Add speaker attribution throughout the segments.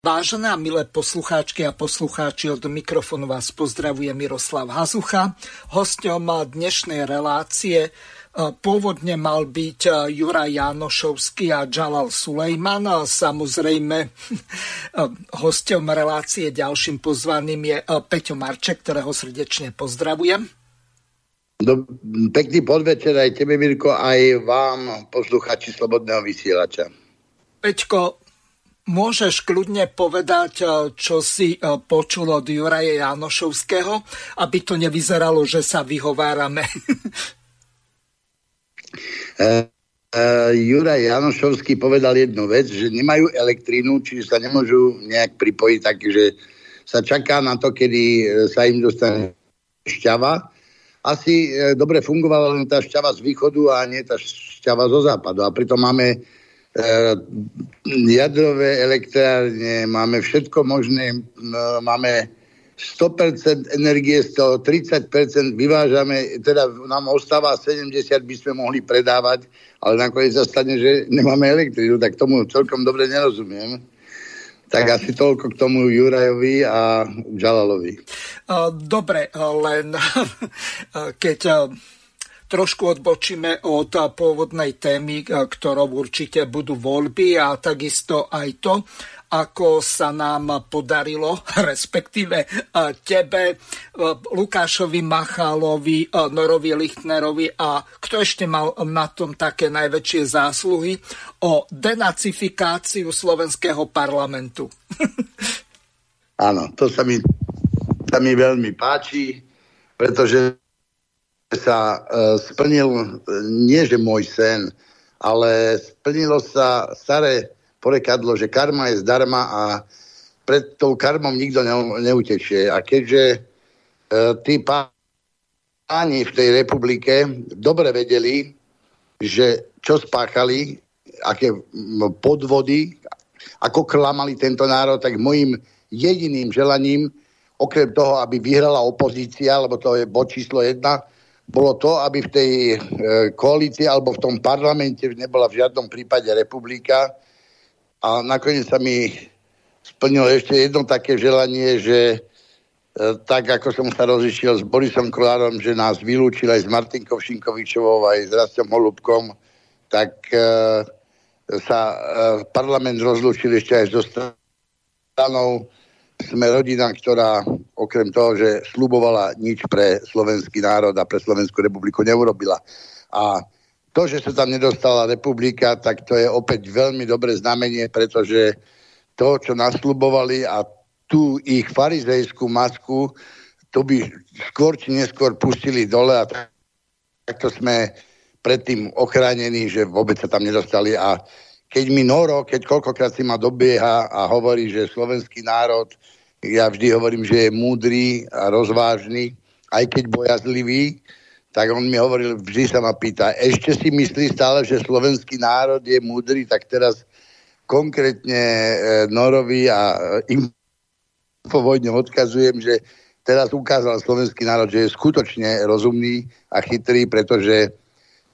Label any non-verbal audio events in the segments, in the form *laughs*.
Speaker 1: Vážené a milé poslucháčky a poslucháči, od mikrofónu vás pozdravuje Miroslav Hazucha. Hostom dnešnej relácie e, pôvodne mal byť e, Juraj Janošovský a Jalal Sulejman. Samozrejme, *laughs* e, hostom relácie ďalším pozvaným je Peťo Marček, ktorého srdečne pozdravujem.
Speaker 2: Do, pekný podvečer aj tebe, Mirko, aj vám, posluchači Slobodného vysielača.
Speaker 1: Peťko, Môžeš kľudne povedať, e, čo si e, počul od Juraje Janošovského, aby to nevyzeralo, že sa vyhovárame.
Speaker 2: uh, *laughs* uh, Juraj Janošovský povedal jednu vec, že nemajú elektrínu, čiže sa nemôžu nejak pripojiť, takže sa čaká na to, kedy sa im dostane šťava. Asi uh, dobre fungovala len tá šťava z východu a nie tá šťava zo západu. A pritom máme jadrové elektrárne, máme všetko možné, máme 100% energie, z toho 30% vyvážame, teda nám ostáva 70, by sme mohli predávať, ale nakoniec sa stane, že nemáme elektrínu, tak tomu celkom dobre nerozumiem. Tak asi toľko k tomu Jurajovi a Žalalovi.
Speaker 1: Eh, dobre, eh, len *laughs* keď trošku odbočíme od pôvodnej témy, ktorou určite budú voľby a takisto aj to, ako sa nám podarilo, *laughs* respektíve tebe, Lukášovi Machálovi, Norovi Lichtnerovi a kto ešte mal na tom také najväčšie zásluhy, o denacifikáciu slovenského parlamentu. *laughs*
Speaker 2: Áno, to sa mi, sa mi veľmi páči, pretože sa uh, splnil e, nie že môj sen, ale splnilo sa staré porekadlo, že karma je zdarma a pred tou karmou nikto ne, neutečie. A keďže uh, tí páni v tej republike dobre vedeli, že čo spáchali, aké podvody, ako klamali tento národ, tak môjim jediným želaním, okrem toho, aby vyhrala opozícia, lebo to je bod číslo jedna, bolo to, aby v tej e, koalícii alebo v tom parlamente nebola v žiadnom prípade republika. A nakoniec sa mi splnilo ešte jedno také želanie, že e, tak ako som sa rozišiel s Borisom Kolárom, že nás vylúčil aj s Martinkou Šinkovičovou, aj s Rastom Holubkom, tak e, sa e, parlament rozlúčil ešte aj so stranou sme rodina, ktorá okrem toho, že slubovala nič pre slovenský národ a pre Slovenskú republiku neurobila. A to, že sa tam nedostala republika, tak to je opäť veľmi dobré znamenie, pretože to, čo naslubovali a tú ich farizejskú masku, to by skôr či neskôr pustili dole a takto sme predtým ochránení, že vôbec sa tam nedostali a keď mi Noro, keď koľkokrát si ma dobieha a hovorí, že slovenský národ, ja vždy hovorím, že je múdry a rozvážny, aj keď bojazlivý, tak on mi hovoril, vždy sa ma pýta, ešte si myslí stále, že slovenský národ je múdry, tak teraz konkrétne e, Norovi a e, im povojne odkazujem, že teraz ukázal slovenský národ, že je skutočne rozumný a chytrý, pretože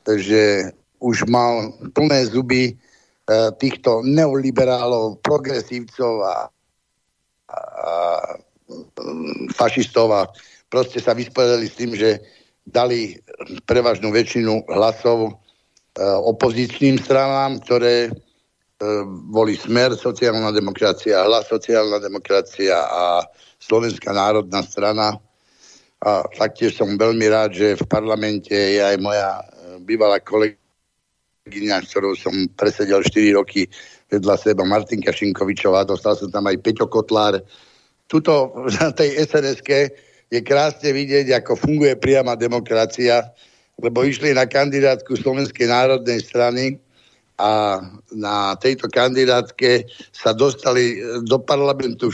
Speaker 2: že už mal plné zuby E, týchto neoliberálov, progresívcov a fašistov a proste sa vysporiadali s tým, že dali prevažnú väčšinu hlasov e, opozičným stranám, ktoré e, boli Smer, sociálna demokracia, hlas sociálna demokracia a Slovenská národná strana. A taktiež som veľmi rád, že v parlamente je aj moja e, bývalá kolegyňa, ktorou som presedel 4 roky vedľa seba, Martinka Šinkovičová, dostal som tam aj Peťo Kotlár. Tuto *laughs* na tej sns je krásne vidieť, ako funguje priama demokracia, lebo išli na kandidátku Slovenskej národnej strany a na tejto kandidátke sa dostali do parlamentu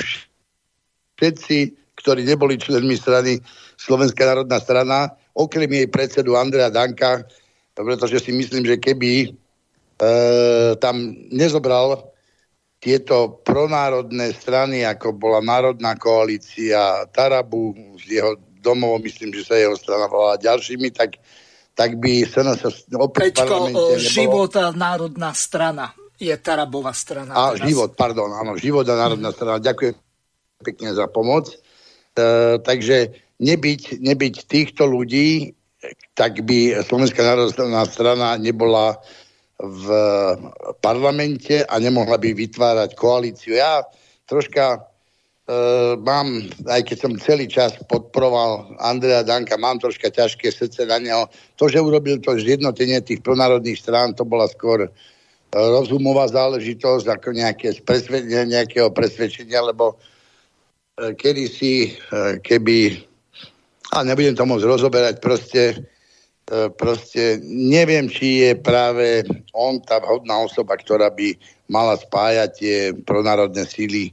Speaker 2: všetci, ktorí neboli členmi strany Slovenská národná strana, okrem jej predsedu Andrea Danka, pretože si myslím, že keby e, tam nezobral tieto pronárodné strany, ako bola Národná koalícia Tarabu z jeho domov, myslím, že sa jeho strana volala ďalšími, tak, tak by sa nás opäť
Speaker 1: Peťko, život národná strana je Tarabová strana.
Speaker 2: A teraz. život, pardon, áno, život a národná strana. Ďakujem pekne za pomoc. E, takže nebyť, nebyť týchto ľudí, tak by Slovenská národná strana nebola v parlamente a nemohla by vytvárať koalíciu. Ja troška Uh, mám, aj keď som celý čas podporoval Andreja Danka, mám troška ťažké srdce na neho. To, že urobil to zjednotenie tých pronárodných strán, to bola skôr uh, rozumová záležitosť, ako nejaké presvedčenie, nejakého presvedčenia, lebo uh, kedysi, uh, keby, a nebudem to môcť rozoberať, proste, proste neviem, či je práve on tá vhodná osoba, ktorá by mala spájať tie pronárodné síly e,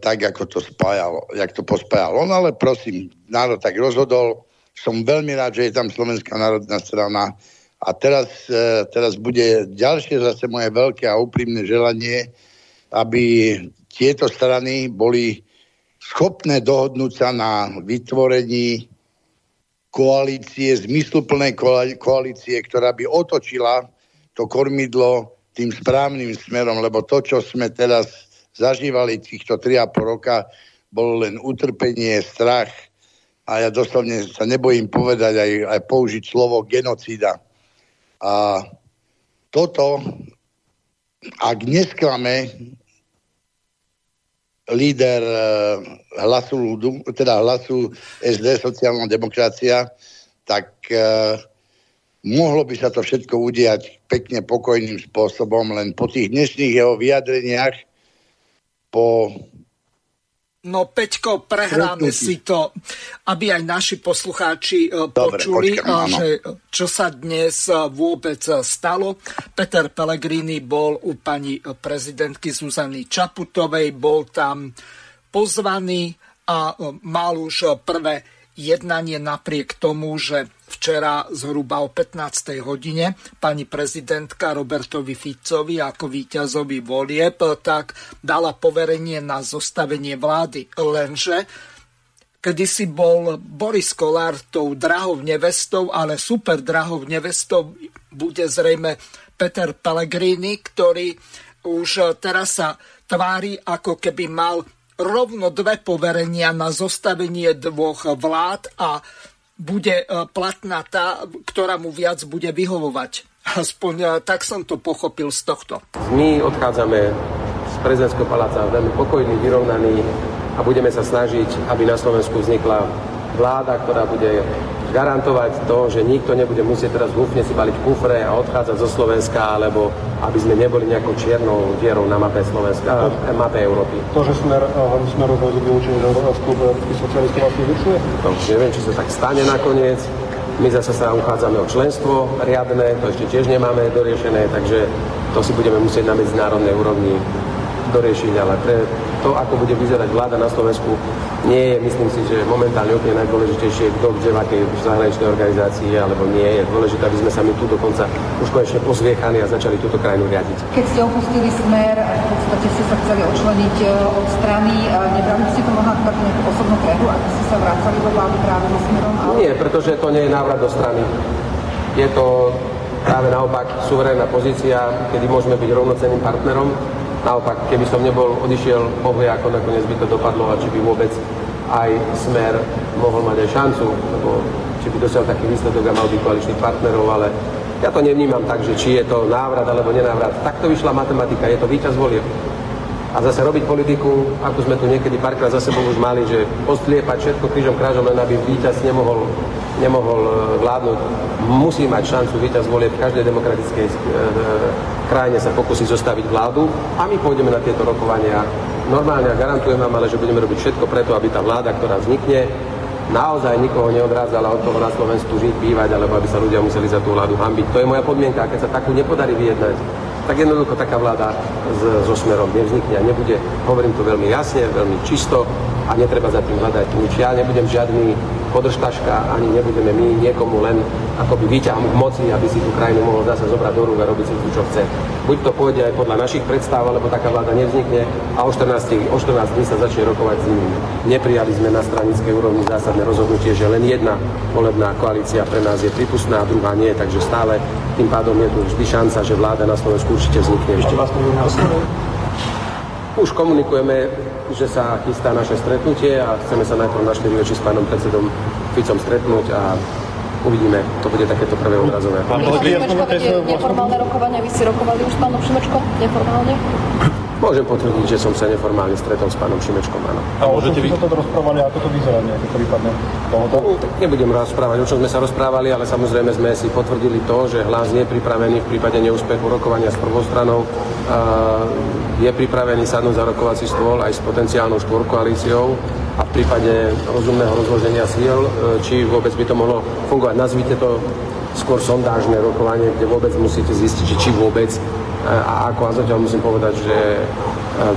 Speaker 2: tak, ako to spájalo, jak to pospájal on, ale prosím, národ tak rozhodol. Som veľmi rád, že je tam Slovenská národná strana. A teraz, e, teraz bude ďalšie zase moje veľké a úprimné želanie, aby tieto strany boli schopné dohodnúť sa na vytvorení koalície, zmysluplnej koalície, ktorá by otočila to kormidlo tým správnym smerom, lebo to, čo sme teraz zažívali týchto 3,5 roka, bolo len utrpenie, strach a ja doslovne sa nebojím povedať aj, aj použiť slovo genocída. A toto, ak nesklame líder eh, hlasu ľudu, teda hlasu SD, sociálna demokracia, tak uh, mohlo by sa to všetko udiať pekne pokojným spôsobom, len po tých dnešných jeho vyjadreniach po
Speaker 1: No Peťko, prehráme si to, aby aj naši poslucháči e, Dobre, počuli, počkám, že čo sa dnes e, vôbec stalo. Peter Pellegrini bol u pani prezidentky Zuzany Čaputovej, bol tam pozvaný a e, mal už prvé jednanie napriek tomu, že včera zhruba o 15. hodine pani prezidentka Robertovi Ficovi ako víťazovi volieb tak dala poverenie na zostavenie vlády. Lenže kedysi bol Boris Kolár tou drahou nevestou, ale super drahou nevestou bude zrejme Peter Pellegrini, ktorý už teraz sa tvári, ako keby mal rovno dve poverenia na zostavenie dvoch vlád a bude e, platná tá, ktorá mu viac bude vyhovovať. Aspoň e, tak som to pochopil z tohto.
Speaker 3: My odchádzame z prezidentského paláca veľmi pokojný, vyrovnaný a budeme sa snažiť, aby na Slovensku vznikla vláda, ktorá bude garantovať to, že nikto nebude musieť teraz húfne si baliť kufre a odchádzať zo Slovenska, alebo aby sme neboli nejakou čiernou dierou na mape Slovenska, to, mape Európy.
Speaker 4: To, že smer, hlavne smeru boli vylúčení z klubu európskych socialistov vás vyrušuje?
Speaker 3: To neviem, či sa tak stane nakoniec. My zase sa uchádzame o členstvo riadne, to ešte tiež nemáme doriešené, takže to si budeme musieť na medzinárodnej úrovni doriešiť, ale pre to, ako bude vyzerať vláda na Slovensku, nie je, myslím si, že momentálne úplne najdôležitejšie, kto kde v akej zahraničnej organizácii alebo nie. Je dôležité, aby sme sa my tu dokonca už konečne pozviechali a začali túto krajinu riadiť.
Speaker 5: Keď ste opustili smer, v podstate ste sa chceli odčleniť e, od strany, nebrali ste to mohla tak nejakú osobnú prehu, ak ste sa vracali do vlády práve so smerom?
Speaker 3: Ale... Nie, pretože to nie je návrat do strany. Je to práve naopak suverénna pozícia, kedy môžeme byť rovnocenným partnerom Naopak, keby som nebol odišiel, bohvie ako nakoniec by to dopadlo a či by vôbec aj smer mohol mať aj šancu, lebo či by dosiahol taký výsledok a mal by koaličných partnerov, ale ja to nevnímam tak, že či je to návrat alebo nenávrat. Takto vyšla matematika, je to víťaz volieb. A zase robiť politiku, ako sme tu niekedy párkrát za sebou už mali, že postliepať všetko krížom krážom, len aby víťaz nemohol nemohol e, vládnuť, musí mať šancu víťaz volie v každej demokratickej e, e, krajine sa pokusí zostaviť vládu a my pôjdeme na tieto rokovania. Normálne a garantujem vám ale, že budeme robiť všetko preto, aby tá vláda, ktorá vznikne, naozaj nikoho neodrádzala od toho na Slovensku žiť, bývať, alebo aby sa ľudia museli za tú vládu hambiť. To je moja podmienka. Keď sa takú nepodarí vyjednať, tak jednoducho taká vláda so smerom nevznikne a nebude, hovorím to veľmi jasne, veľmi čisto a netreba za tým hľadať nič. Ja nebudem žiadny podržtaška, ani nebudeme my niekomu len akoby výťahom k moci, aby si tú krajinu mohol zase zobrať do rúk a robiť si tu, čo chce. Buď to pôjde aj podľa našich predstav, alebo taká vláda nevznikne a o 14, o 14 dní sa začne rokovať s nimi. Neprijali sme na stranickej úrovni zásadné rozhodnutie, že len jedna volebná koalícia pre nás je prípustná a druhá nie, takže stále tým pádom je tu vždy šanca, že vláda na Slovensku určite vznikne.
Speaker 4: Ešte
Speaker 3: už komunikujeme, že sa chystá naše stretnutie a chceme sa najprv na 4 oči s pánom predsedom Ficom stretnúť a uvidíme, to bude takéto prvé odrazové.
Speaker 6: Pán Šimečko, neformálne rokovania, vy ste rokovali už s pánom Šimečkom neformálne?
Speaker 3: Môžem potvrdiť, že som sa neformálne stretol s pánom Šimečkom, áno.
Speaker 4: A môžete vy... sa to rozprávali, ako to vyzerá nejaké prípadne tohoto?
Speaker 3: No, tak nebudem rozprávať, o čom sme sa rozprávali, ale samozrejme sme si potvrdili to, že hlas nie je pripravený v prípade neúspechu rokovania s prvou stranou. Je pripravený sadnúť za rokovací stôl aj s potenciálnou štvorkoalíciou a v prípade rozumného rozloženia síl, e, či vôbec by to mohlo fungovať. Nazvite to skôr sondážne rokovanie, kde vôbec musíte zistiť, či vôbec a ako zatiaľ musím povedať, že e,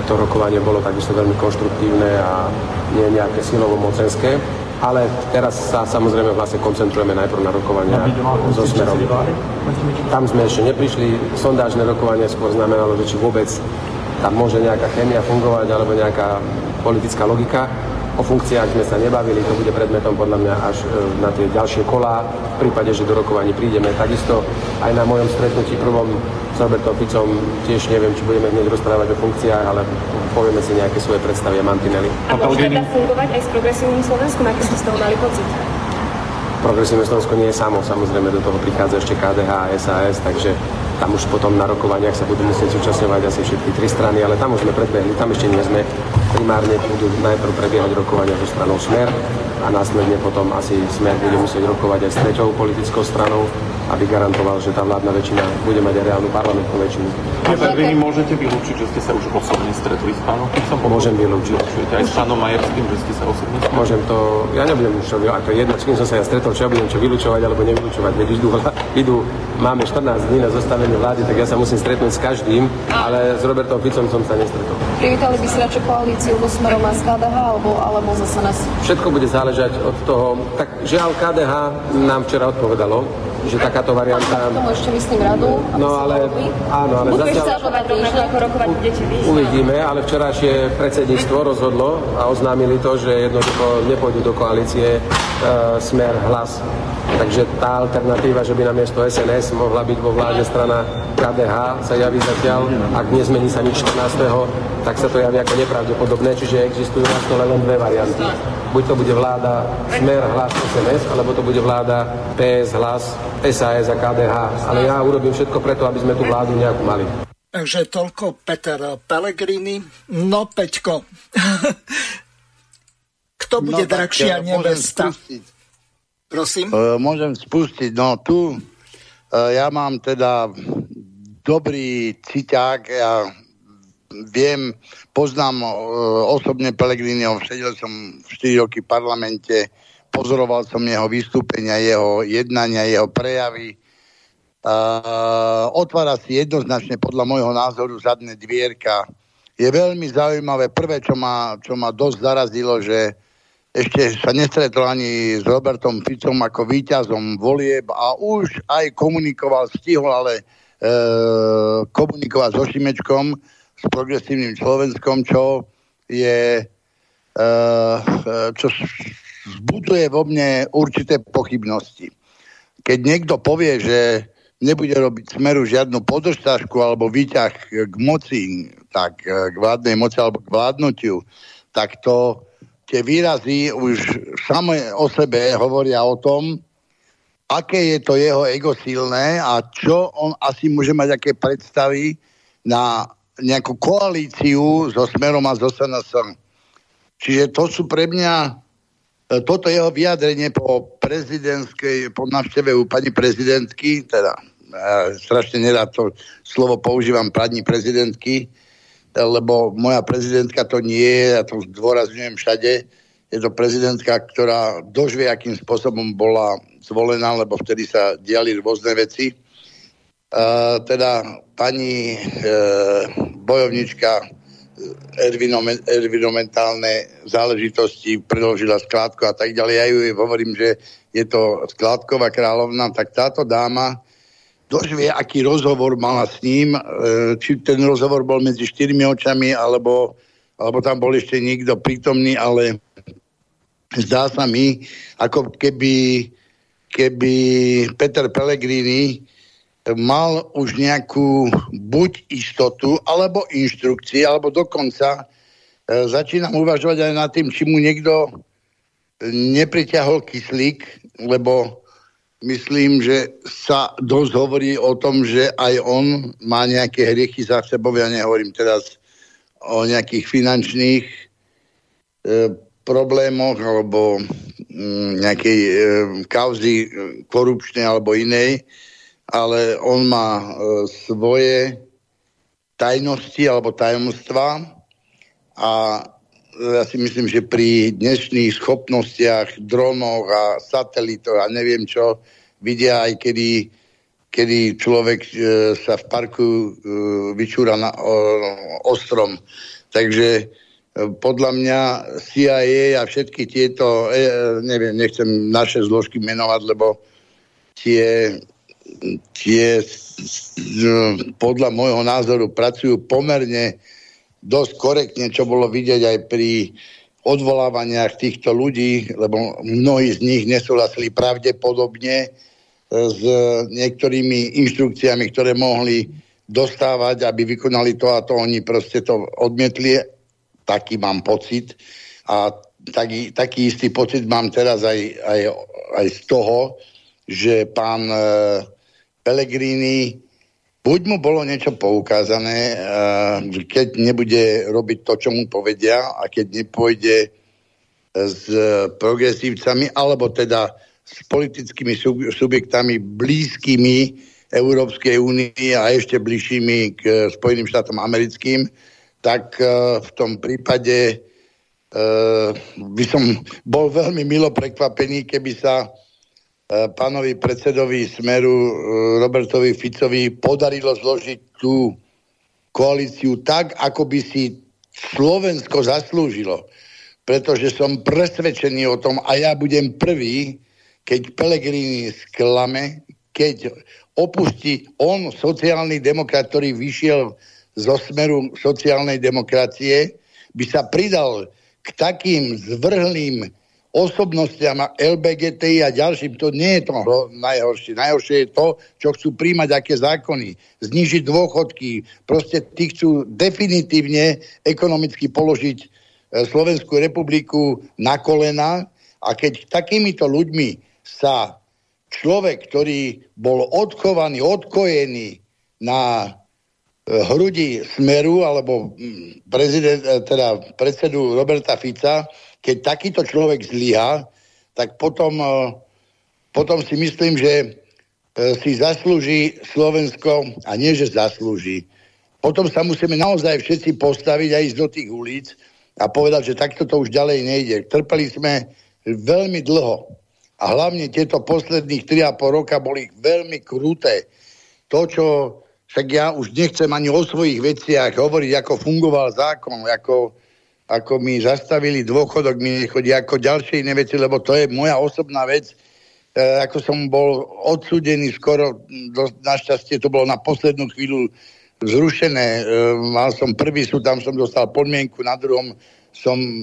Speaker 3: to rokovanie bolo takisto veľmi konštruktívne a nie nejaké silovo-mocenské. Ale teraz sa samozrejme vlastne koncentrujeme najprv na rokovania so Smerom. Tam sme ešte neprišli. Sondážne rokovanie skôr znamenalo, že či vôbec tam môže nejaká chémia fungovať alebo nejaká politická logika. O funkciách sme sa nebavili, to bude predmetom podľa mňa až e, na tie ďalšie kolá. V prípade, že do rokovaní prídeme, takisto aj na mojom stretnutí prvom s Robertom Ficom tiež neviem, či budeme hneď rozprávať o funkciách, ale povieme si nejaké svoje predstavy a mantinely.
Speaker 6: A môže teda fungovať aj s progresívnym Slovenskom, aký ste z toho mali pocit?
Speaker 3: Progresívne Slovensko nie je samo, samozrejme do toho prichádza ešte KDH a SAS, takže tam už potom na rokovaniach sa budú musieť zúčastňovať asi všetky tri strany, ale tam už sme predbehli, tam ešte nie sme. Primárne budú najprv prebiehať rokovania so stranou Smer a následne potom asi Smer bude musieť rokovať aj s treťou politickou stranou aby garantoval, že tá vládna väčšina bude mať aj reálnu parlamentnú väčšinu.
Speaker 7: Vy môžete vylúčiť, že ste sa už osobne stretli s pánom Ficom?
Speaker 3: Môžem vylúčiť.
Speaker 7: Vylúčujete aj s pánom Majerským, že ste sa osobne stretli?
Speaker 3: Môžem to, ja nebudem už čo, ako jedno, s kým som sa ja stretol, čo ja budem čo vylúčovať alebo nevylúčovať. Veď idú, *laughs* idú, máme 14 dní na zostavenie vlády, tak ja sa musím stretnúť s každým, ale s Robertom Ficom som sa nestretol.
Speaker 6: Privítali by si radšej koalíciu vo smerom na KDH alebo, alebo za SNS?
Speaker 3: Všetko bude záležať od toho, tak žiaľ KDH nám včera odpovedalo, že takáto varianta...
Speaker 6: Tomu ešte myslím radu.
Speaker 3: No ale, áno, ale
Speaker 6: Budeš zatiaľ... rovnako ako rokovať budete vy.
Speaker 3: Uvidíme, ale včerajšie predsedníctvo rozhodlo a oznámili to, že jednoducho nepôjdu do koalície uh, smer hlas. Takže tá alternatíva, že by na miesto SNS mohla byť vo vláde strana KDH, sa javí zatiaľ, ak nezmení sa nič 14. tak sa to javí ako nepravdepodobné, čiže existujú stole len dve varianty. Buď to bude vláda Smer, Hlas, SNS, alebo to bude vláda PS, Hlas, SAS a KDH. Ale ja urobím všetko preto, aby sme tú vládu nejakú mali.
Speaker 1: Takže toľko Peter Pellegrini. No, Peťko, *laughs* kto bude no, drahšia nevesta? Prosím?
Speaker 2: Uh, môžem spustiť. No tu uh, ja mám teda dobrý ciťák, ja viem, poznám uh, osobne Pellegriniho, sedel som 4 roky v parlamente, pozoroval som jeho vystúpenia, jeho jednania, jeho prejavy. Uh, otvára si jednoznačne podľa môjho názoru zadné dvierka. Je veľmi zaujímavé. Prvé, čo ma, čo ma dosť zarazilo, že ešte sa nestretol ani s Robertom Ficom ako víťazom volieb a už aj komunikoval, stihol ale e, komunikovať so Šimečkom, s progresívnym Slovenskom, čo je e, čo zbuduje vo mne určité pochybnosti. Keď niekto povie, že nebude robiť smeru žiadnu podržtašku alebo výťah k moci, tak k vládnej moci alebo k vládnutiu, tak to tie výrazy už samé o sebe hovoria o tom, aké je to jeho ego silné a čo on asi môže mať aké predstavy na nejakú koalíciu so Smerom a so SNS. Čiže to sú pre mňa e, toto jeho vyjadrenie po prezidentskej, po návšteve u pani prezidentky, teda ja strašne nerád to slovo používam pani prezidentky, lebo moja prezidentka to nie je, ja to zdôrazňujem všade, je to prezidentka, ktorá dožvie, akým spôsobom bola zvolená, lebo vtedy sa diali rôzne veci. Teda pani uh, bojovnička environmentálne záležitosti, predložila skládku a tak ďalej. Ja ju hovorím, že je to skládková kráľovna, tak táto dáma dosť vie, aký rozhovor mala s ním, e, či ten rozhovor bol medzi štyrmi očami, alebo, alebo tam bol ešte niekto prítomný, ale zdá sa mi, ako keby, keby Peter Pellegrini mal už nejakú buď istotu, alebo inštrukcie, alebo dokonca e, začínam uvažovať aj nad tým, či mu niekto nepriťahol kyslík, lebo myslím, že sa dosť hovorí o tom, že aj on má nejaké hriechy za sebou. Ja nehovorím teraz o nejakých finančných e, problémoch alebo mm, nejakej e, kauzy e, korupčnej alebo inej, ale on má e, svoje tajnosti alebo tajomstva a ja si myslím, že pri dnešných schopnostiach, dronoch a satelitoch a neviem čo, vidia aj kedy, kedy človek e, sa v parku e, vyčúra na ostrom. Takže podľa mňa CIA a všetky tieto, neviem, nechcem naše zložky menovať, lebo tie tie podľa môjho názoru pracujú pomerne dosť korektne, čo bolo vidieť aj pri odvolávaniach týchto ľudí, lebo mnohí z nich nesúhlasili pravdepodobne s niektorými inštrukciami, ktoré mohli dostávať, aby vykonali to a to, oni proste to odmietli. Taký mám pocit. A taký, taký istý pocit mám teraz aj, aj, aj z toho, že pán e, Pellegrini, buď mu bolo niečo poukázané, keď nebude robiť to, čo mu povedia a keď nepôjde s progresívcami, alebo teda s politickými subjektami blízkymi Európskej únii a ešte bližšími k Spojeným štátom americkým, tak e, v tom prípade e, by som bol veľmi milo prekvapený, keby sa pánovi predsedovi Smeru e, Robertovi Ficovi podarilo zložiť tú koalíciu tak, ako by si Slovensko zaslúžilo. Pretože som presvedčený o tom a ja budem prvý, keď Pelegrini sklame, keď opustí on, sociálny demokrat, ktorý vyšiel zo smeru sociálnej demokracie, by sa pridal k takým zvrhlým osobnostiam LBGTI a ďalším, to nie je to najhoršie. Najhoršie je to, čo chcú príjmať aké zákony. Znižiť dôchodky. Proste tí chcú definitívne ekonomicky položiť e, Slovenskú republiku na kolena a keď takýmito ľuďmi sa človek, ktorý bol odchovaný, odkojený na e, hrudi Smeru alebo prezident, e, teda predsedu Roberta Fica, keď takýto človek zlyha, tak potom, e, potom si myslím, že e, si zaslúži Slovensko, a nie, že zaslúži, potom sa musíme naozaj všetci postaviť a ísť do tých ulic a povedať, že takto to už ďalej nejde. Trpeli sme veľmi dlho. A hlavne tieto posledných 3,5 roka boli veľmi kruté. To, čo však ja už nechcem ani o svojich veciach hovoriť, ako fungoval zákon, ako, ako mi zastavili dôchodok, mi chodí ako ďalšie iné veci, lebo to je moja osobná vec. E, ako som bol odsúdený skoro, do, našťastie to bolo na poslednú chvíľu zrušené. E, mal som prvý súd, tam som dostal podmienku, na druhom som e,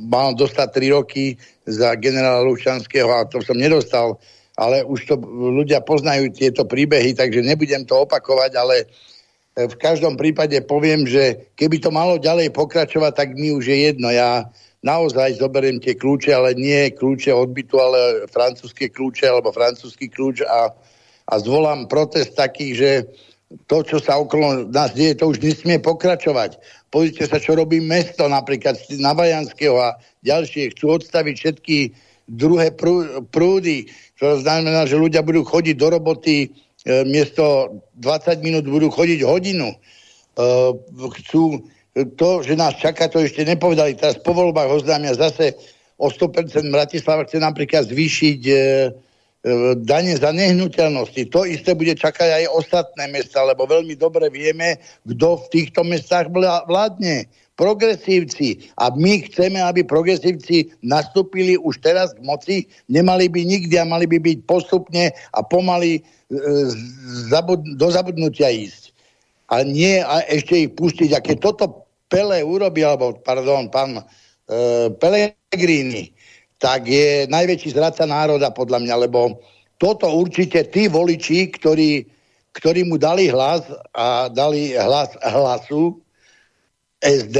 Speaker 2: mal dostať 3 roky za generála Lučanského a to som nedostal. Ale už to ľudia poznajú tieto príbehy, takže nebudem to opakovať, ale v každom prípade poviem, že keby to malo ďalej pokračovať, tak mi už je jedno. Ja naozaj zoberiem tie kľúče, ale nie kľúče odbytu, ale francúzske kľúče alebo francúzsky kľúč a, a zvolám protest taký, že to, čo sa okolo nás deje, to už nesmie pokračovať. Pozrite sa, čo robí mesto napríklad na Vajanského a ďalšie. Chcú odstaviť všetky druhé prúdy. To znamená, že ľudia budú chodiť do roboty miesto 20 minút budú chodiť hodinu. E, chcú to, že nás čaká, to ešte nepovedali. Teraz po voľbách oznámia zase o 100% Bratislava chce napríklad zvýšiť e, dane za nehnuteľnosti. To isté bude čakať aj ostatné mesta, lebo veľmi dobre vieme, kto v týchto mestách vládne. Progresívci. A my chceme, aby progresívci nastúpili už teraz k moci. Nemali by nikdy a mali by byť postupne a pomaly e, do zabudnutia ísť. A nie a ešte ich pustiť. A keď toto Pele urobí, alebo pardon, pán e, Pelegrini, tak je najväčší zradca národa podľa mňa, lebo toto určite tí voliči, ktorí, ktorí mu dali hlas a dali hlas hlasu SD,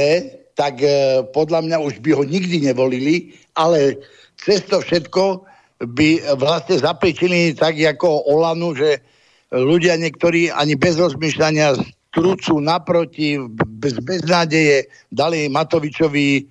Speaker 2: tak e, podľa mňa už by ho nikdy nevolili, ale cez to všetko by vlastne zapričili tak ako Olanu, že ľudia niektorí ani bez rozmýšľania trúcu naproti, bez beznádeje dali Matovičovi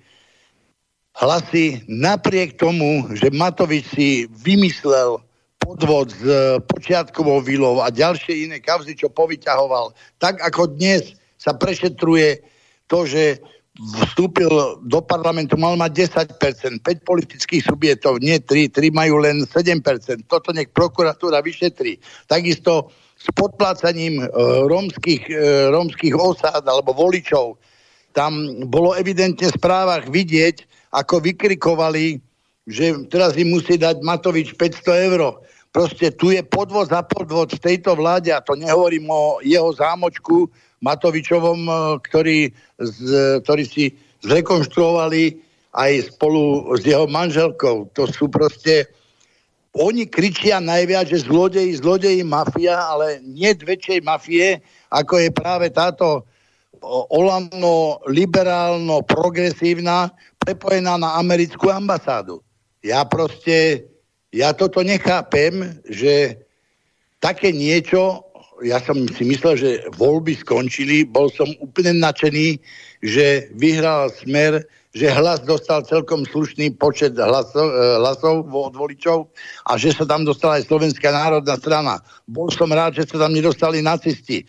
Speaker 2: hlasy napriek tomu, že Matovič si vymyslel podvod s e, počiatkovou vilou a ďalšie iné kauzy, čo povyťahoval. Tak ako dnes sa prešetruje to, že vstúpil do parlamentu, mal mať 10%, 5 politických subjektov, nie 3, 3 majú len 7%. Toto nech prokuratúra vyšetrí. Takisto s podplácaním e, rómskych, e, rómskych osád alebo voličov. Tam bolo evidentne v správach vidieť, ako vykrikovali, že teraz im musí dať Matovič 500 eur. Proste tu je podvod za podvod v tejto vláde a to nehovorím o jeho zámočku Matovičovom, e, ktorý, z, ktorý si zrekonštruovali aj spolu s jeho manželkou. To sú proste... Oni kričia najviac, že zlodeji, zlodeji, mafia, ale nie väčšej mafie, ako je práve táto olano, liberálno, progresívna, prepojená na americkú ambasádu. Ja proste, ja toto nechápem, že také niečo, ja som si myslel, že voľby skončili, bol som úplne nadšený, že vyhral smer, že hlas dostal celkom slušný počet hlasov, eh, hlasov od voličov a že sa tam dostala aj Slovenská národná strana. Bol som rád, že sa tam nedostali nacisti. E,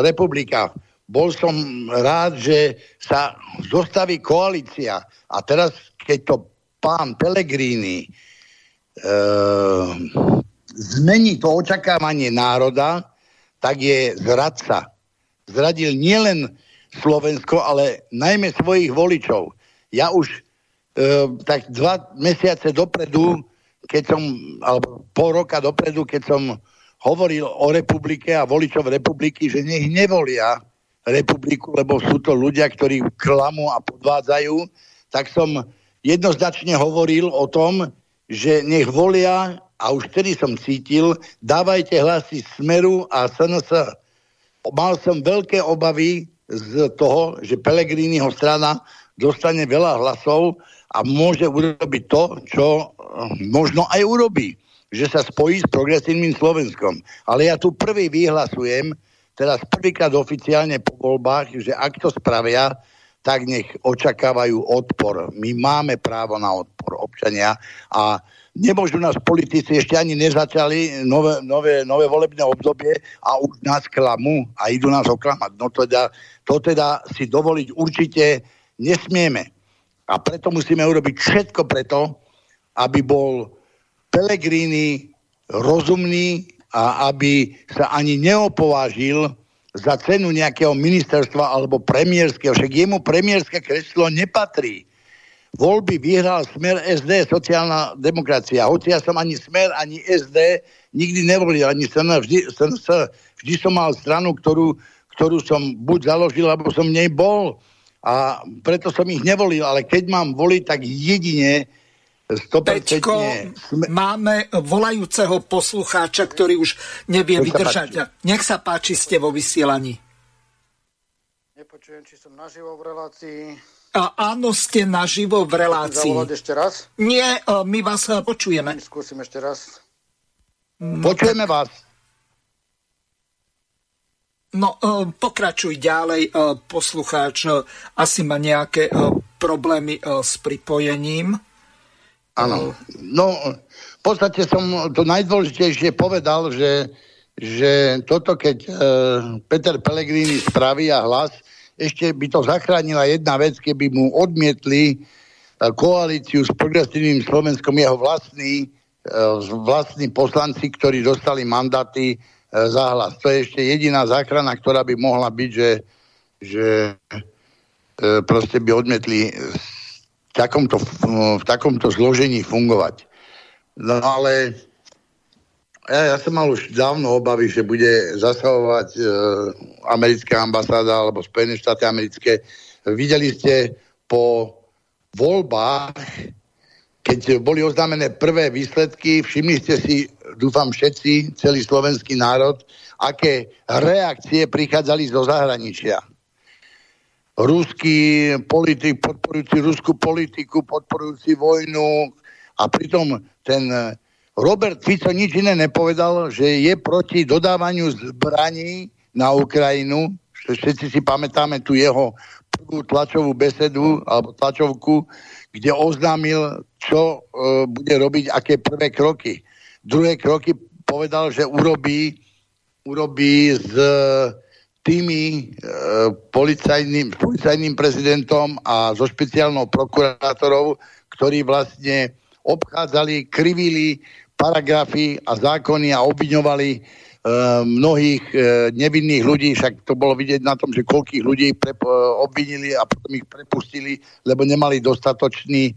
Speaker 2: republika bol som rád, že sa zostaví koalícia. A teraz, keď to pán Pellegrini e, zmení to očakávanie národa, tak je zradca. Zradil nielen Slovensko, ale najmä svojich voličov. Ja už e, tak dva mesiace dopredu, keď som, alebo pol roka dopredu, keď som hovoril o republike a voličov republiky, že nech nevolia republiku, lebo sú to ľudia, ktorí klamú a podvádzajú, tak som jednoznačne hovoril o tom, že nech volia, a už vtedy som cítil, dávajte hlasy Smeru a SNS. Mal som veľké obavy z toho, že Pelegriniho strana dostane veľa hlasov a môže urobiť to, čo eh, možno aj urobí, že sa spojí s progresívnym Slovenskom. Ale ja tu prvý vyhlasujem, teraz prvýkrát oficiálne po voľbách, že ak to spravia, tak nech očakávajú odpor. My máme právo na odpor občania a nemôžu nás politici ešte ani nezačali nové, nové, nové volebné obdobie a už nás klamú a idú nás oklamať. No teda, to teda si dovoliť určite nesmieme. A preto musíme urobiť všetko preto, aby bol Pelegrini rozumný, a aby sa ani neopovážil za cenu nejakého ministerstva alebo premiérskeho. Však jemu premiérske kreslo nepatrí. Voľby vyhral smer SD, sociálna demokracia. Hoci ja som ani smer, ani SD nikdy nevolil, ani sen, vždy, sen, vždy som mal stranu, ktorú, ktorú som buď založil, alebo som v nej bol. A preto som ich nevolil. Ale keď mám voliť, tak jedine
Speaker 1: Peťko, máme volajúceho poslucháča, ktorý už nevie Nech vydržať. Sa Nech sa páči, ste vo vysielaní.
Speaker 8: Nepočujem, či som naživo v relácii.
Speaker 1: A, áno, ste naživo v relácii.
Speaker 8: Zavolať ešte raz?
Speaker 1: Nie, e, my vás e, počujeme.
Speaker 8: Skúsim ešte raz.
Speaker 2: No, počujeme vás.
Speaker 1: No, e, pokračuj ďalej, poslucháč asi má nejaké problémy s pripojením.
Speaker 2: Áno. No, v podstate som to najdôležitejšie povedal, že, že toto, keď e, Peter Pellegrini spraví a hlas, ešte by to zachránila jedna vec, keby mu odmietli e, koalíciu s progresívnym Slovenskom jeho vlastní vlastní poslanci, ktorí dostali mandáty e, za hlas. To je ešte jediná záchrana, ktorá by mohla byť, že, že e, proste by odmetli v takomto, v takomto zložení fungovať. No ale ja, ja som mal už dávno obavy, že bude zasahovať e, americká ambasáda alebo Spojené štáty americké. Videli ste po voľbách, keď boli oznámené prvé výsledky, všimli ste si, dúfam všetci, celý slovenský národ, aké reakcie prichádzali zo zahraničia. Ruský politik, podporujúci ruskú politiku, podporujúci vojnu a pritom ten Robert Fico nič iné nepovedal, že je proti dodávaniu zbraní na Ukrajinu. Všetci si pamätáme tu jeho prvú tlačovú besedu alebo tlačovku, kde oznámil, čo e, bude robiť, aké prvé kroky. Druhé kroky povedal, že urobí, urobí s tými e, policajným, policajným prezidentom a so špeciálnou prokurátorou, ktorí vlastne obchádzali, krivili paragrafy a zákony a obviňovali e, mnohých e, nevinných ľudí, však to bolo vidieť na tom, že koľkých ľudí pre, e, obvinili a potom ich prepustili, lebo nemali dostatočný,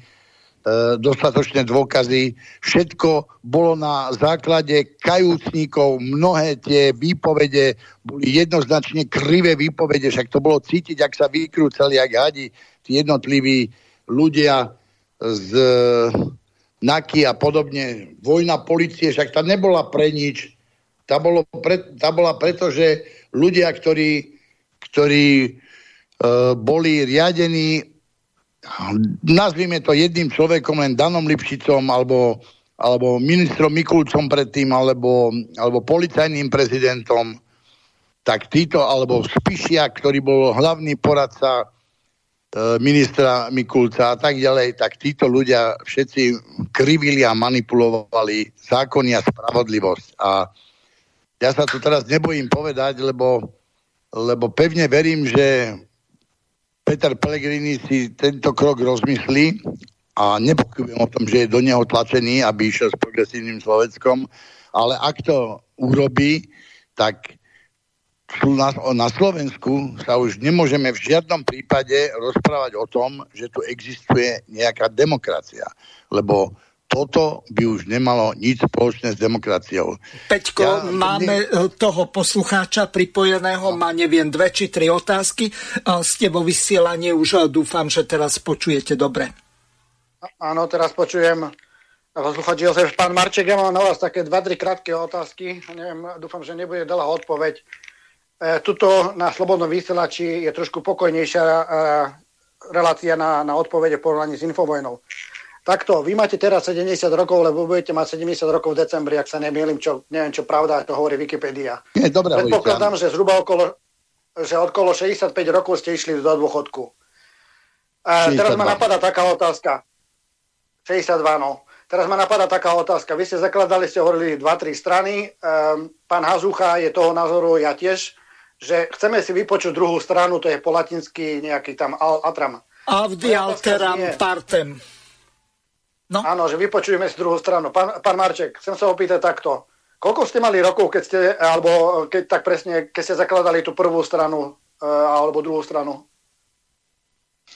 Speaker 2: dostatočné dôkazy. Všetko bolo na základe kajúcníkov, mnohé tie výpovede boli jednoznačne krivé výpovede, však to bolo cítiť, ak sa vykrúcali, ak hadi, tí jednotliví ľudia z NAKY a podobne, vojna policie, však tá nebola pre nič. Tá, bolo pre, tá bola preto, že ľudia, ktorí, ktorí e, boli riadení, nazvime to jedným človekom, len Danom Lipšicom, alebo, alebo ministrom Mikulcom predtým, alebo, alebo policajným prezidentom, tak títo, alebo Spišia, ktorý bol hlavný poradca ministra Mikulca a tak ďalej, tak títo ľudia všetci krivili a manipulovali zákony a spravodlivosť. A ja sa tu teraz nebojím povedať, lebo, lebo pevne verím, že Peter Pellegrini si tento krok rozmyslí a nepochybujem o tom, že je do neho tlačený, aby išiel s progresívnym Slovenskom, ale ak to urobí, tak na, na Slovensku sa už nemôžeme v žiadnom prípade rozprávať o tom, že tu existuje nejaká demokracia. Lebo toto by už nemalo nič spoločné s demokraciou.
Speaker 1: Peťko, ja, máme ne... toho poslucháča pripojeného, má neviem dve či tri otázky. Ste vo vysielaní, už dúfam, že teraz počujete dobre.
Speaker 8: Áno, teraz počujem poslucháč Jozef. Pán Marček, ja mám na vás také dva, tri krátke otázky. Neviem, dúfam, že nebude dlhá odpoveď. E, tuto na Slobodnom vysielači je trošku pokojnejšia e, relácia na, na odpovede v porovnaní s Infovojnou. Takto, vy máte teraz 70 rokov, lebo budete mať 70 rokov v decembri, ak sa nemýlim, čo, neviem čo pravda, to hovorí Wikipedia.
Speaker 2: Je, dobré,
Speaker 8: Predpokladám, že zhruba okolo, že okolo 65 rokov ste išli do dôchodku. A teraz ma napadá taká otázka. 62, no. Teraz ma napadá taká otázka. Vy ste zakladali, ste hovorili 2-3 strany. Um, pán Hazucha je toho názoru, ja tiež že chceme si vypočuť druhú stranu, to je po latinsky nejaký tam atram.
Speaker 1: Avdi alteram partem.
Speaker 8: No. Áno, že vypočujeme si druhú stranu. Pán, pán Marček, chcem sa opýtať takto. Koľko ste mali rokov, keď ste, alebo keď tak presne, keď ste zakladali tú prvú stranu, e, alebo druhú stranu?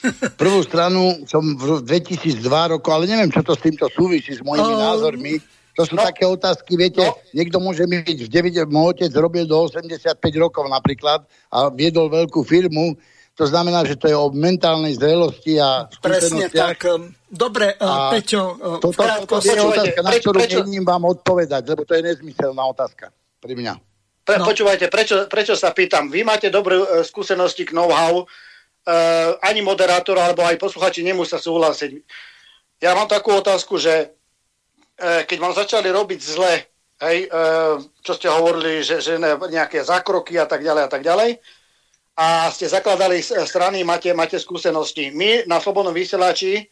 Speaker 8: *laughs*
Speaker 2: Prvú stranu som v 2002 roku, ale neviem, čo to s týmto súvisí, s mojimi um, názormi. To sú no. také otázky, viete, no. niekto môže byť v 9, môj otec robil do 85 rokov napríklad a viedol veľkú firmu, to znamená, že to je o mentálnej zrelosti a
Speaker 1: Presne tak. Dobre, a Peťo,
Speaker 2: toto, toto je otázka, na ktorú prečo? vám odpovedať, lebo to je nezmyselná otázka pri mňa.
Speaker 8: Pre, no. Počúvajte, prečo, prečo sa pýtam? Vy máte dobré uh, skúsenosti k know-how, uh, ani moderátor, alebo aj posluchači nemusia súhlasiť. Ja mám takú otázku, že E, keď vám začali robiť zle, hej, e, čo ste hovorili, že, že nejaké zákroky a tak ďalej a tak ďalej, a ste zakladali strany, máte, máte skúsenosti. My na Slobodnom vysielači e,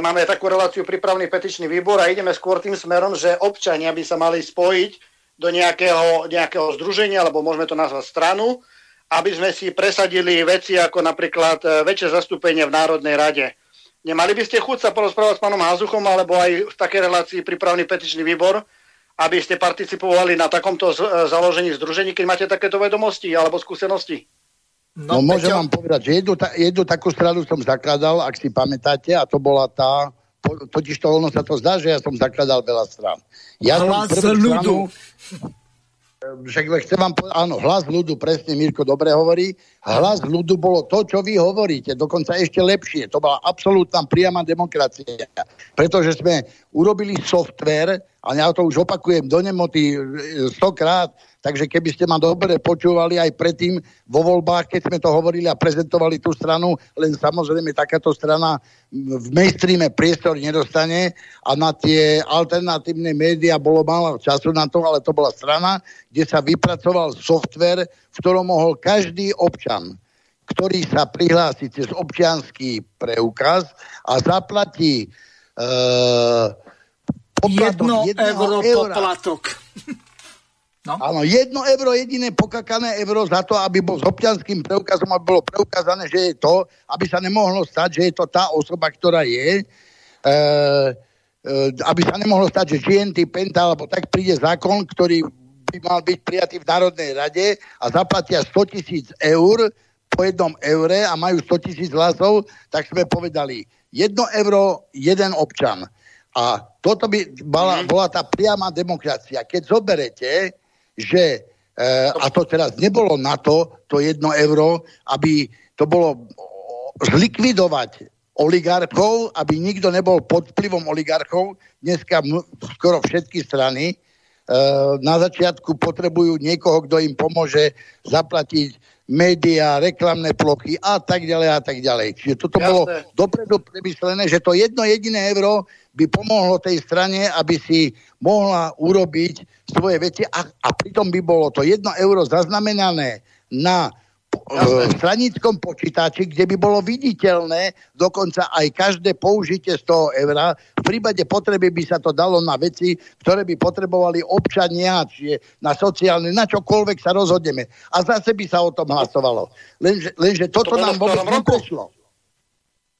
Speaker 8: máme takú reláciu pripravný petičný výbor a ideme skôr tým smerom, že občania by sa mali spojiť do nejakého, nejakého združenia, alebo môžeme to nazvať stranu, aby sme si presadili veci ako napríklad väčšie zastúpenie v Národnej rade Nemali by ste chuť sa porozprávať s pánom Hazuchom alebo aj v takej relácii pripravný petičný výbor, aby ste participovali na takomto z, založení združení, keď máte takéto vedomosti alebo skúsenosti?
Speaker 2: No, no môžem vám povedať, že jednu, jednu takú stranu som zakladal, ak si pamätáte, a to bola tá, totiž to ono sa to zdá, že ja som zakladal veľa strán. Ja
Speaker 1: Hlas som ľudu. Stranu,
Speaker 2: však chcem vám povedať, áno, hlas ľudu, presne Mirko dobre hovorí, hlas ľudu bolo to, čo vy hovoríte, dokonca ešte lepšie. To bola absolútna priama demokracia. Pretože sme urobili software, a ja to už opakujem do nemoty stokrát, Takže keby ste ma dobre počúvali aj predtým vo voľbách, keď sme to hovorili a prezentovali tú stranu, len samozrejme takáto strana v mainstreame priestor nedostane a na tie alternatívne médiá bolo málo času na to, ale to bola strana, kde sa vypracoval software, v ktorom mohol každý občan ktorý sa prihlási cez občianský preukaz a zaplatí e,
Speaker 1: poplatok jedno euro poplatok. *laughs*
Speaker 2: No? Áno, jedno euro, jediné pokakané euro za to, aby bol s občianským preukazom, aby bolo preukázané, že je to, aby sa nemohlo stať, že je to tá osoba, ktorá je, e, e, aby sa nemohlo stať, že GNT, Penta, alebo tak príde zákon, ktorý by mal byť prijatý v Národnej rade a zaplatia 100 tisíc eur po jednom eure a majú 100 tisíc hlasov, tak sme povedali, jedno euro, jeden občan. A toto by bola, bola tá priama demokracia. Keď zoberete, že e, a to teraz nebolo na to, to jedno euro, aby to bolo zlikvidovať oligarchov, aby nikto nebol pod vplyvom oligarchov. Dneska skoro všetky strany na začiatku potrebujú niekoho, kto im pomôže zaplatiť médiá, reklamné plochy a tak ďalej a tak ďalej. Čiže toto Jasne. bolo dopredu premyslené, že to jedno jediné euro by pomohlo tej strane, aby si mohla urobiť svoje veci a, a pritom by bolo to jedno euro zaznamenané na v stranickom počítači, kde by bolo viditeľné dokonca aj každé použitie z toho eura. V prípade potreby by sa to dalo na veci, ktoré by potrebovali občania, čiže na sociálne, na čokoľvek sa rozhodneme. A zase by sa o tom hlasovalo. Lenže, lenže toto to nám vôbec neprešlo.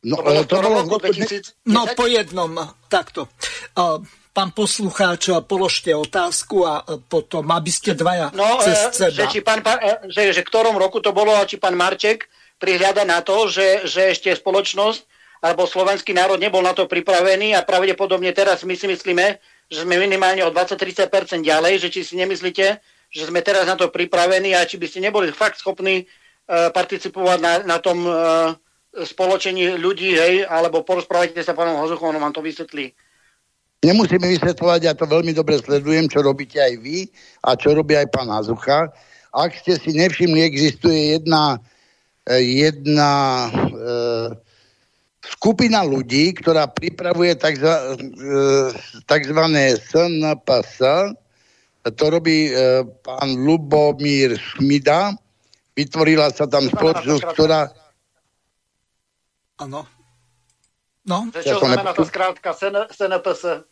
Speaker 1: No, to bolo, to bolo v roku 2010? No, po jednom, takto. Uh, pán poslucháč, položte otázku a potom, aby ste dvaja no, cez seba.
Speaker 8: Že, či pán, že, že ktorom roku to bolo a či pán Marček prihľada na to, že, že ešte spoločnosť alebo slovenský národ nebol na to pripravený a pravdepodobne teraz my si myslíme, že sme minimálne o 20-30% ďalej, že či si nemyslíte, že sme teraz na to pripravení a či by ste neboli fakt schopní uh, participovať na, na tom uh, spoločení ľudí, hej, alebo porozprávajte sa pánom Hozuchom, on vám to vysvetlí.
Speaker 2: Nemusíme vysvetľovať, ja to veľmi dobre sledujem, čo robíte aj vy a čo robí aj pán Hazucha. Ak ste si nevšimli, existuje jedna, e, jedna e, skupina ľudí, ktorá pripravuje tzv. E, SNPS. To robí e, pán Lubomír Šmida. Vytvorila sa tam spoločnosť, ktorá
Speaker 1: Áno. No.
Speaker 8: Čo ja znamená tá skrátka SNPS?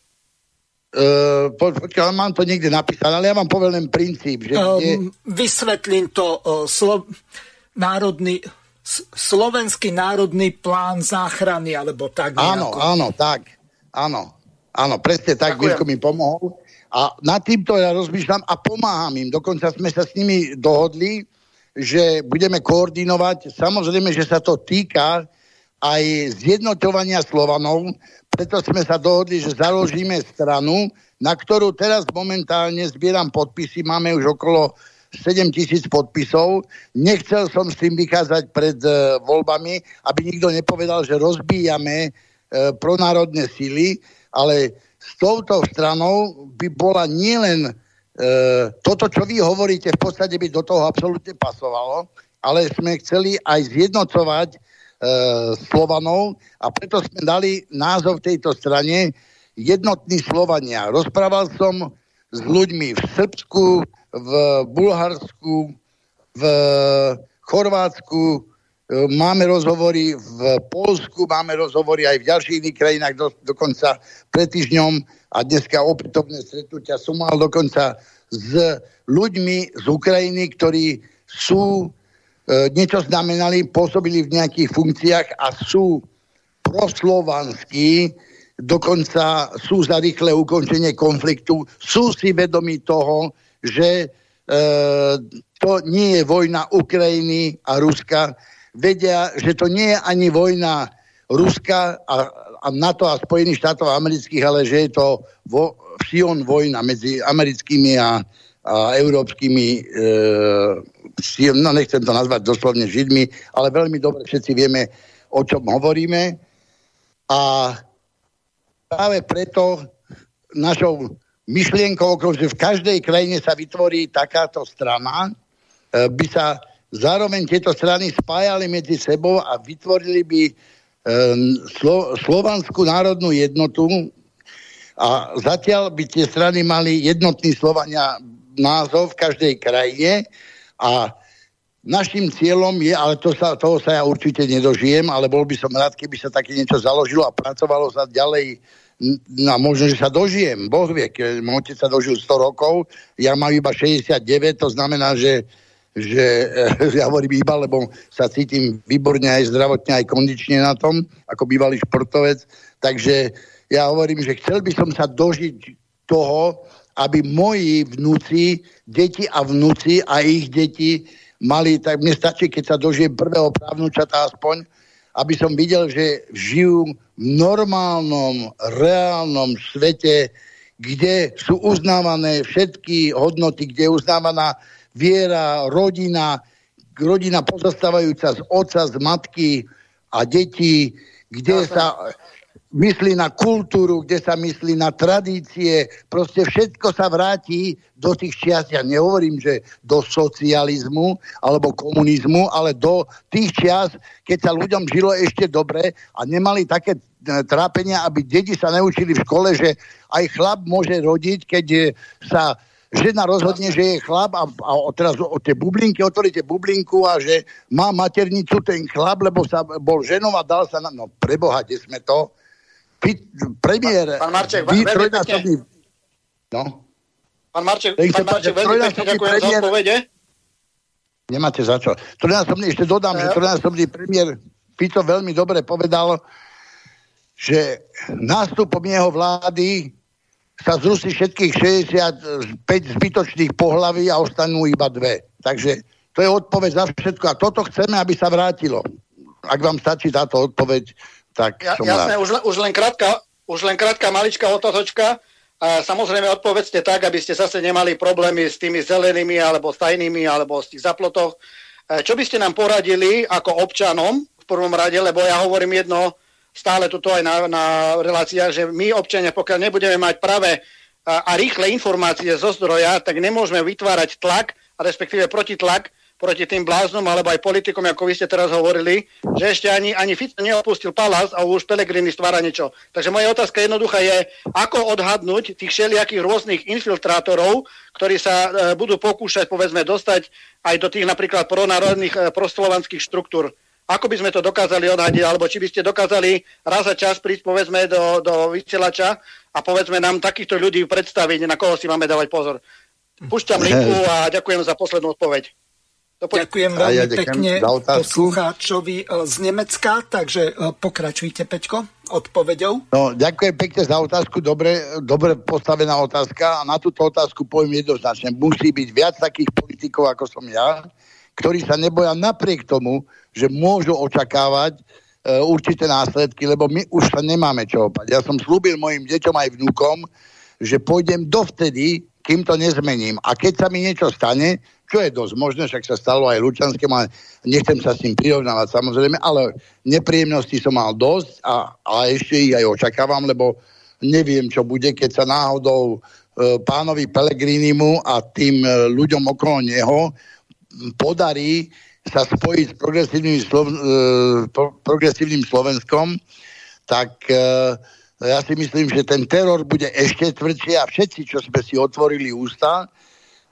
Speaker 2: Uh, po, počkaj, mám to niekde napísané, ale ja vám poviem len princíp. Že um,
Speaker 1: kde... Vysvetlím to. Uh, slo... národný, slovenský národný plán záchrany, alebo tak
Speaker 2: Áno, áno, tak. Áno, áno, presne tak, Mirko mi pomohol. A nad týmto ja rozmýšľam a pomáham im. Dokonca sme sa s nimi dohodli, že budeme koordinovať. Samozrejme, že sa to týka aj zjednotovania Slovanov, preto sme sa dohodli, že založíme stranu, na ktorú teraz momentálne zbieram podpisy, máme už okolo 7 tisíc podpisov. Nechcel som s tým vykázať pred uh, voľbami, aby nikto nepovedal, že rozbíjame uh, pronárodné síly, ale s touto stranou by bola nielen uh, toto, čo vy hovoríte, v podstate by do toho absolútne pasovalo, ale sme chceli aj zjednocovať E, Slovanov a preto sme dali názov tejto strane Jednotní Slovania. Rozprával som s ľuďmi v Srbsku, v Bulharsku, v Chorvátsku, e, máme rozhovory v Polsku, máme rozhovory aj v ďalších iných krajinách, do, dokonca pred týždňom a dneska opätovné stretnutia som mal dokonca s ľuďmi z Ukrajiny, ktorí sú E, niečo znamenali, pôsobili v nejakých funkciách a sú proslovanskí, dokonca sú za rýchle ukončenie konfliktu, sú si vedomí toho, že e, to nie je vojna Ukrajiny a Ruska, vedia, že to nie je ani vojna Ruska a, a NATO a Spojených štátov amerických, ale že je to vo, vojna medzi americkými a, a európskymi, e, no nechcem to nazvať doslovne Židmi, ale veľmi dobre všetci vieme, o čom hovoríme. A práve preto našou myšlienkou, že v každej krajine sa vytvorí takáto strana, e, by sa zároveň tieto strany spájali medzi sebou a vytvorili by e, Slo- Slovanskú národnú jednotu a zatiaľ by tie strany mali jednotný Slovania názov v každej krajine a Našim cieľom je, ale to sa, toho sa ja určite nedožijem, ale bol by som rád, keby sa také niečo založilo a pracovalo sa ďalej no možno, že sa dožijem, Boh vie, môj otec sa dožil 100 rokov, ja mám iba 69, to znamená, že, že *laughs* ja hovorím iba, lebo sa cítim výborne aj zdravotne, aj kondične na tom, ako bývalý športovec, takže ja hovorím, že chcel by som sa dožiť toho, aby moji vnúci, deti a vnúci a ich deti mali, tak mne stačí, keď sa dožijem prvého právnučata aspoň, aby som videl, že žijú v normálnom, reálnom svete, kde sú uznávané všetky hodnoty, kde je uznávaná viera, rodina, rodina pozostávajúca z otca, z matky a detí, kde sa myslí na kultúru, kde sa myslí na tradície, proste všetko sa vráti do tých čias, ja nehovorím, že do socializmu alebo komunizmu, ale do tých čias, keď sa ľuďom žilo ešte dobre a nemali také e, trápenia, aby deti sa neučili v škole, že aj chlap môže rodiť, keď e, sa žena rozhodne, že je chlap a, a teraz od tie bublinky, otvoríte bublinku a že má maternicu ten chlap, lebo sa bol ženom a dal sa na... No preboha, kde sme to? Premiér...
Speaker 8: Pán Marček, vy, veľmi pekne. No. Pán Marček, pán Marček veľmi pekne ďakujem za odpovede.
Speaker 2: Nemáte za čo. Trojnásobný, ešte dodám, že trojnásobný premiér Fico veľmi dobre povedal, že nástupom jeho vlády sa zruší všetkých 65 zbytočných pohlaví a ostanú iba dve. Takže to je odpoveď za všetko. A toto chceme, aby sa vrátilo. Ak vám stačí táto odpoveď, tak
Speaker 8: ja, jasné, už, len, už, len krátka, už len krátka maličká otázočka. A samozrejme odpovedzte tak, aby ste zase nemali problémy s tými zelenými alebo tajnými alebo z tých zaplotoch. E, čo by ste nám poradili ako občanom v prvom rade, lebo ja hovorím jedno stále tuto aj na, na reláciách, že my občania, pokiaľ nebudeme mať práve a, a rýchle informácie zo zdroja, tak nemôžeme vytvárať tlak, respektíve protitlak proti tým bláznom alebo aj politikom, ako vy ste teraz hovorili, že ešte ani, ani Fico neopustil palác a už Pelegrini stvára niečo. Takže moja otázka jednoduchá je, ako odhadnúť tých všelijakých rôznych infiltrátorov, ktorí sa e, budú pokúšať, povedzme, dostať aj do tých napríklad pronárodných e, proslovanských štruktúr. Ako by sme to dokázali odhadiť, alebo či by ste dokázali raz za čas prísť, povedzme, do, do vysielača a povedzme nám takýchto ľudí predstaviť, na koho si máme dávať pozor. Púšťam linku *laughs* a ďakujem za poslednú odpoveď.
Speaker 1: Ďakujem veľmi ja pekne poslucháčovi e, z Nemecka, takže e, pokračujte, Peťko, odpovedou.
Speaker 2: No, ďakujem pekne za otázku, dobre, dobre postavená otázka a na túto otázku poviem jednoznačne. Musí byť viac takých politikov, ako som ja, ktorí sa neboja napriek tomu, že môžu očakávať e, určité následky, lebo my už sa nemáme čo opať. Ja som slúbil mojim deťom aj vnúkom, že pôjdem dovtedy, kým to nezmením. A keď sa mi niečo stane, čo je dosť možné, však sa stalo aj Lučanskému, ale nechcem sa s tým prirovnávať samozrejme, ale nepríjemnosti som mal dosť a, a ešte ich aj očakávam, lebo neviem, čo bude, keď sa náhodou e, pánovi Pelegrinimu a tým e, ľuďom okolo neho podarí sa spojiť s progresívnym, Slo- e, pro, progresívnym Slovenskom, tak e, ja si myslím, že ten teror bude ešte tvrdší a všetci, čo sme si otvorili ústa,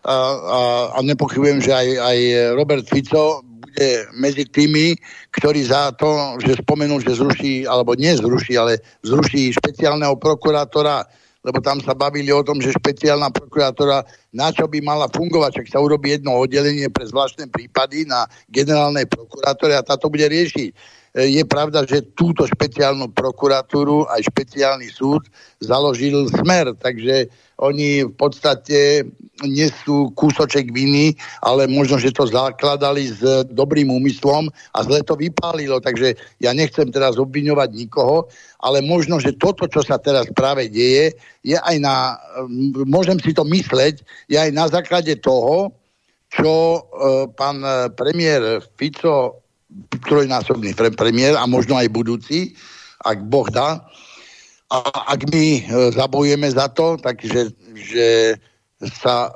Speaker 2: a, a, a nepochybujem, že aj, aj Robert Fico bude medzi tými, ktorí za to, že spomenul, že zruší, alebo nezruší, ale zruší špeciálneho prokurátora, lebo tam sa bavili o tom, že špeciálna prokurátora na čo by mala fungovať, čak sa urobí jedno oddelenie pre zvláštne prípady na generálnej prokurátore a táto bude riešiť. Je pravda, že túto špeciálnu prokuratúru aj špeciálny súd založil smer, takže oni v podstate nesú kúsoček viny, ale možno, že to zakladali s dobrým úmyslom a zle to vypálilo, takže ja nechcem teraz obviňovať nikoho, ale možno, že toto, čo sa teraz práve deje, je aj na, môžem si to mysleť, je aj na základe toho, čo e, pán premiér Fico trojnásobný pre premiér a možno aj budúci, ak Boh dá. A ak my e, zabojeme za to, takže že sa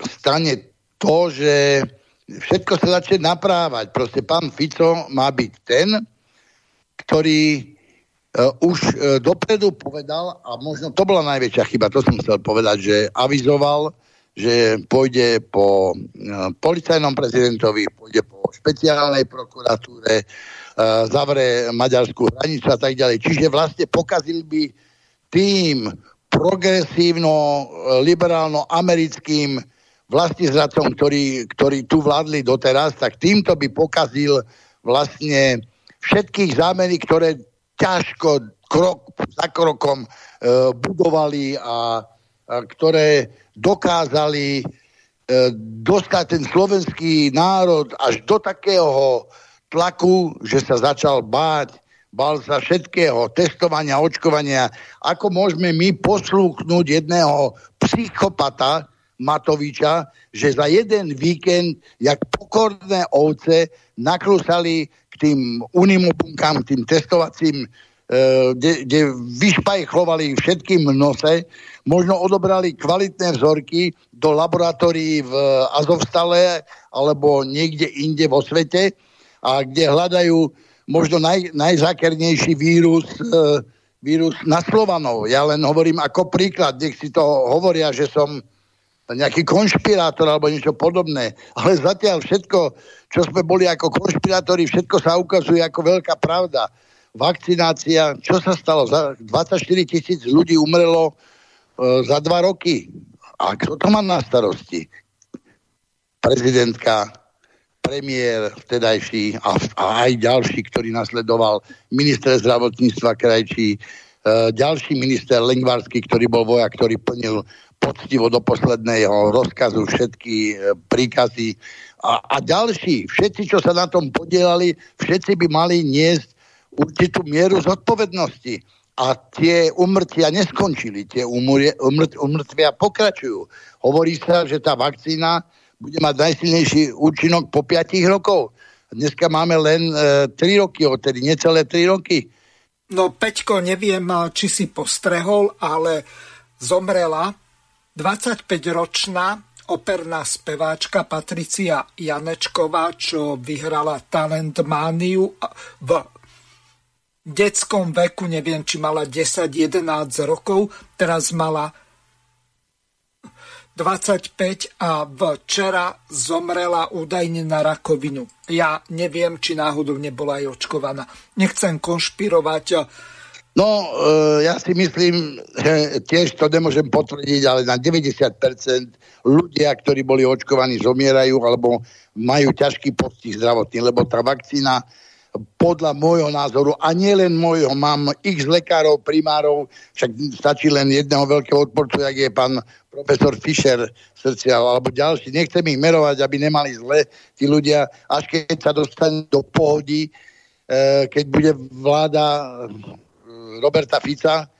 Speaker 2: stane to, že všetko sa začne naprávať. Proste pán Fico má byť ten, ktorý uh, už uh, dopredu povedal, a možno to bola najväčšia chyba, to som chcel povedať, že avizoval, že pôjde po uh, policajnom prezidentovi, pôjde po špeciálnej prokuratúre, uh, zavre maďarskú hranicu a tak ďalej. Čiže vlastne pokazil by tým progresívno-liberálno-americkým vlastizradcom, ktorí, ktorí tu vládli doteraz, tak týmto by pokazil vlastne všetkých zámeny, ktoré ťažko krok za krokom e, budovali a, a ktoré dokázali e, dostať ten slovenský národ až do takého tlaku, že sa začal báť, bál sa všetkého, testovania, očkovania. Ako môžeme my poslúchnuť jedného psychopata Matoviča, že za jeden víkend, jak pokorné ovce, nakrúsali k tým unimobunkám, tým testovacím kde, kde vyšpajchlovali všetkým nose, možno odobrali kvalitné vzorky do laboratórií v Azovstale alebo niekde inde vo svete a kde hľadajú možno naj, najzákernejší vírus, e, vírus na Slovanov. Ja len hovorím ako príklad, nech si to hovoria, že som nejaký konšpirátor alebo niečo podobné. Ale zatiaľ všetko, čo sme boli ako konšpirátori, všetko sa ukazuje ako veľká pravda vakcinácia, čo sa stalo? Za 24 tisíc ľudí umrelo e, za dva roky. A kto to má na starosti? Prezidentka, premiér vtedajší a, a aj ďalší, ktorý nasledoval, minister zdravotníctva krajčí, e, ďalší minister Lengvarský, ktorý bol vojak, ktorý plnil poctivo do posledného rozkazu všetky e, príkazy a, a ďalší, všetci, čo sa na tom podielali, všetci by mali niesť určitú mieru zodpovednosti. A tie umrtia neskončili, tie umr- umr- umrtvia pokračujú. Hovorí sa, že tá vakcína bude mať najsilnejší účinok po 5 rokov. Dneska máme len e, 3 roky, odtedy necelé 3 roky.
Speaker 1: No Peťko, neviem, či si postrehol, ale zomrela 25-ročná operná speváčka Patricia Janečková, čo vyhrala Talent Mániu v detskom veku, neviem, či mala 10-11 rokov, teraz mala 25 a včera zomrela údajne na rakovinu. Ja neviem, či náhodou nebola aj očkovaná. Nechcem konšpirovať.
Speaker 2: No, e, ja si myslím, že tiež to nemôžem potvrdiť, ale na 90% ľudia, ktorí boli očkovaní, zomierajú alebo majú ťažký postih zdravotný, lebo tá vakcína podľa môjho názoru, a nie len môjho, mám x lekárov, primárov, však stačí len jedného veľkého odporcu, jak je pán profesor Fischer srdcia, alebo ďalší. Nechcem ich merovať, aby nemali zle tí ľudia, až keď sa dostane do pohody, e, keď bude vláda e, Roberta Fica,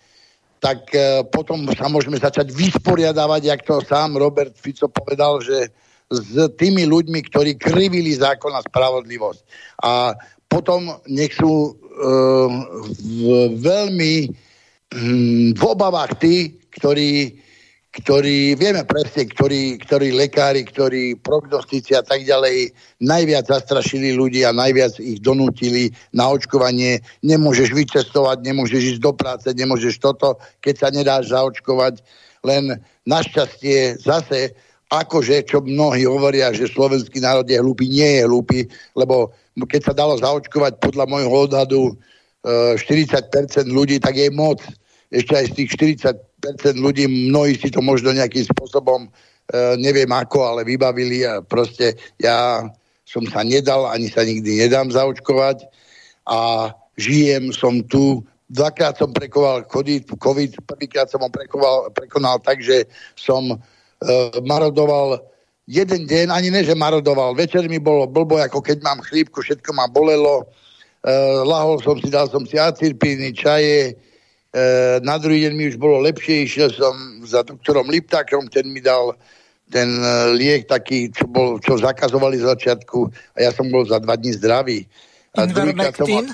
Speaker 2: tak e, potom sa môžeme začať vysporiadávať, jak to sám Robert Fico povedal, že s tými ľuďmi, ktorí krivili zákon a spravodlivosť. A potom nech sú uh, v, veľmi um, v obavách tí, ktorí, ktorí vieme presne, ktorí, ktorí lekári, ktorí prognostici a tak ďalej najviac zastrašili ľudí a najviac ich donútili na očkovanie. Nemôžeš vycestovať, nemôžeš ísť do práce, nemôžeš toto, keď sa nedáš zaočkovať. Len našťastie zase akože, čo mnohí hovoria, že slovenský národ je hlúpy, nie je hlúpy, lebo keď sa dalo zaočkovať podľa môjho odhadu 40% e, ľudí, tak je moc. Ešte aj z tých 40% ľudí, mnohí si to možno nejakým spôsobom, e, neviem ako, ale vybavili a proste ja som sa nedal, ani sa nikdy nedám zaočkovať. a žijem, som tu. Dvakrát som prekoval COVID, prvýkrát som ho prekoval, prekonal tak, že som uh, marodoval jeden deň, ani ne, že marodoval. Večer mi bolo blbo, ako keď mám chlípku, všetko ma bolelo. Uh, lahol som si, dal som si acirpíny, čaje. Uh, na druhý deň mi už bolo lepšie, išiel som za doktorom Liptákom, ten mi dal ten uh, liek taký, čo, bol, čo zakazovali z začiatku a ja som bol za dva dní zdravý.
Speaker 1: A Invermectin?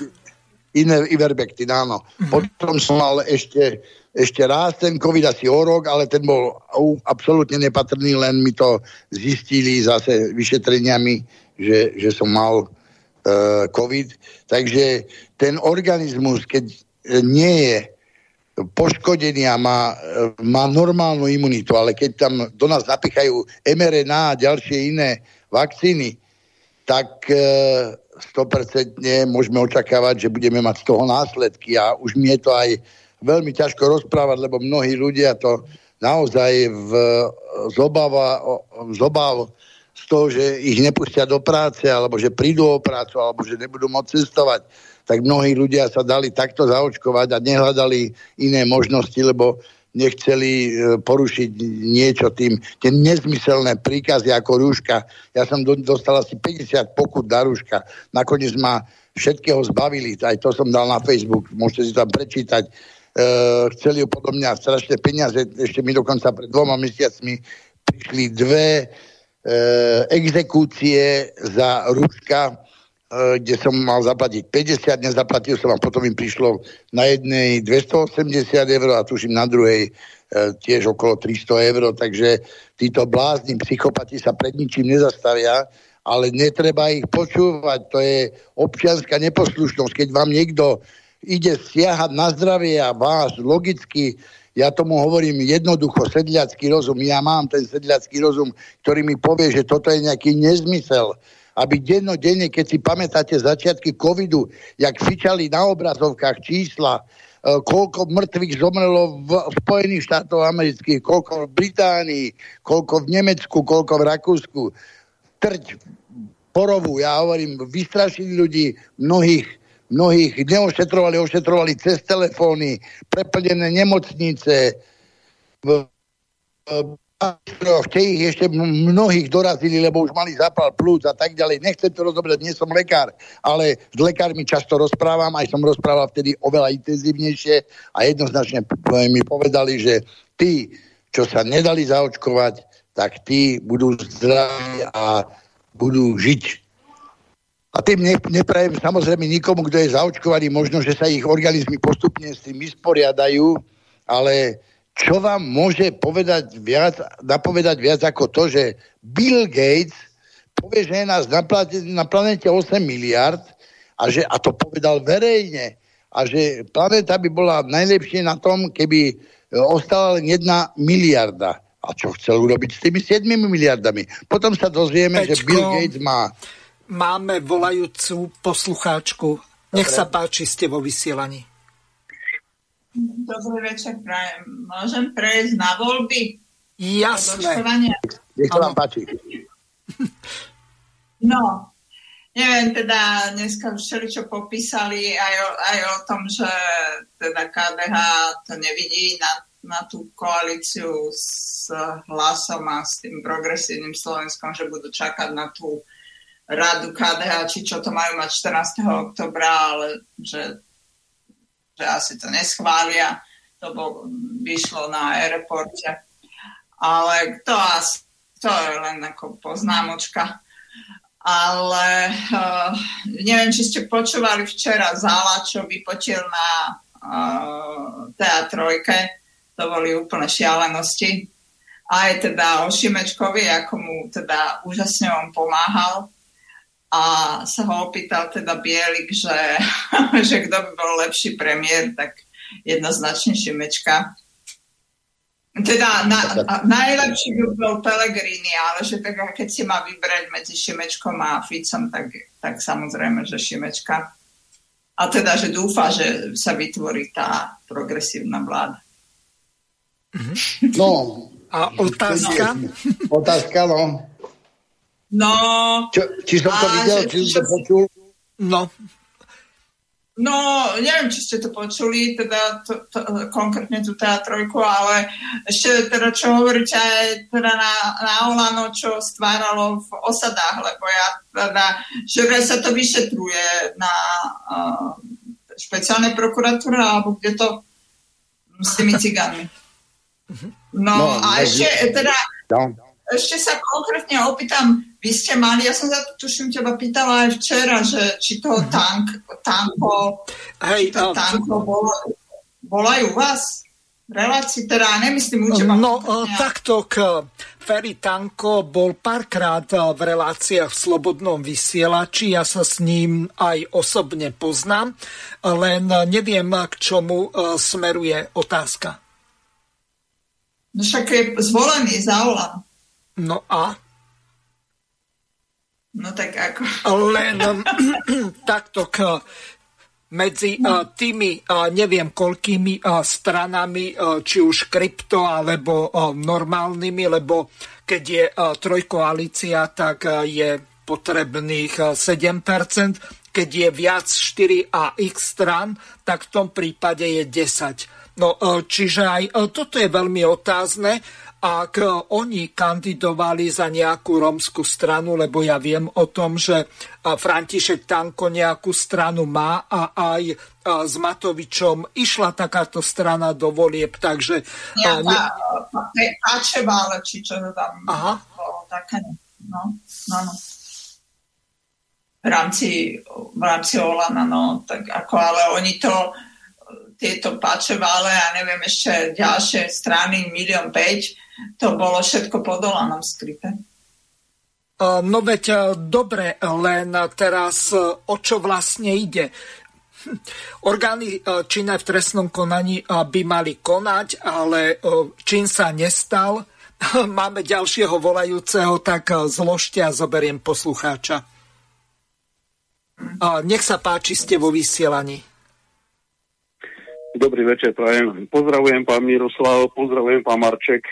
Speaker 2: Ivermectin, áno. Uh-huh. Potom som mal ešte ešte raz ten COVID asi o rok, ale ten bol absolútne nepatrný, len mi to zistili zase vyšetreniami, že, že som mal uh, COVID. Takže ten organizmus, keď nie je poškodený a má, má normálnu imunitu, ale keď tam do nás napichajú mRNA a ďalšie iné vakcíny, tak uh, 100% môžeme očakávať, že budeme mať z toho následky a už mi je to aj veľmi ťažko rozprávať, lebo mnohí ľudia to naozaj v, zobáva, zobav z toho, že ich nepustia do práce, alebo že prídu o prácu, alebo že nebudú môcť cestovať, tak mnohí ľudia sa dali takto zaočkovať a nehľadali iné možnosti, lebo nechceli e, porušiť niečo tým, tie nezmyselné príkazy ako rúška. Ja som do, dostal asi 50 pokut na rúška. Nakoniec ma všetkého zbavili, aj to som dal na Facebook, môžete si tam prečítať chceli podľa mňa strašné peniaze. Ešte mi dokonca pred dvoma mesiacmi prišli dve uh, exekúcie za rúška, uh, kde som mal zaplatiť 50, nezaplatil som a potom im prišlo na jednej 280 eur a tuším na druhej uh, tiež okolo 300 eur, takže títo blázni psychopati sa pred ničím nezastavia, ale netreba ich počúvať, to je občianská neposlušnosť. Keď vám niekto ide siahať na zdravie a vás logicky, ja tomu hovorím jednoducho sedliacký rozum. Ja mám ten sedliacký rozum, ktorý mi povie, že toto je nejaký nezmysel. Aby dennodenne, keď si pamätáte začiatky covidu, jak fičali na obrazovkách čísla, e, koľko mŕtvych zomrelo v Spojených štátoch amerických, koľko v Británii, koľko v Nemecku, koľko v Rakúsku. Trť porovú, ja hovorím, vystrašili ľudí mnohých mnohých neošetrovali, ošetrovali cez telefóny, preplnené nemocnice, v, v ich ešte mnohých dorazili, lebo už mali zápal plúc a tak ďalej. Nechcem to rozobrať, nie som lekár, ale s lekármi často rozprávam, aj som rozprával vtedy oveľa intenzívnejšie a jednoznačne mi povedali, že tí, čo sa nedali zaočkovať, tak tí budú zdraví a budú žiť a tým neprajem samozrejme nikomu, kto je zaočkovaný, možno, že sa ich organizmy postupne s tým vysporiadajú, ale čo vám môže povedať viac, napovedať viac ako to, že Bill Gates povie, že je nás na, planete, na planete 8 miliard a, že, a to povedal verejne a že planéta by bola najlepšie na tom, keby e, ostala len jedna miliarda. A čo chcel urobiť s tými 7 miliardami? Potom sa dozvieme, Pečko. že Bill Gates má
Speaker 1: máme volajúcu poslucháčku. Nech sa páči, ste vo vysielaní.
Speaker 9: Dobrý večer, prajem. Môžem prejsť na voľby?
Speaker 1: Jasné.
Speaker 2: Nech sa vám páči. *laughs*
Speaker 9: No, neviem, teda dneska už čo popísali aj o, aj o tom, že teda KDH to nevidí na, na tú koalíciu s hlasom a s tým progresívnym Slovenskom, že budú čakať na tú radu KDH, či čo to majú mať 14. oktobra, ale že, že asi to neschvália. To bol, vyšlo na aeroporte. Ale to asi, to je len ako poznámočka. Ale uh, neviem, či ste počúvali včera Zala, čo vypočil na uh, teatrojke. To boli úplne šialenosti. Aj teda o Šimečkovi, ako mu teda úžasne on pomáhal a sa ho opýtal teda Bielik, že, *laughs* že kto by bol lepší premiér, tak jednoznačne Šimečka. Teda na, najlepší by bol Pelegrini, ale že tak, keď si má vybrať medzi Šimečkom a Ficom, tak, tak samozrejme, že Šimečka. A teda, že dúfa, že sa vytvorí tá progresívna vláda.
Speaker 2: No.
Speaker 1: A otázka?
Speaker 2: Otázka, no.
Speaker 9: No.
Speaker 2: Čo, či som to videl, či som to počul?
Speaker 1: No.
Speaker 9: No, neviem, či ste to počuli, teda to, to, konkrétne tú trojku, ale ešte teda, čo hovoríte aj teda na, na Olano, čo stváralo v osadách, lebo ja teda, že sa to vyšetruje na uh, špeciálnej prokuratúre, alebo kde to s tými cigánmi. No, no a ešte teda, no. Ešte sa konkrétne opýtam, vy ste mali, ja som sa to tuším teba pýtala aj včera, že či to mhm. tank, tanko, Hej, či to tanko bolo, bolo aj u vás? Relácii, teda nemyslím u teba.
Speaker 1: No, takto k Ferry Tanko bol párkrát v reláciách v Slobodnom vysielači, ja sa s ním aj osobne poznám, len neviem, k čomu e, smeruje otázka.
Speaker 9: No však je zvolený za Olano.
Speaker 1: No a?
Speaker 9: No tak ako?
Speaker 1: Len *clears throat* takto k, medzi no. tými neviem koľkými stranami, či už krypto alebo normálnymi, lebo keď je trojkoalícia, tak je potrebných 7%, keď je viac 4 a x stran, tak v tom prípade je 10. No, čiže aj toto je veľmi otázne ak oni kandidovali za nejakú romskú stranu, lebo ja viem o tom, že František Tanko nejakú stranu má a aj s Matovičom išla takáto strana do volieb, takže...
Speaker 9: Ja, ne... Páčeva, ale či čo to tam Aha. bolo také, no, no, no. V rámci, v rámci Olana, no, tak ako, ale oni to tieto Pačevále a neviem ešte ďalšie strany, milión 5, to bolo všetko pod Olanom skryté.
Speaker 1: No veď dobre, len teraz o čo vlastne ide? *laughs* Orgány činné v trestnom konaní by mali konať, ale čin sa nestal. *laughs* Máme ďalšieho volajúceho, tak zložte a zoberiem poslucháča. Nech sa páči, ste vo vysielaní.
Speaker 10: Dobrý večer, prajem. Pozdravujem pán Miroslav, pozdravujem pán Marček.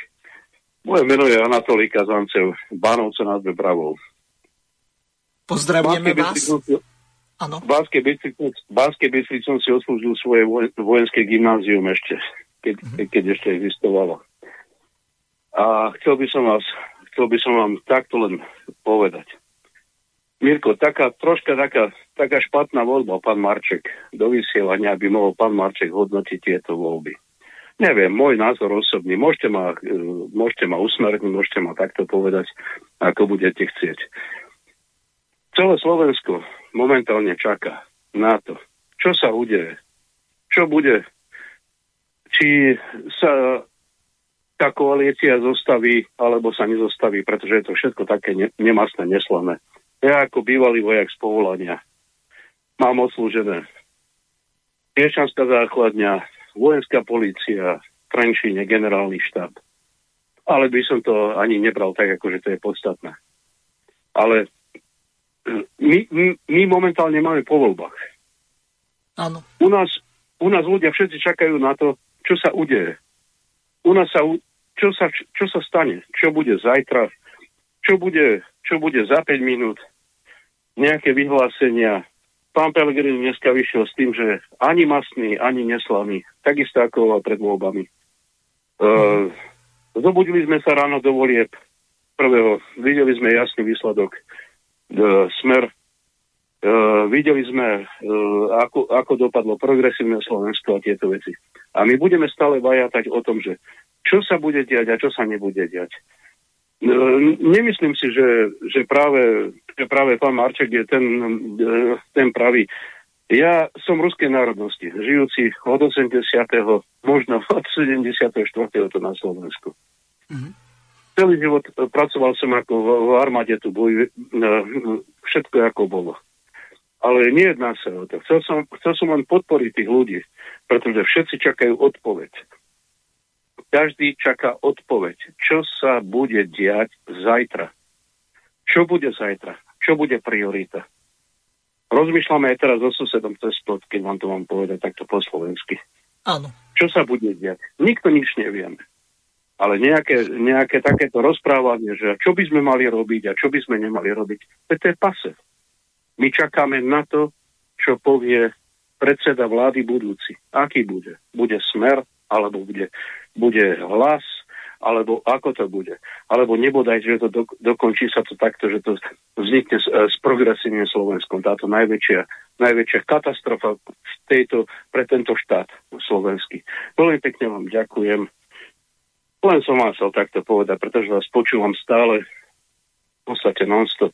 Speaker 10: Moje meno je Anatolí Kazancev, Bánovce nad Bebravou.
Speaker 1: Pozdravujeme vás.
Speaker 10: Áno. V Bánskej Bystrici som si odslúžil svoje vojenské gymnázium ešte, keď, mm-hmm. keď ešte existovalo. A chcel by som vás, chcel by som vám takto len povedať. Mirko, taká, troška taká, taká špatná voľba, pán Marček, do vysielania by mohol pán Marček hodnotiť tieto voľby. Neviem, môj názor osobný. Môžete ma, e, môžete ma usmerniť, môžete ma takto povedať, ako budete chcieť. Celé Slovensko momentálne čaká na to, čo sa udeje, čo bude, či sa tá koalícia zostaví, alebo sa nezostaví, pretože je to všetko také ne- nemastné, neslané. Ja ako bývalý vojak z povolania mám odslúžené Piešanská základňa, vojenská policia, Trenčíne, generálny štáb. Ale by som to ani nebral tak, ako že to je podstatné. Ale hm, my, my momentálne máme po voľbách.
Speaker 1: Áno.
Speaker 10: U nás, u nás ľudia všetci čakajú na to, čo sa udeje. U nás sa, čo sa, čo sa stane, čo bude zajtra, čo bude, čo bude za 5 minút, nejaké vyhlásenia, pán Pellegrini dneska vyšiel s tým, že ani masný, ani neslaný, takisto ako pred voľbami. Uh, zobudili sme sa ráno do volieb prvého, videli sme jasný výsledok uh, smer, uh, videli sme, uh, ako, ako dopadlo progresívne Slovensko a tieto veci. A my budeme stále vajatať o tom, že čo sa bude diať a čo sa nebude diať. Nemyslím si, že, že, práve, že práve pán Marček je ten, ten pravý. Ja som ruskej národnosti, žijúci od 80. možno od 74. to na Slovensku. Mm-hmm. Celý život pracoval som ako v, v armáde, tu boj, všetko ako bolo. Ale nejedná sa o to. Chcel som, chcel som len podporiť tých ľudí, pretože všetci čakajú odpoveď. Každý čaká odpoveď, čo sa bude diať zajtra. Čo bude zajtra? Čo bude priorita? Rozmýšľame aj teraz so susedom cez plot, keď vám to mám povedať takto po slovensky.
Speaker 1: Áno.
Speaker 10: Čo sa bude diať? Nikto nič nevieme. Ale nejaké, nejaké takéto rozprávanie, že čo by sme mali robiť a čo by sme nemali robiť, to je pase. My čakáme na to, čo povie predseda vlády budúci. Aký bude? Bude smer, alebo bude, bude hlas, alebo ako to bude. Alebo nebodaj, že to do, dokončí sa to takto, že to vznikne s, s progresívnym Slovenskom. Táto najväčšia, najväčšia katastrofa v tejto, pre tento štát slovenský. Veľmi pekne vám ďakujem. Len som vám chcel takto povedať, pretože vás počúvam stále v podstate non-stop.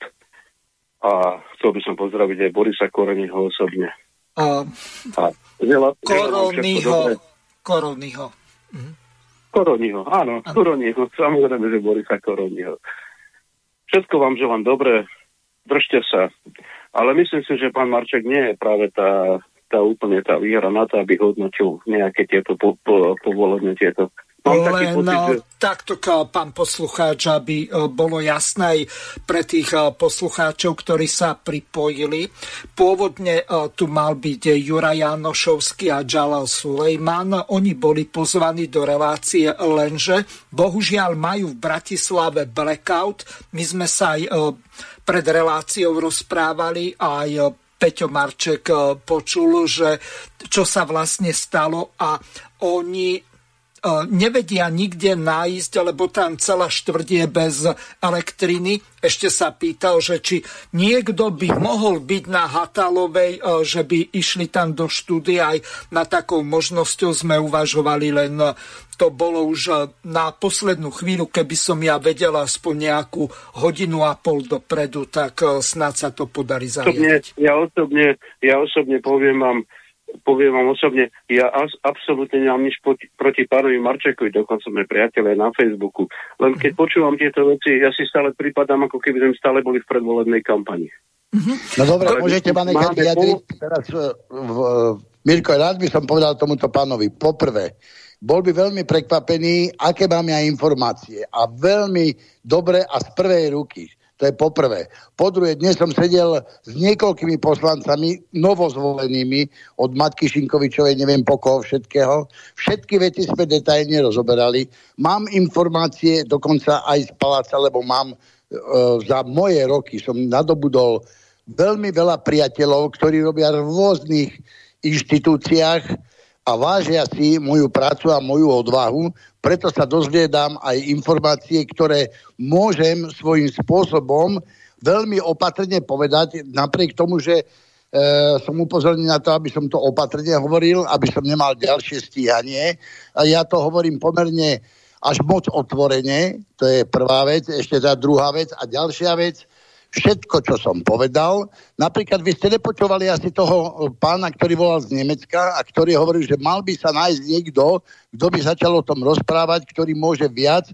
Speaker 10: A chcel by som pozdraviť aj Borisa Koreniho osobne.
Speaker 1: Uh, a veľa, Koronyho. Koronyho.
Speaker 10: Mhm. Koronyho, áno, uh. Koronyho. Samozrejme, že Borisa Koronyho. Všetko vám želám dobre, držte sa. Ale myslím si, že pán Marček nie je práve tá, tá úplne tá výhra na to, aby hodnotil nejaké tieto po, po, povolenie, tieto
Speaker 1: len pocit, že... takto, pán poslucháč, aby e, bolo jasné aj pre tých e, poslucháčov, ktorí sa pripojili. Pôvodne e, tu mal byť Juraj Janošovský a Jalal Sulejman. Oni boli pozvaní do relácie, lenže bohužiaľ majú v Bratislave blackout. My sme sa aj pred reláciou rozprávali aj Peťo Marček počul, že čo sa vlastne stalo a oni nevedia nikde nájsť, lebo tam celá štvrť je bez elektriny. Ešte sa pýtal, že či niekto by mohol byť na Hatalovej, e, že by išli tam do štúdia aj na takou možnosťou sme uvažovali, len e, to bolo už na poslednú chvíľu, keby som ja vedela aspoň nejakú hodinu a pol dopredu, tak snad sa to podarí zariadiť.
Speaker 10: Ja osobne, ja osobne poviem vám, poviem vám osobne, ja as, absolútne nemám nič proti, proti pánovi Marčekovi, dokonca sme priateľe na Facebooku. Len keď počúvam tieto veci, ja si stále pripadám, ako keby sme stále boli v predvolebnej kampani.
Speaker 2: Mm-hmm. No dobre, Ale môžete ma nechať vyjadriť teraz v, v, Mirko, rád by som povedal tomuto pánovi. Poprvé, bol by veľmi prekvapený, aké mám ja informácie. A veľmi dobre a z prvej ruky to je poprvé. Po druhé, dnes som sedel s niekoľkými poslancami, novozvolenými, od Matky Šinkovičovej, neviem po koho všetkého. Všetky veci sme detajne rozoberali. Mám informácie dokonca aj z paláca, lebo mám e, za moje roky, som nadobudol veľmi veľa priateľov, ktorí robia v rôznych inštitúciách a vážia si moju prácu a moju odvahu preto sa dozviedam aj informácie, ktoré môžem svojím spôsobom veľmi opatrne povedať, napriek tomu, že e, som upozornil na to, aby som to opatrne hovoril, aby som nemal ďalšie stíhanie. A ja to hovorím pomerne až moc otvorene, to je prvá vec, ešte tá druhá vec. A ďalšia vec, všetko, čo som povedal. Napríklad vy ste nepočúvali asi toho pána, ktorý volal z Nemecka a ktorý hovoril, že mal by sa nájsť niekto, kto by začal o tom rozprávať, ktorý môže viac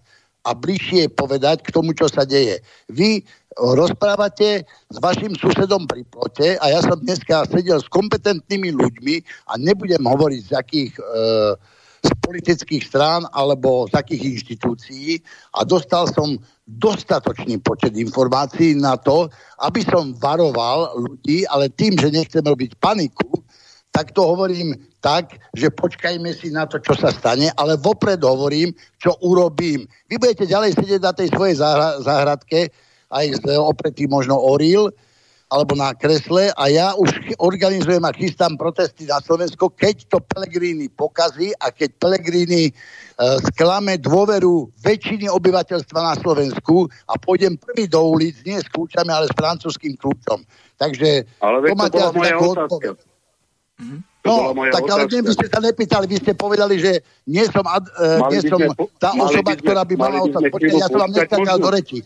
Speaker 2: a bližšie povedať k tomu, čo sa deje. Vy rozprávate s vašim susedom pri plote a ja som dneska sedel s kompetentnými ľuďmi a nebudem hovoriť z akých e, z politických strán alebo z takých inštitúcií a dostal som dostatočný počet informácií na to, aby som varoval ľudí, ale tým, že nechcem robiť paniku, tak to hovorím tak, že počkajme si na to, čo sa stane, ale vopred hovorím, čo urobím. Vy budete ďalej sedieť na tej svojej záhradke, aj opretý možno oril, alebo na kresle a ja už organizujem a chystám protesty na Slovensko, keď to Pelegrini pokazí a keď Pelegrini uh, sklame dôveru väčšiny obyvateľstva na Slovensku a pôjdem prvý do ulic, nie s kľúčami, ale s francúzským kľúčom. Takže
Speaker 10: ale to máte asi takú odpoveď.
Speaker 2: Mm-hmm. No, tak ale dnes by ste sa nepýtali, vy ste povedali, že nie som, ad, uh, nie som tá osoba, sme, ktorá by mala ostať. Počkej, ja som vám neskákal do reči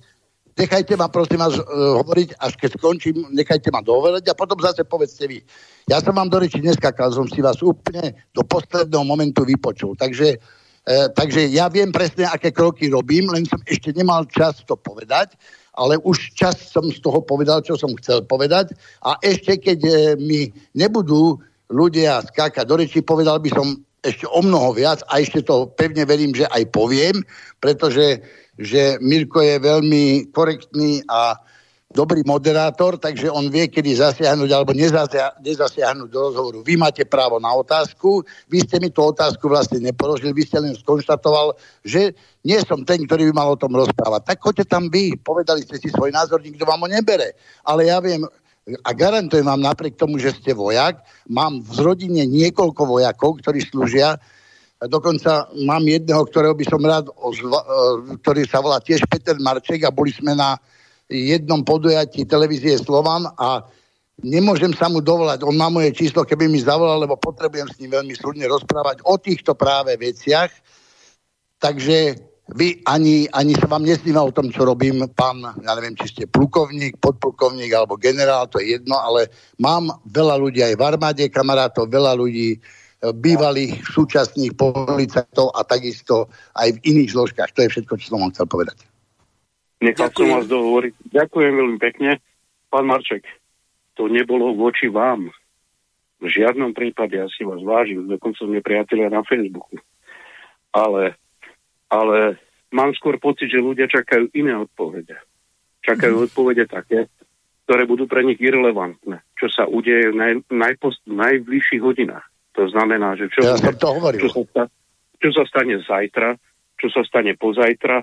Speaker 2: nechajte ma prosím vás uh, hovoriť, až keď skončím, nechajte ma dohovoriť a potom zase povedzte vy. Ja som vám do reči neskakal, som si vás úplne do posledného momentu vypočul. Takže, uh, takže ja viem presne, aké kroky robím, len som ešte nemal čas to povedať, ale už čas som z toho povedal, čo som chcel povedať a ešte keď uh, mi nebudú ľudia skákať do reči, povedal by som ešte o mnoho viac a ešte to pevne verím, že aj poviem, pretože že Mirko je veľmi korektný a dobrý moderátor, takže on vie, kedy zasiahnuť alebo nezasiahnuť do rozhovoru. Vy máte právo na otázku, vy ste mi tú otázku vlastne nepoložili, vy ste len skonštatoval, že nie som ten, ktorý by mal o tom rozprávať. Tak choďte tam vy, povedali ste si svoj názor, nikto vám ho nebere. Ale ja viem a garantujem vám napriek tomu, že ste vojak, mám v rodine niekoľko vojakov, ktorí slúžia Dokonca mám jedného, ktorého by som rád, ozva, e, ktorý sa volá tiež Peter Marček a boli sme na jednom podujatí televízie Slovan a nemôžem sa mu dovolať. On má moje číslo, keby mi zavolal, lebo potrebujem s ním veľmi súdne rozprávať o týchto práve veciach. Takže vy ani, ani sa vám nesníva o tom, čo robím, pán, ja neviem, či ste plukovník, podplukovník alebo generál, to je jedno, ale mám veľa ľudí aj v armáde kamarátov, veľa ľudí bývalých súčasných policajtov a takisto aj v iných zložkách. To je všetko, čo som vám chcel povedať.
Speaker 10: Nechal som vás dohovoriť. Ďakujem veľmi pekne. Pán Marček, to nebolo voči vám. V žiadnom prípade ja si vás vážim, dokonca sme priatelia na Facebooku. Ale, ale mám skôr pocit, že ľudia čakajú iné odpovede. Čakajú mm. odpovede také, ktoré budú pre nich irrelevantné, čo sa udeje v naj, najpost, najbližších hodinách. To znamená, že čo,
Speaker 2: ja som to hovoril.
Speaker 10: Čo, sa, čo sa stane zajtra, čo sa stane pozajtra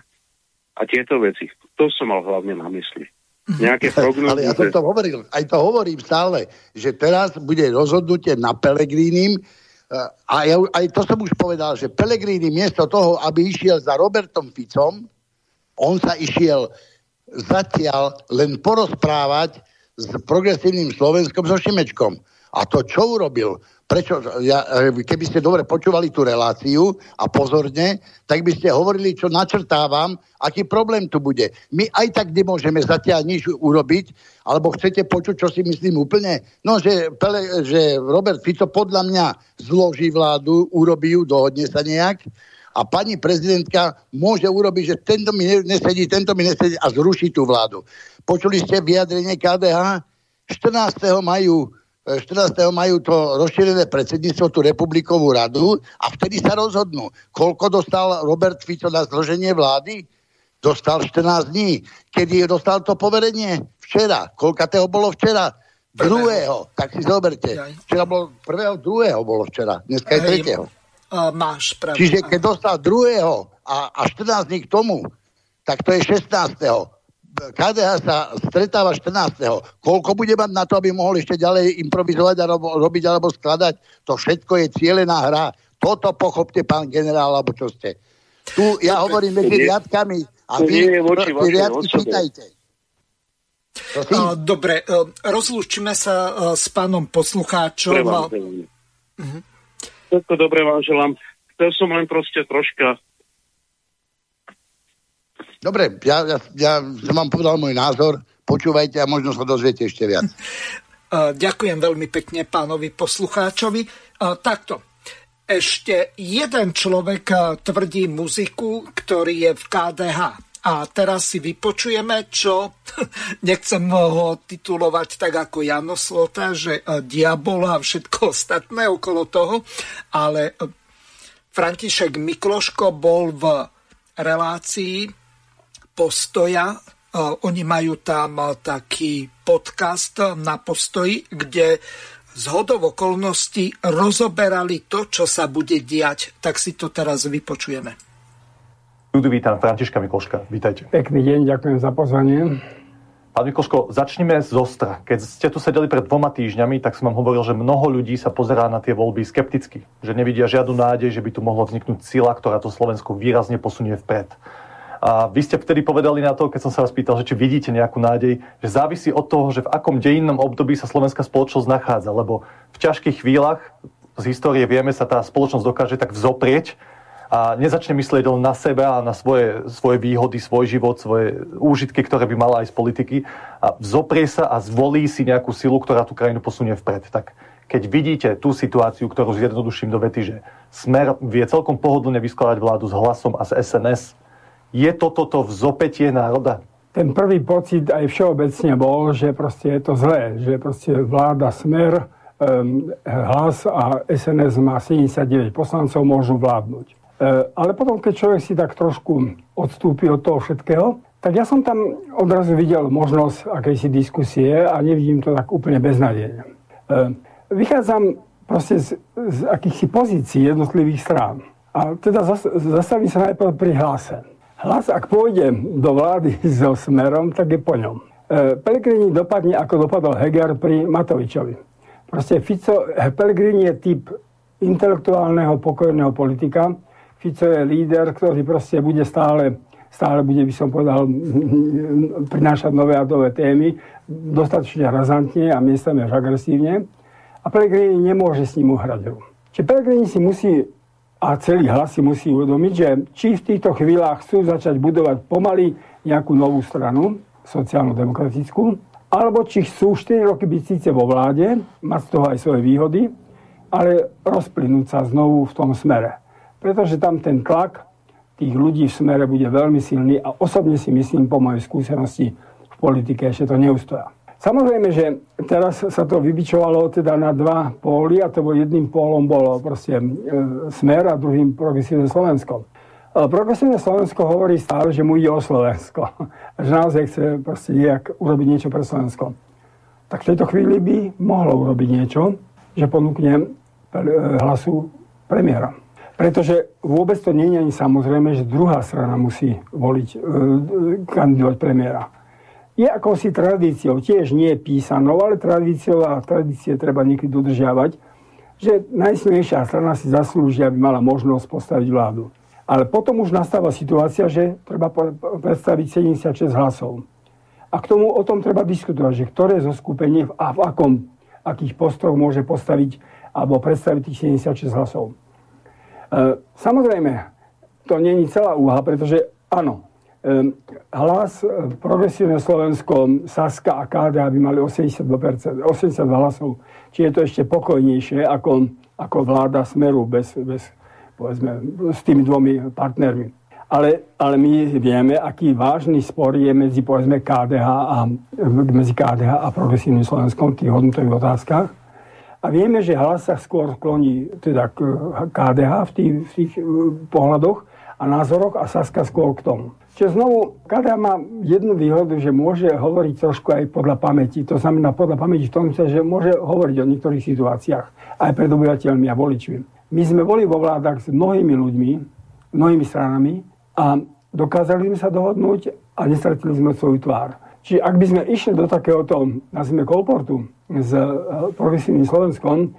Speaker 10: a tieto veci. To som mal hlavne na mysli.
Speaker 2: Mhm. Nejaké prognozy. *laughs* Ale ja som to hovoril, aj to hovorím stále, že teraz bude rozhodnutie na Pelegrínim eh, a ja, aj to som už povedal, že Pelegrini miesto toho, aby išiel za Robertom Ficom, on sa išiel zatiaľ len porozprávať s progresívnym Slovenskom so Šimečkom. A to čo urobil? Prečo, ja, keby ste dobre počúvali tú reláciu a pozorne, tak by ste hovorili, čo načrtávam, aký problém tu bude. My aj tak nemôžeme zatiaľ nič urobiť, alebo chcete počuť, čo si myslím úplne? No, že, Pele, že Robert Fico podľa mňa zloží vládu, urobí ju, dohodne sa nejak a pani prezidentka môže urobiť, že tento mi nesedí, tento mi nesedí a zruší tú vládu. Počuli ste vyjadrenie KDH? 14. majú 14. majú to rozšírené predsedníctvo, tú republikovú radu a vtedy sa rozhodnú. Koľko dostal Robert Fico na zloženie vlády? Dostal 14 dní. Kedy dostal to poverenie? Včera. Koľkatého bolo včera? Druhého. Tak si zoberte. Včera bolo prvého, druhého bolo včera. Dneska je tretieho.
Speaker 1: Máš pravdu.
Speaker 2: Čiže keď dostal druhého a, a 14 dní k tomu, tak to je 16. KDH sa stretáva 14. Koľko bude mať na to, aby mohol ešte ďalej improvizovať alebo robiť alebo skladať? To všetko je cieľená hra. Toto pochopte, pán generál, alebo čo ste. Tu ja hovorím medzi riadkami a vy riadky čítajte.
Speaker 1: Dobre, rozlúčime sa s pánom poslucháčom.
Speaker 10: Mhm. Všetko dobre vám želám. Chcel som len proste troška
Speaker 2: Dobre, ja, ja, ja som vám povedal môj názor, počúvajte a možno sa dozviete ešte viac. *laughs*
Speaker 1: Ďakujem veľmi pekne pánovi poslucháčovi. Takto, ešte jeden človek tvrdí muziku, ktorý je v KDH. A teraz si vypočujeme, čo *laughs* nechcem ho titulovať tak ako Jano Slota, že diabol a všetko ostatné okolo toho, ale František Mikloško bol v relácii postoja. Oni majú tam taký podcast na postoji, kde z hodov okolností rozoberali to, čo sa bude diať. Tak si to teraz vypočujeme.
Speaker 11: Tu vítam Františka Mikloška. Vítajte.
Speaker 12: Pekný deň, ďakujem za pozvanie.
Speaker 11: Pán Mikloško, začneme z Ostra. Keď ste tu sedeli pred dvoma týždňami, tak som vám hovoril, že mnoho ľudí sa pozerá na tie voľby skepticky. Že nevidia žiadnu nádej, že by tu mohla vzniknúť sila, ktorá to Slovensku výrazne posunie vpred. A vy ste vtedy povedali na to, keď som sa vás pýtal, že či vidíte nejakú nádej, že závisí od toho, že v akom dejinnom období sa slovenská spoločnosť nachádza. Lebo v ťažkých chvíľach z histórie vieme sa tá spoločnosť dokáže tak vzoprieť a nezačne myslieť len na seba a na svoje, svoje výhody, svoj život, svoje úžitky, ktoré by mala aj z politiky a vzoprie sa a zvolí si nejakú silu, ktorá tú krajinu posunie vpred. Tak keď vidíte tú situáciu, ktorú zjednoduším do vety, že Smer vie celkom pohodlne vyskladať vládu s hlasom a s SNS, je to toto vzopetie národa?
Speaker 12: Ten prvý pocit aj všeobecne bol, že proste je to zlé, že proste vláda Smer, um, hlas a SNS má 79 poslancov, môžu vládnuť. Uh, ale potom, keď človek si tak trošku odstúpi od toho všetkého, tak ja som tam odrazu videl možnosť akejsi diskusie a nevidím to tak úplne beznadejne. Uh, vychádzam proste z, z akýchsi pozícií jednotlivých strán. A teda zastavím sa najprv pri hlase. Hlas, ak pôjde do vlády *laughs* so smerom, tak je po ňom. Pellegrini dopadne, ako dopadol Heger pri Matovičovi. Proste Fico, Pellegrini je typ intelektuálneho, pokojného politika. Fico je líder, ktorý proste bude stále, stále bude, by som povedal, prinášať nové a nové témy, dostatočne razantne a miestami až agresívne. A Pellegrini nemôže s ním uhrať hru. Čiže Pellegrini si musí a celý hlas si musí uvedomiť, že či v týchto chvíľach chcú začať budovať pomaly nejakú novú stranu, sociálno-demokratickú, alebo či chcú 4 roky byť síce vo vláde, mať z toho aj svoje výhody, ale rozplynúť sa znovu v tom smere. Pretože tam ten tlak tých ľudí v smere bude veľmi silný a osobne si myslím po mojej skúsenosti v politike, že to neustoja. Samozrejme, že teraz sa to vybičovalo teda na dva póly a to bol jedným pólom bolo proste e, smer a druhým progresívne Slovensko. Progresívne Slovensko hovorí stále, že mu ide o Slovensko. *laughs* Že naozaj chce proste nejak urobiť niečo pre Slovensko. Tak v tejto chvíli by mohlo urobiť niečo, že ponúkne e, hlasu premiéra. Pretože vôbec to nie je ani samozrejme, že druhá strana musí voliť, e, kandidovať premiéra. Je akousi tradíciou, tiež nie písanou, ale tradíciou a tradície treba niekedy dodržiavať, že najsilnejšia strana si zaslúži, aby mala možnosť postaviť vládu. Ale potom už nastáva situácia, že treba predstaviť 76 hlasov. A k tomu o tom treba diskutovať, že ktoré zo skupenie a v akom, akých postoch môže postaviť alebo predstaviť tých 76 hlasov. E, samozrejme, to není celá úha, pretože áno, hlas e, Progresívne Slovensko, Saska a KDA by mali 82%, 82 hlasov. Čiže je to ešte pokojnejšie ako, ako vláda Smeru bez, bez povedzme, s tými dvomi partnermi. Ale, ale my vieme, aký vážny spor je medzi povedzme KDH a, medzi KDH a progresívnym Slovenskom v tých hodnotových otázkach. A vieme, že hlas sa skôr kloní teda k KDH v tých, v tých e, pohľadoch a názoroch a Saska skôr k tomu. Čiže znovu, KDH má jednu výhodu, že môže hovoriť trošku aj podľa pamäti. To znamená podľa pamäti v tom, že môže hovoriť o niektorých situáciách aj pred obyvateľmi a voličmi. My sme boli vo vládach s mnohými ľuďmi, mnohými stranami a dokázali sme sa dohodnúť a nestratili sme svoju tvár. Čiže ak by sme išli do takéhoto, nazvime kolportu s eh, progresívnym Slovenskom,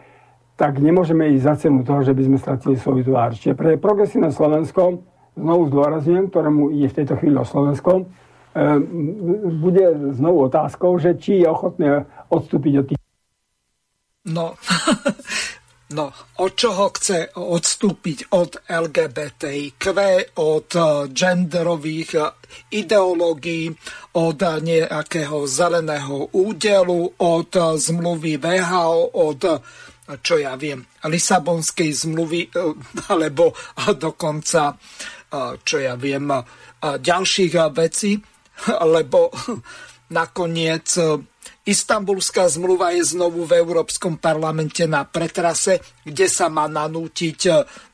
Speaker 12: tak nemôžeme ísť za cenu toho, že by sme stratili svoju tvár. Čiže pre progresívne Slovensko, znovu zdôrazňujem, ktorému ide v tejto chvíli o Slovensko, eh, bude znovu otázkou, že či je ochotné odstúpiť od tých...
Speaker 1: No, *laughs* No, od čoho chce odstúpiť od LGBTIQ, od eh, genderových eh, ideológií, od nejakého zeleného údelu, od zmluvy VHO, od čo ja viem, Lisabonskej zmluvy, *laughs* alebo dokonca, čo ja viem, ďalších vecí, *laughs* lebo *laughs* nakoniec Istanbulská zmluva je znovu v Európskom parlamente na pretrase, kde sa má nanútiť e,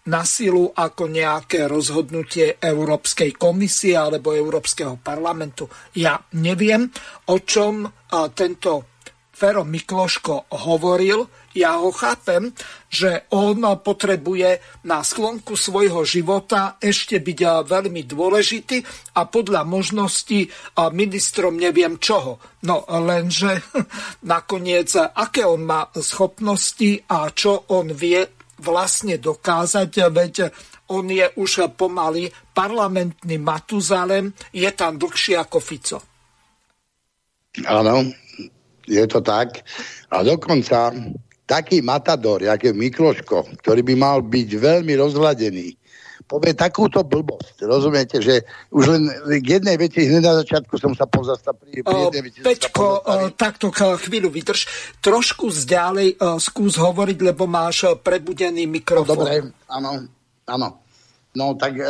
Speaker 1: na silu ako nejaké rozhodnutie Európskej komisie alebo Európskeho parlamentu. Ja neviem, o čom e, tento Fero Mikloško hovoril, ja ho chápem, že on potrebuje na sklonku svojho života ešte byť veľmi dôležitý a podľa možností ministrom neviem čoho. No lenže *laughs* nakoniec, aké on má schopnosti a čo on vie vlastne dokázať, veď on je už pomaly parlamentný Matuzalem, je tam dlhšie ako Fico.
Speaker 2: Áno, je to tak. A dokonca taký matador, je Mikloško, ktorý by mal byť veľmi rozhľadený, povie takúto blbosť. Rozumiete, že už len k jednej veci hneď na začiatku som sa pozastavil.
Speaker 1: Peťko, takto chvíľu vydrž. Trošku zďalej skús hovoriť, lebo máš prebudený mikrofón.
Speaker 2: No, dobre, áno, áno. No tak e,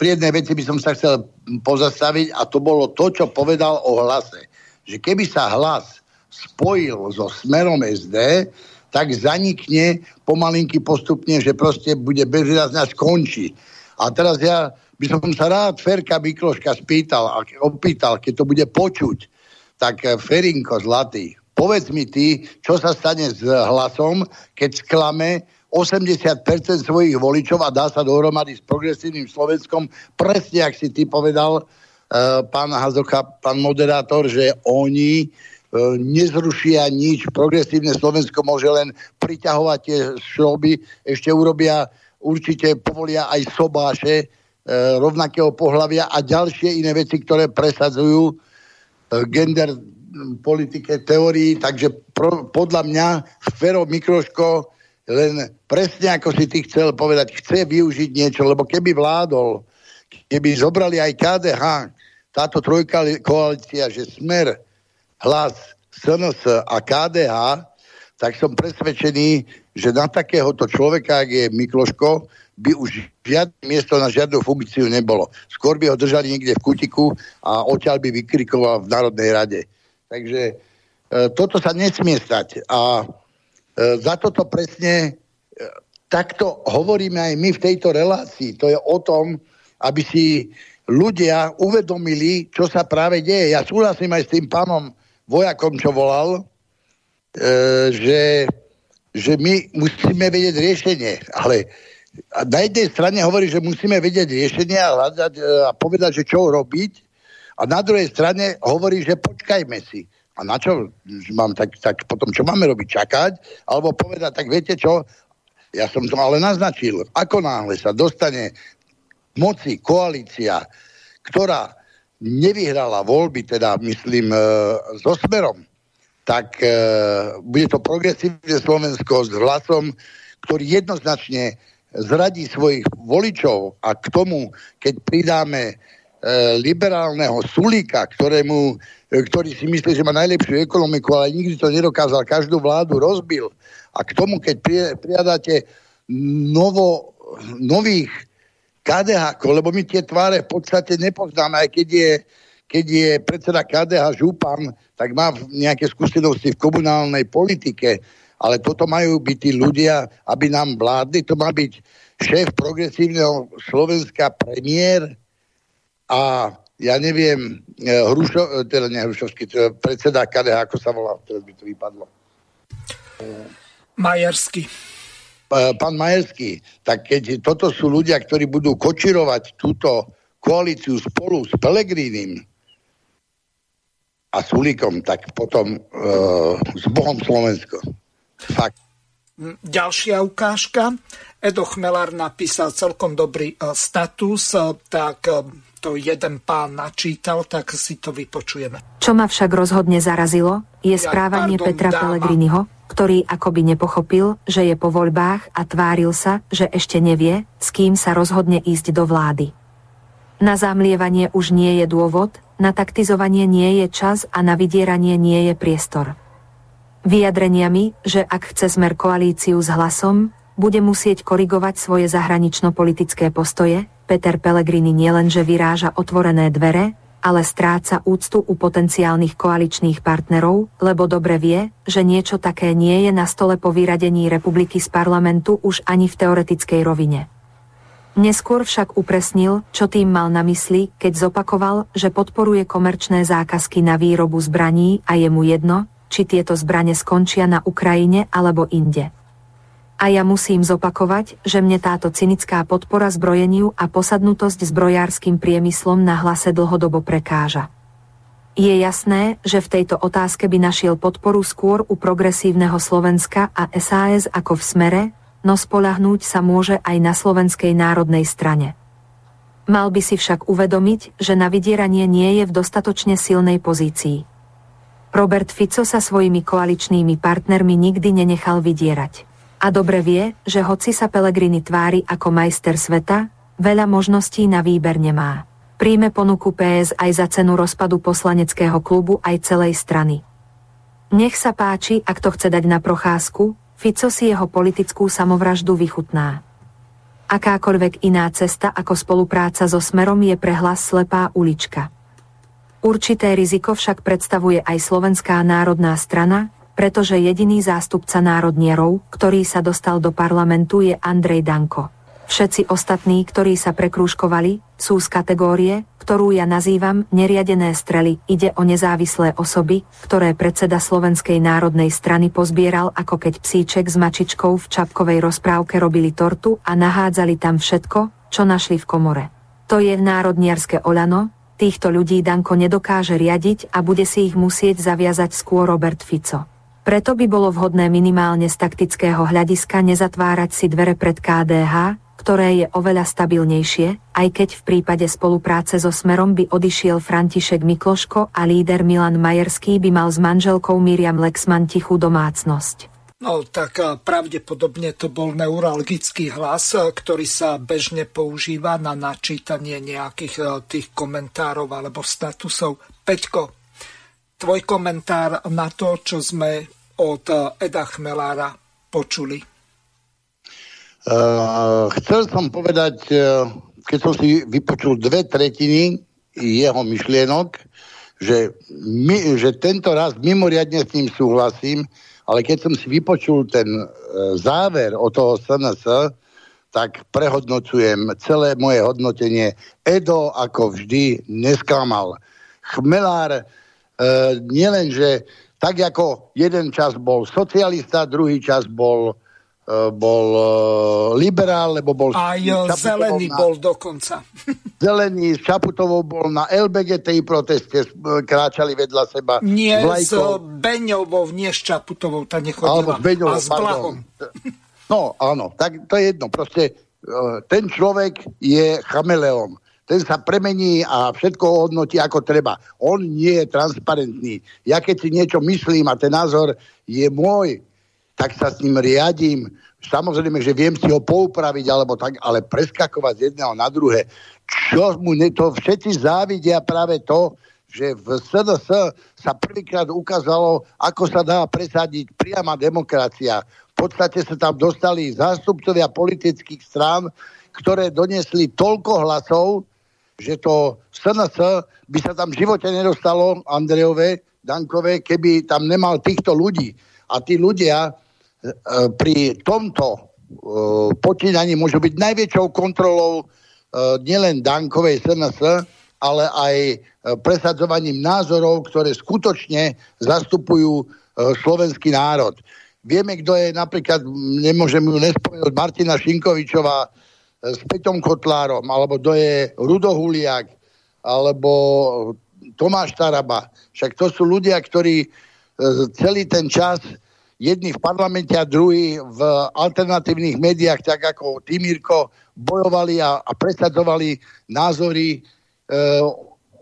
Speaker 2: pri jednej veci by som sa chcel pozastaviť a to bolo to, čo povedal o hlase. Že keby sa hlas spojil so smerom SD, tak zanikne pomalinky postupne, že proste bude bezvýrazne a skončí. A teraz ja by som sa rád Ferka Mikloška spýtal, a opýtal, keď to bude počuť, tak eh, Ferinko zlatý, povedz mi ty, čo sa stane s hlasom, keď sklame 80% svojich voličov a dá sa dohromady s progresívnym Slovenskom, presne ak si ty povedal, pán Hazocha, pán moderátor, že oni nezrušia nič. Progresívne Slovensko môže len priťahovať tie šroby, ešte urobia, určite povolia aj sobáše, rovnakého pohľavia a ďalšie iné veci, ktoré presadzujú gender politike, teórii, takže pro, podľa mňa Fero Mikroško len presne ako si ty chcel povedať, chce využiť niečo, lebo keby vládol, keby zobrali aj KDH, táto trojka koalícia, že Smer, Hlas, SNS a KDH, tak som presvedčený, že na takéhoto človeka, ak je Mikloško, by už žiadne miesto na žiadnu funkciu nebolo. Skôr by ho držali niekde v kutiku a odtiaľ by vykrikoval v Národnej rade. Takže e, toto sa nesmie stať. A e, za toto presne e, takto hovoríme aj my v tejto relácii. To je o tom, aby si ľudia uvedomili, čo sa práve deje. Ja súhlasím aj s tým pánom vojakom, čo volal, e, že, že my musíme vedieť riešenie. Ale na jednej strane hovorí, že musíme vedieť riešenie a, hľadať, e, a povedať, že čo robiť. A na druhej strane hovorí, že počkajme si. A na čo mám tak, tak potom, čo máme robiť? Čakať? Alebo povedať, tak viete čo? Ja som to ale naznačil. Ako náhle sa dostane moci koalícia, ktorá nevyhrala voľby, teda myslím e, so smerom, tak e, bude to progresívne Slovensko s hlasom, ktorý jednoznačne zradí svojich voličov a k tomu, keď pridáme e, liberálneho Sulíka, ktorému, e, ktorý si myslí, že má najlepšiu ekonomiku, ale nikdy to nedokázal, každú vládu rozbil. A k tomu, keď pri, priadáte novo, nových KDH, lebo my tie tváre v podstate nepoznáme, aj keď je, keď je predseda KDH župan, tak má nejaké skúsenosti v komunálnej politike ale toto majú byť tí ľudia, aby nám vládli. To má byť šéf progresívneho Slovenska, premiér a ja neviem, e, Hrušo, e, teda nie Hrušovský, teda predseda KDH, ako sa volá, teraz by to vypadlo.
Speaker 1: Majerský.
Speaker 2: Pán Majerský, tak keď toto sú ľudia, ktorí budú kočirovať túto koalíciu spolu s Pelegrínim a Sulíkom, tak potom uh, s Bohom Slovensko. Fakt.
Speaker 1: Ďalšia ukážka. Edo Chmelár napísal celkom dobrý e, status, e, tak e, to jeden pán načítal, tak si to vypočujeme.
Speaker 13: Čo ma však rozhodne zarazilo, je správanie pardon, Petra dáma. Pellegriniho, ktorý akoby nepochopil, že je po voľbách a tváril sa, že ešte nevie, s kým sa rozhodne ísť do vlády. Na zamlievanie už nie je dôvod, na taktizovanie nie je čas a na vydieranie nie je priestor. Vyjadreniami, že ak chce smer koalíciu s hlasom, bude musieť korigovať svoje zahranično-politické postoje, Peter Pellegrini nielenže vyráža otvorené dvere, ale stráca úctu u potenciálnych koaličných partnerov, lebo dobre vie, že niečo také nie je na stole po vyradení republiky z parlamentu už ani v teoretickej rovine. Neskôr však upresnil, čo tým mal na mysli, keď zopakoval, že podporuje komerčné zákazky na výrobu zbraní a je mu jedno, či tieto zbrane skončia na Ukrajine alebo inde. A ja musím zopakovať, že mne táto cynická podpora zbrojeniu a posadnutosť zbrojárskym priemyslom na hlase dlhodobo prekáža. Je jasné, že v tejto otázke by našiel podporu skôr u progresívneho Slovenska a SAS ako v smere, no spolahnúť sa môže aj na Slovenskej národnej strane. Mal by si však uvedomiť, že na vydieranie nie je v dostatočne silnej pozícii. Robert Fico sa svojimi koaličnými partnermi nikdy nenechal vydierať. A dobre vie, že hoci sa Pelegrini tvári ako majster sveta, veľa možností na výber nemá. Príjme ponuku PS aj za cenu rozpadu poslaneckého klubu aj celej strany. Nech sa páči, ak to chce dať na procházku, Fico si jeho politickú samovraždu vychutná. Akákoľvek iná cesta ako spolupráca so Smerom je pre hlas slepá ulička. Určité riziko však predstavuje aj Slovenská národná strana, pretože jediný zástupca národnierov, ktorý sa dostal do parlamentu je Andrej Danko. Všetci ostatní, ktorí sa prekrúžkovali, sú z kategórie, ktorú ja nazývam neriadené strely. Ide o nezávislé osoby, ktoré predseda Slovenskej národnej strany pozbieral ako keď psíček s mačičkou v čapkovej rozprávke robili tortu a nahádzali tam všetko, čo našli v komore. To je národniarske Olano, Týchto ľudí Danko nedokáže riadiť a bude si ich musieť zaviazať skôr Robert Fico. Preto by bolo vhodné minimálne z taktického hľadiska nezatvárať si dvere pred KDH, ktoré je oveľa stabilnejšie, aj keď v prípade spolupráce so Smerom by odišiel František Mikloško a líder Milan Majerský by mal s manželkou Miriam Lexman tichú domácnosť.
Speaker 1: No tak eh, pravdepodobne to bol neuralgický hlas, eh, ktorý sa bežne používa na načítanie nejakých eh, tých komentárov alebo statusov. Peťko, tvoj komentár na to, čo sme od Eda Chmelára počuli.
Speaker 2: Uh, chcel som povedať, uh, keď som si vypočul dve tretiny jeho myšlienok, že, my, že tento raz mimoriadne s ním súhlasím, ale keď som si vypočul ten e, záver o toho SNS, tak prehodnocujem celé moje hodnotenie. Edo ako vždy nesklamal. Chmelár e, nielen, že tak ako jeden čas bol socialista, druhý čas bol E, bol e, liberál, lebo bol...
Speaker 1: Aj zelený na, bol dokonca. *laughs*
Speaker 2: Zelený s Čaputovou bol na LBGTI proteste, e, kráčali vedľa seba.
Speaker 1: Nie, s, s Beňovou, nie s Čaputovou, tá nechodila. Alebo s Beňovou, a s Blahom.
Speaker 2: No, áno, tak to je jedno. Proste ten človek je chameleom. Ten sa premení a všetko hodnotí ako treba. On nie je transparentný. Ja keď si niečo myslím a ten názor je môj, tak sa s ním riadím. Samozrejme, že viem si ho poupraviť, alebo tak, ale preskakovať z jedného na druhé. Čo mu ne, to všetci závidia práve to, že v SDS sa prvýkrát ukázalo, ako sa dá presadiť priama demokracia. V podstate sa tam dostali zástupcovia politických strán, ktoré donesli toľko hlasov, že to SNS by sa tam v živote nedostalo Andrejové, Dankové, keby tam nemal týchto ľudí. A tí ľudia E, pri tomto e, počínaní môžu byť najväčšou kontrolou e, nielen Dankovej SNS, ale aj presadzovaním názorov, ktoré skutočne zastupujú slovenský národ. Vieme, kto je napríklad, nemôžem ju nespomenúť, Martina Šinkovičová s Peťom Kotlárom, alebo kto je Rudo Huliak, alebo Tomáš Taraba. Však to sú ľudia, ktorí celý ten čas jedni v parlamente a druhí v alternatívnych médiách, tak ako Timírko, bojovali a, a presadzovali názory e,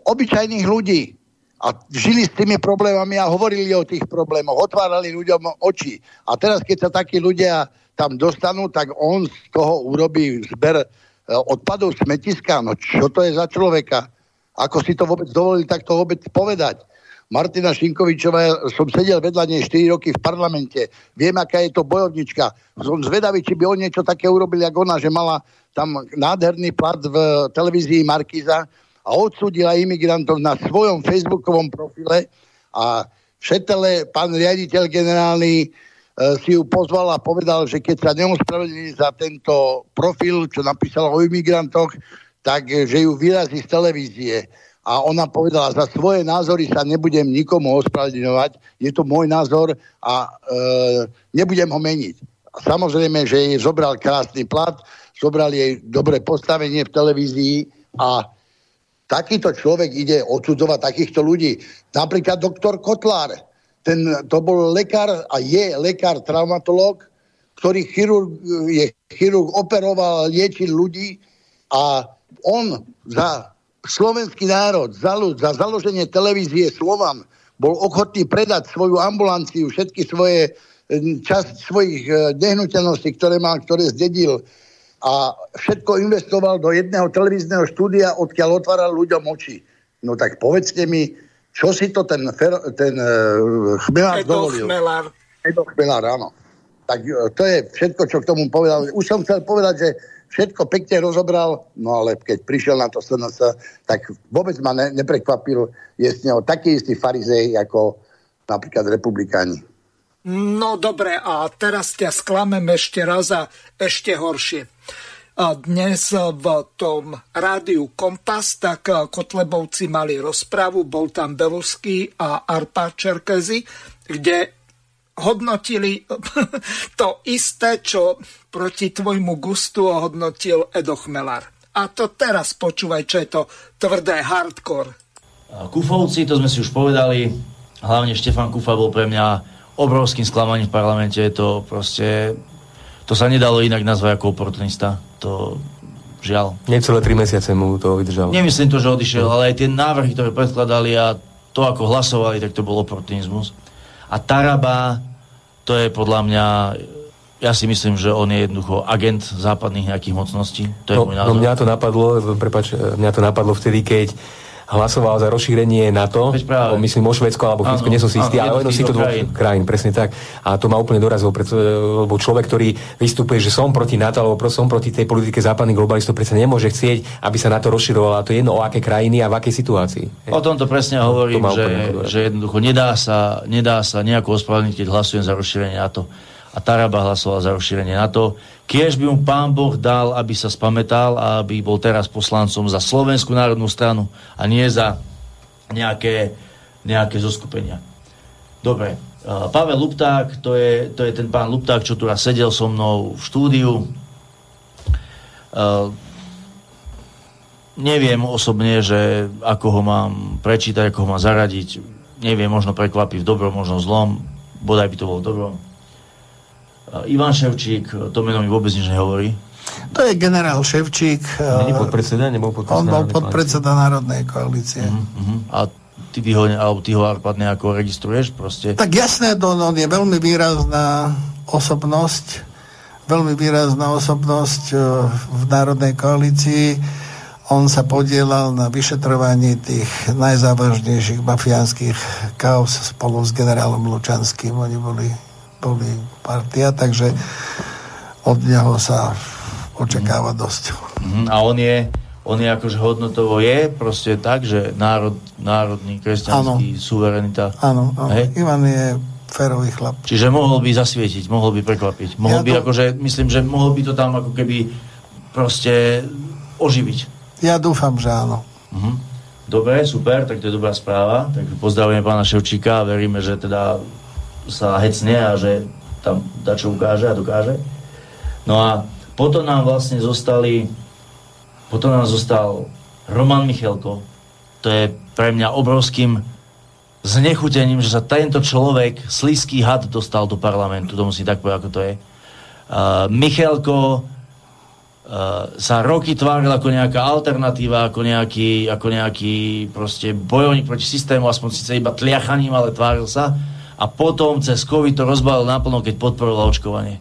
Speaker 2: obyčajných ľudí. A žili s tými problémami a hovorili o tých problémoch, otvárali ľuďom oči. A teraz, keď sa takí ľudia tam dostanú, tak on z toho urobí zber e, odpadov smetiska. No čo to je za človeka? Ako si to vôbec dovolili takto vôbec povedať? Martina Šinkovičová, som sedel vedľa nej 4 roky v parlamente. Viem, aká je to bojovnička. Som zvedavý, či by on niečo také urobil, ako ona, že mala tam nádherný plat v televízii Markiza a odsúdila imigrantov na svojom facebookovom profile a všetele pán riaditeľ generálny si ju pozval a povedal, že keď sa neospravedlní za tento profil, čo napísala o imigrantoch, tak že ju vyrazí z televízie a ona povedala, za svoje názory sa nebudem nikomu ospravedlňovať, je to môj názor a e, nebudem ho meniť. Samozrejme, že jej zobral krásny plat, zobral jej dobré postavenie v televízii a takýto človek ide odsudzovať takýchto ľudí. Napríklad doktor Kotlár, ten, to bol lekár a je lekár, traumatolog, ktorý chirurg, je chirurg, operoval, liečil ľudí a on za slovenský národ za, za založenie televízie Slovan bol ochotný predať svoju ambulanciu, všetky svoje časť svojich e, nehnuteľností, ktoré mal, ktoré zdedil a všetko investoval do jedného televízneho štúdia, odkiaľ otváral ľuďom oči. No tak povedzte mi, čo si to ten, ten uh, chmelár
Speaker 1: Edo dovolil? Chmelár.
Speaker 2: Edo Chmelár, áno. Tak to je všetko, čo k tomu povedal. Už som chcel povedať, že všetko pekne rozobral, no ale keď prišiel na to SNS, tak vôbec ma ne, neprekvapil, je z neho taký istý farizej ako napríklad republikáni.
Speaker 1: No dobre, a teraz ťa sklamem ešte raz a ešte horšie. Dnes v tom rádiu Kompas, tak Kotlebovci mali rozpravu, bol tam Belusky a Arpa Čerkezi, kde hodnotili *laughs* to isté, čo proti tvojmu gustu hodnotil Edo Chmelar. A to teraz počúvaj, čo je to tvrdé hardcore.
Speaker 14: Kufovci, to sme si už povedali, hlavne Štefan Kufa bol pre mňa obrovským sklamaním v parlamente, to proste, to sa nedalo inak nazvať ako oportunista, to žiaľ.
Speaker 15: Necelé tri mesiace mu to vydržalo.
Speaker 14: Nemyslím to, že odišiel, ale aj tie návrhy, ktoré predkladali a to, ako hlasovali, tak to bol oportunizmus. A Taraba, to je podľa mňa ja si myslím, že on je jednoducho agent západných nejakých mocností. To je
Speaker 15: no,
Speaker 14: môj
Speaker 15: no
Speaker 14: názor.
Speaker 15: mňa to napadlo, prepač, mňa to napadlo vtedy, keď hlasoval za rozšírenie NATO, o, myslím o Švedsko alebo Fínsko, nie som si istý, ale si to dvoch krajín. presne tak. A to ma úplne dorazilo, pretože, lebo človek, ktorý vystupuje, že som proti NATO, alebo som proti tej politike západných globalistov, predsa nemôže chcieť, aby sa NATO rozširovalo. A to je jedno o aké krajiny a v akej situácii.
Speaker 14: O tom to presne hovorím, to že, že jednoducho nedá sa, nedá sa nejako ospravedlniť, keď hlasujem za rozšírenie NATO a Taraba hlasoval za rozšírenie NATO. Kiež by mu pán Boh dal, aby sa spametal a aby bol teraz poslancom za Slovenskú národnú stranu a nie za nejaké, nejaké zoskupenia. Dobre, uh, Pavel Lupták, to je, to je ten pán Lupták, čo tu raz sedel so mnou v štúdiu. Uh, neviem osobne, že ako ho mám prečítať, ako ho mám zaradiť. Neviem, možno prekvapí v dobrom, možno zlom. Bodaj by to bolo v dobrom. Ivan Ševčík, to meno mi vôbec nič nehovorí.
Speaker 16: To je generál Ševčík.
Speaker 15: Není podpredseda, nebol podpredseda
Speaker 16: On bol podpredseda Národnej koalície.
Speaker 14: Uh-huh, uh-huh. A ty, ty ho, alebo ty ho Arpad nejako registruješ proste?
Speaker 16: Tak jasné, to, on je veľmi výrazná osobnosť, veľmi výrazná osobnosť e, v Národnej koalícii. On sa podielal na vyšetrovaní tých najzávažnejších mafiánskych kaos spolu s generálom Lučanským. Oni boli boli partia, takže od neho sa očakáva dosť.
Speaker 14: Mm, a on je, on je akože hodnotovo je proste tak, že národ, národný, kresťanský, ano. suverenita.
Speaker 16: Áno, Ivan je férový chlap.
Speaker 14: Čiže mohol by zasvietiť, mohol by prekvapiť. Mohol ja by to... akože, myslím, že mohol by to tam ako keby proste oživiť.
Speaker 16: Ja dúfam, že áno.
Speaker 14: Mhm. Dobre, super, tak to je dobrá správa. Tak pozdravujeme pána Ševčíka a veríme, že teda sa hecne a že tam dačo ukáže a dokáže. No a potom nám vlastne zostali, potom nám zostal Roman Michelko. To je pre mňa obrovským znechutením, že sa tento človek, slízký had, dostal do parlamentu. To musím tak povedať, ako to je. Uh, Michelko uh, sa roky tváril ako nejaká alternatíva, ako nejaký, ako nejaký proste bojovník proti systému, aspoň síce iba tliachaním, ale tváril sa a potom cez COVID to rozbalil naplno, keď podporoval očkovanie.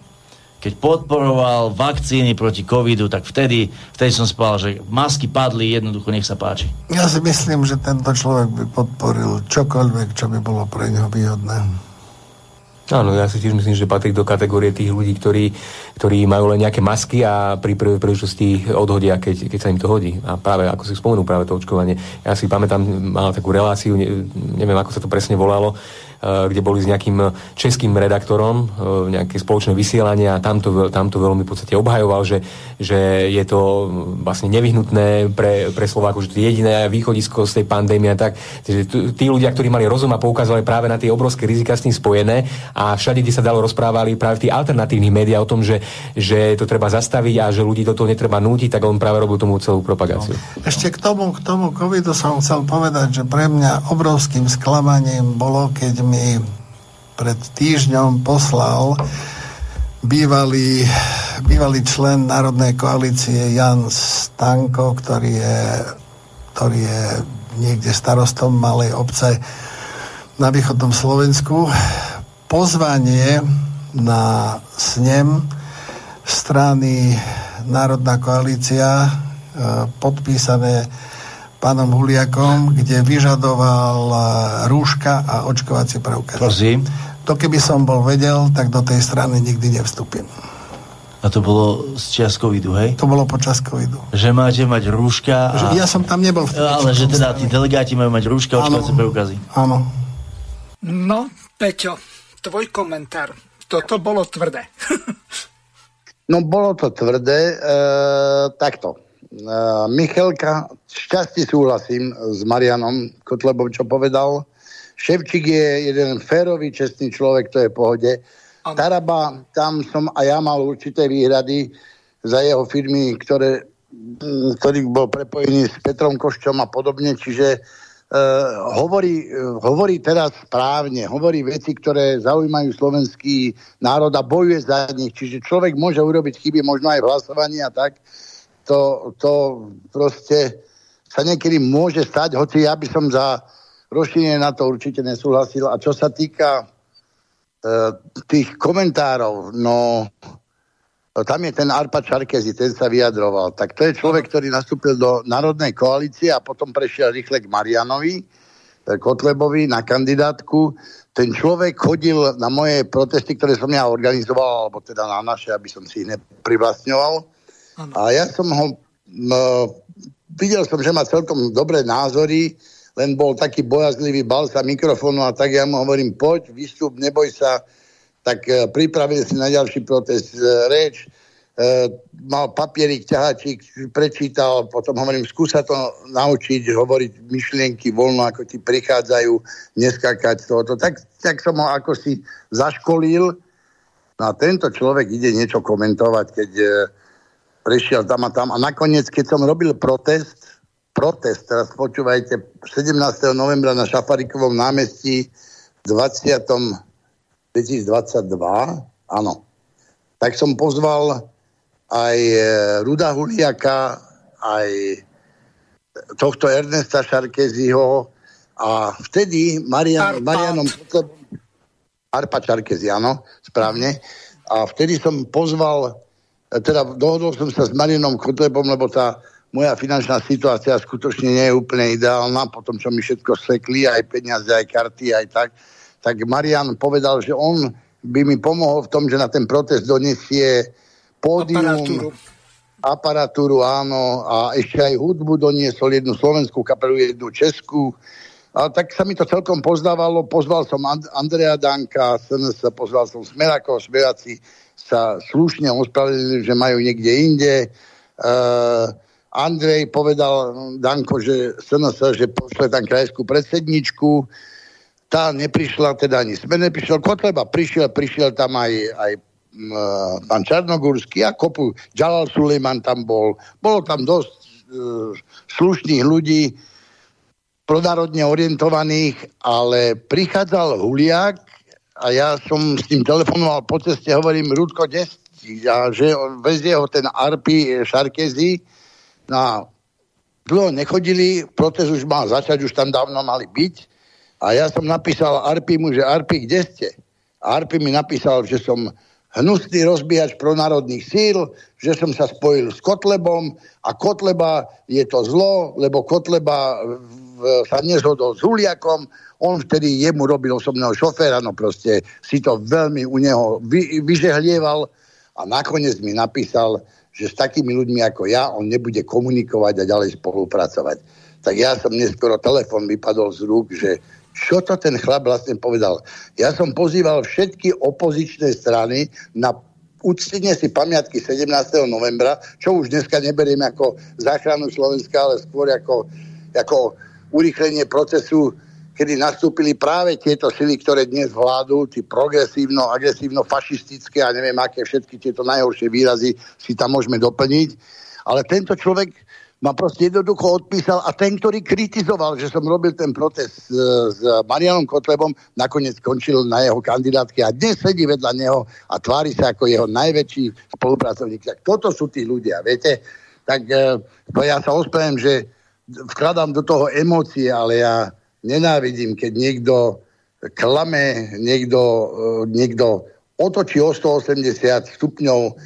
Speaker 14: Keď podporoval vakcíny proti covidu, tak vtedy, vtedy som spal, že masky padli, jednoducho nech sa páči.
Speaker 16: Ja si myslím, že tento človek by podporil čokoľvek, čo by bolo pre neho výhodné.
Speaker 15: Áno, ja si tiež myslím, že patrí do kategórie tých ľudí, ktorí, ktorí majú len nejaké masky a pri prvej príležitosti odhodia, keď, keď sa im to hodí. A práve, ako si spomenul, práve to očkovanie. Ja si pamätám, mal takú reláciu, ne, neviem, ako sa to presne volalo, kde boli s nejakým českým redaktorom, eh, nejaké spoločné vysielanie a tam to, tam to veľmi v podstate obhajoval, že, že je to vlastne nevyhnutné pre, pre Slováku, že to je jediné východisko z tej pandémie a tak. Takže tí ľudia, ktorí mali rozum a poukázali práve na tie obrovské rizika s tým spojené a všade, kde sa dalo, rozprávali práve v tých alternatívnych médiách o tom, že, že to treba zastaviť a že ľudí do toho netreba nútiť, tak on práve robil tomu celú propagáciu.
Speaker 16: No. Ešte k tomu, k tomu covidu som chcel povedať, že pre mňa obrovským sklamaním bolo, keď mi mi pred týždňom poslal bývalý, bývalý člen Národnej koalície Jan Stanko, ktorý je, ktorý je niekde starostom malej obce na východnom Slovensku, pozvanie na snem strany Národná koalícia e, podpísané pánom Huliakom, kde vyžadoval e, rúška a očkovacie preukaz.
Speaker 14: Prosím.
Speaker 16: To keby som bol vedel, tak do tej strany nikdy nevstúpim.
Speaker 14: A to bolo z čas covidu, hej?
Speaker 16: To bolo počas covidu.
Speaker 14: Že máte mať rúška a...
Speaker 16: Ja som tam nebol
Speaker 14: vtedy. Ale že teda tí delegáti majú mať rúška a očkovacie preukazy.
Speaker 16: Áno.
Speaker 1: No, Peťo, tvoj komentár. Toto bolo tvrdé. *laughs*
Speaker 2: no, bolo to tvrdé. E, takto. Uh, Michalka, šťastí súhlasím s Marianom Kotlebom, čo povedal. Ševčík je jeden férový, čestný človek, to je v pohode. Taraba, tam som a ja mal určité výhrady za jeho firmy, ktoré ktorý bol prepojený s Petrom Koščom a podobne, čiže Uh, hovorí, uh, hovorí teraz správne, hovorí veci, ktoré zaujímajú slovenský národ a bojuje za nich. Čiže človek môže urobiť chyby možno aj v hlasovaní a tak. To, to proste sa niekedy môže stať, hoci ja by som za rozšírenie na to určite nesúhlasil. A čo sa týka uh, tých komentárov, no tam je ten Arpa Čarkezi, ten sa vyjadroval. Tak to je človek, ktorý nastúpil do Národnej koalície a potom prešiel rýchle k Marianovi, Kotlebovi na kandidátku. Ten človek chodil na moje protesty, ktoré som ja organizoval, alebo teda na naše, aby som si ich neprivlastňoval. A ja som ho... No, videl som, že má celkom dobré názory, len bol taký bojazlivý, bal sa mikrofónu a tak ja mu hovorím, poď, vystup, neboj sa, tak e, pripravil si na ďalší protest e, reč, e, mal papierik, ťahačík, prečítal, potom hovorím, skúsa to naučiť, hovoriť myšlienky voľno, ako ti prichádzajú, neskakať z tohoto. Tak, tak som ho ako si zaškolil. No a tento človek ide niečo komentovať, keď prešiel tam a tam. A nakoniec, keď som robil protest, protest, teraz počúvajte, 17. novembra na Šafarikovom námestí 20. 2022, áno. Tak som pozval aj e, Ruda Huliaka, aj tohto Ernesta Šarkeziho a vtedy Marian, Marianom Arpa Čarkezi, áno, správne. A vtedy som pozval, teda dohodol som sa s Marianom Kotlebom, lebo tá moja finančná situácia skutočne nie je úplne ideálna, po tom, čo mi všetko sekli, aj peniaze, aj karty, aj tak tak Marian povedal, že on by mi pomohol v tom, že na ten protest donesie pódium, aparatúru. aparatúru, áno, a ešte aj hudbu doniesol, jednu slovenskú kapelu, jednu českú. A tak sa mi to celkom pozdávalo. Pozval som And- Andrea Danka, SNS, pozval som Smerakov, Smeráci sa slušne ospravedlili, že majú niekde inde. Uh, Andrej povedal Danko, že SNS, že pošle tam krajskú predsedničku tá neprišla, teda ani sme neprišiel, Kotleba prišiel, prišiel tam aj, aj uh, pán Čarnogórsky a kopu, Jalal Sulejman tam bol, bolo tam dosť uh, slušných ľudí, pronárodne orientovaných, ale prichádzal Huliak a ja som s tým telefonoval po ceste, hovorím, Rudko, kde a že vezie ho ten Arpi Šarkezi, no a dlho nechodili, protest už mal začať, už tam dávno mali byť, a ja som napísal Arpimu, že Arpi, kde ste? A Arpi mi napísal, že som hnusný rozbíjač pronárodných síl, že som sa spojil s Kotlebom a Kotleba je to zlo, lebo Kotleba sa nezhodol s Huliakom, on vtedy jemu robil osobného šoféra, no proste si to veľmi u neho vy, vyžehlieval a nakoniec mi napísal, že s takými ľuďmi ako ja on nebude komunikovať a ďalej spolupracovať. Tak ja som neskoro telefon vypadol z rúk, že čo to ten chlap vlastne povedal. Ja som pozýval všetky opozičné strany na uctenie si pamiatky 17. novembra, čo už dneska neberiem ako záchranu Slovenska, ale skôr ako, ako urychlenie procesu, kedy nastúpili práve tieto sily, ktoré dnes vládu, tí progresívno, agresívno, fašistické a neviem aké všetky tieto najhoršie výrazy si tam môžeme doplniť. Ale tento človek ma proste jednoducho odpísal a ten, ktorý kritizoval, že som robil ten protest s, s Marianom Kotlebom, nakoniec skončil na jeho kandidátke a dnes sedí vedľa neho a tvári sa ako jeho najväčší spolupracovník. Tak toto sú tí ľudia, viete? Tak e, ja sa ospravedlňujem, že vkladám do toho emócie, ale ja nenávidím, keď niekto klame, niekto, e, niekto otočí o 180 stupňov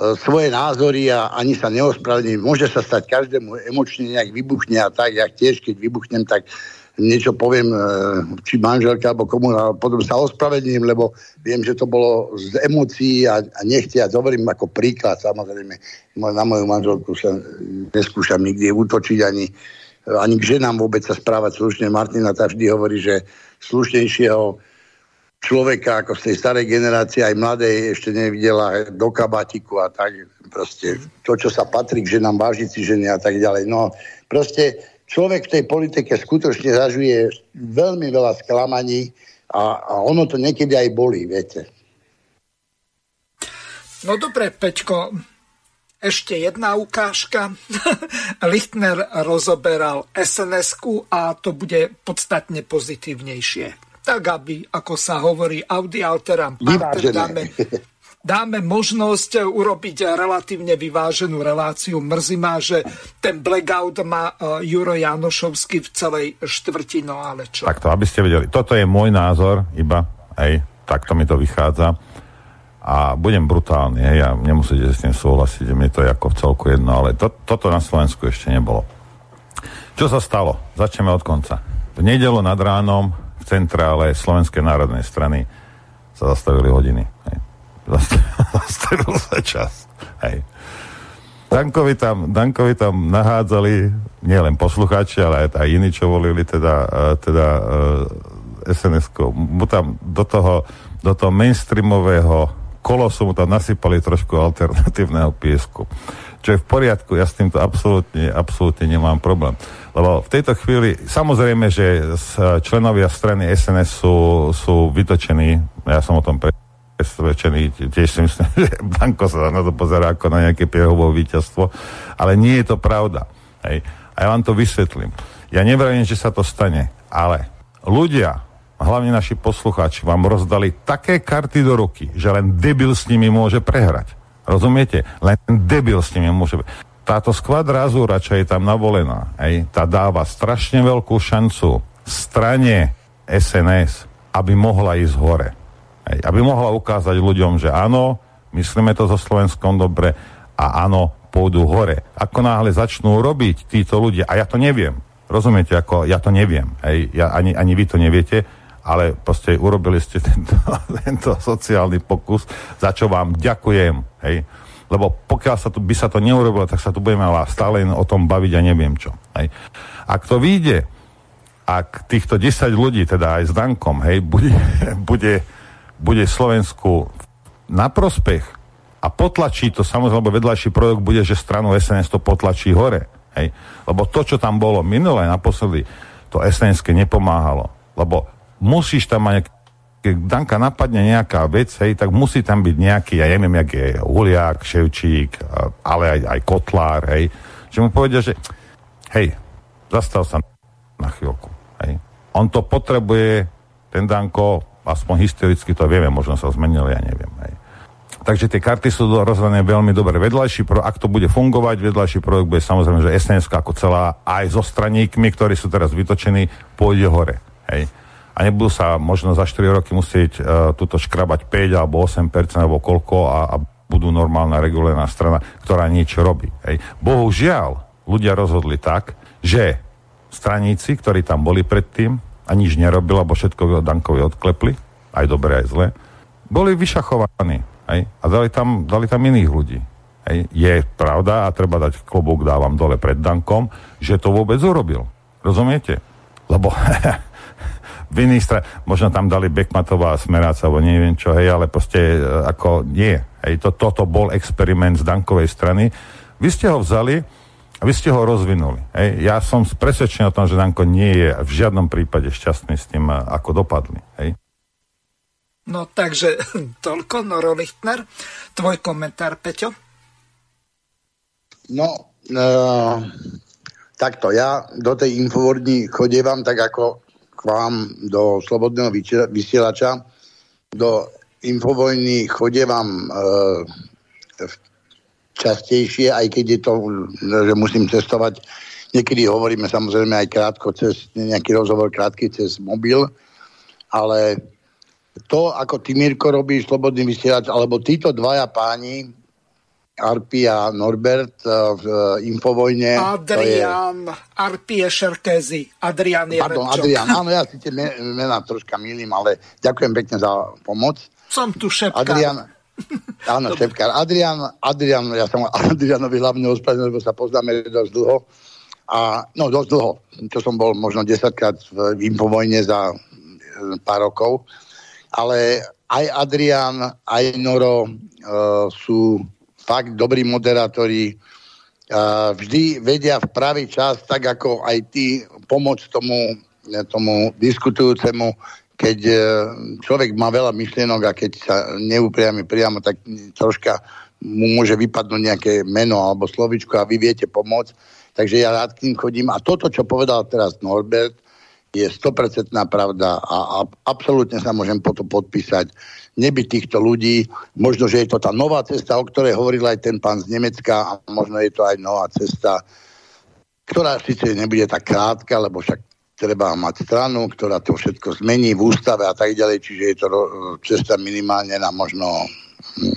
Speaker 2: E, svoje názory a ani sa neospravedlní. Môže sa stať každému emočne nejak vybuchne a tak, ja tiež, keď vybuchnem, tak niečo poviem, e, či manželka alebo komu, a potom sa ospravedlním, lebo viem, že to bolo z emócií a, a nechtia. Hovorím ako príklad, samozrejme, na moju manželku sa neskúšam nikdy útočiť ani, ani k ženám vôbec sa správať slušne. Martina tá vždy hovorí, že slušnejšieho človeka ako z tej starej generácie, aj mladej, ešte nevidela do kabatiku a tak. Proste to, čo sa patrí k ženám, vážiť si ženy a tak ďalej. No proste človek v tej politike skutočne zažuje veľmi veľa sklamaní a, a ono to niekedy aj bolí, viete.
Speaker 1: No dobre, Peťko, ešte jedna ukážka. *laughs* Lichtner rozoberal sns a to bude podstatne pozitívnejšie. Tak, aby, ako sa hovorí, Audi Alteram Parter dáme, dáme možnosť urobiť relatívne vyváženú reláciu. Mrzí ma, že ten blackout má e, Juro Janošovský v celej štvrti, no ale čo?
Speaker 17: Takto, aby ste vedeli, toto je môj názor iba, hej, takto mi to vychádza a budem brutálny, hej, ja nemusíte s tým súhlasiť, mi to je ako v celku jedno, ale to, toto na Slovensku ešte nebolo. Čo sa stalo? Začneme od konca. V nedelu nad ránom v centrále Slovenskej národnej strany sa zastavili hodiny. Hej. *laughs* Zastavil sa čas. Hej. Dankovi tam, Dankovi tam nahádzali nielen poslucháči, ale aj, aj iní, čo volili teda, e, teda uh, SNS-ko. Mu tam do toho, do toho mainstreamového kolosu mu tam nasypali trošku alternatívneho piesku. Čo je v poriadku, ja s týmto absolútne, absolútne nemám problém. Lebo v tejto chvíli, samozrejme, že členovia strany SNS sú, sú vytočení, ja som o tom presvedčený, tiež si myslím, *laughs* že Banko sa na to pozera ako na nejaké pierhovové víťazstvo, ale nie je to pravda. Hej. A ja vám to vysvetlím. Ja nevravím, že sa to stane, ale ľudia, hlavne naši poslucháči, vám rozdali také karty do ruky, že len debil s nimi môže prehrať. Rozumiete? Len debil s nimi môže... Táto skvadra Azura, čo je tam navolená, hej, tá dáva strašne veľkú šancu strane SNS, aby mohla ísť hore. Hej, aby mohla ukázať ľuďom, že áno, myslíme to so Slovenskom dobre a áno, pôjdu hore. Ako náhle začnú robiť títo ľudia, a ja to neviem, rozumiete, ako ja to neviem, hej, ja, ani, ani vy to neviete, ale proste urobili ste tento, *laughs* tento sociálny pokus, za čo vám ďakujem, hej. Lebo pokiaľ sa tu, by sa to neurobilo, tak sa tu budeme stále o tom baviť a neviem čo. Hej. Ak to vyjde, ak týchto 10 ľudí, teda aj s Dankom, hej, bude, *laughs* bude, bude Slovensku na prospech a potlačí to, samozrejme, lebo vedľajší produkt bude, že stranu SNS to potlačí hore. Hej. Lebo to, čo tam bolo minulé, naposledy, to SNS nepomáhalo. Lebo musíš tam mať keď Danka napadne nejaká vec, hej, tak musí tam byť nejaký, ja neviem, jak je Huliak, Ševčík, ale aj, aj Kotlár, hej, že mu povedia, že hej, zastal sa na chvíľku, hej. On to potrebuje, ten Danko, aspoň historicky to vieme, možno sa zmenil, ja neviem, hej. Takže tie karty sú rozdané veľmi dobre. Vedľajší pro, ak to bude fungovať, vedľajší projekt bude samozrejme, že SNS ako celá, aj so straníkmi, ktorí sú teraz vytočení, pôjde hore. Hej a nebudú sa možno za 4 roky musieť uh, túto škrabať 5 alebo 8% alebo koľko a, a budú normálna regulárna strana, ktorá niečo robí. Hej. Bohužiaľ, ľudia rozhodli tak, že straníci, ktorí tam boli predtým a nič nerobili, lebo všetko Dankovi odklepli, aj dobre, aj zle, boli vyšachovaní hej, a dali tam, dali tam iných ľudí. Hej. Je pravda a treba dať klobúk, dávam dole pred Dankom, že to vôbec urobil. Rozumiete? Lebo *laughs* v iných stra- možno tam dali Bekmatová smeráca, alebo neviem čo, hej, ale proste e, ako nie. Hej, to, toto bol experiment z Dankovej strany. Vy ste ho vzali a vy ste ho rozvinuli. Hej. Ja som presvedčený o tom, že Danko nie je v žiadnom prípade šťastný s tým, e, ako dopadli. Hej.
Speaker 1: No takže *laughs* toľko, Noro Lichtner. Tvoj komentár, Peťo?
Speaker 2: No, uh, takto, ja do tej infovodní chodievam tak ako k vám do Slobodného vysielača. Do Infovojny chodievam e, častejšie, aj keď je to, že musím cestovať. Niekedy hovoríme samozrejme aj krátko cez nejaký rozhovor krátky cez mobil, ale to, ako ty, Mirko, robíš Slobodný vysielač, alebo títo dvaja páni, Arpi a Norbert eh, v eh, Infovojne.
Speaker 1: Adrian, je... Arpi je Šerkézy, Adrian je
Speaker 2: Pardon, Adrian, áno, ja si tie mená troška milím, ale ďakujem pekne za pomoc.
Speaker 1: Som tu šepkár.
Speaker 2: Adrian, áno, šepkár. Adrian, Adrian, ja som Adrianovi hlavne ospravedlňujem, lebo sa poznáme dosť dlho. A, no, dosť dlho. Čo som bol možno 10 krát v Infovojne za eh, pár rokov. Ale aj Adrian, aj Noro uh, sú fakt dobrí moderátori, vždy vedia v pravý čas, tak ako aj ty, pomôcť tomu, tomu diskutujúcemu, keď uh, človek má veľa myšlienok a keď sa neupriami priamo, tak troška mu môže vypadnúť nejaké meno alebo slovičko a vy viete pomôcť. Takže ja rád k ním chodím. A toto, čo povedal teraz Norbert, je 100% pravda a, a absolútne sa môžem po to podpísať. Nebyť týchto ľudí, možno, že je to tá nová cesta, o ktorej hovoril aj ten pán z Nemecka a možno je to aj nová cesta, ktorá síce nebude tak krátka, lebo však treba mať stranu, ktorá to všetko zmení v ústave a tak ďalej, čiže je to cesta minimálne na možno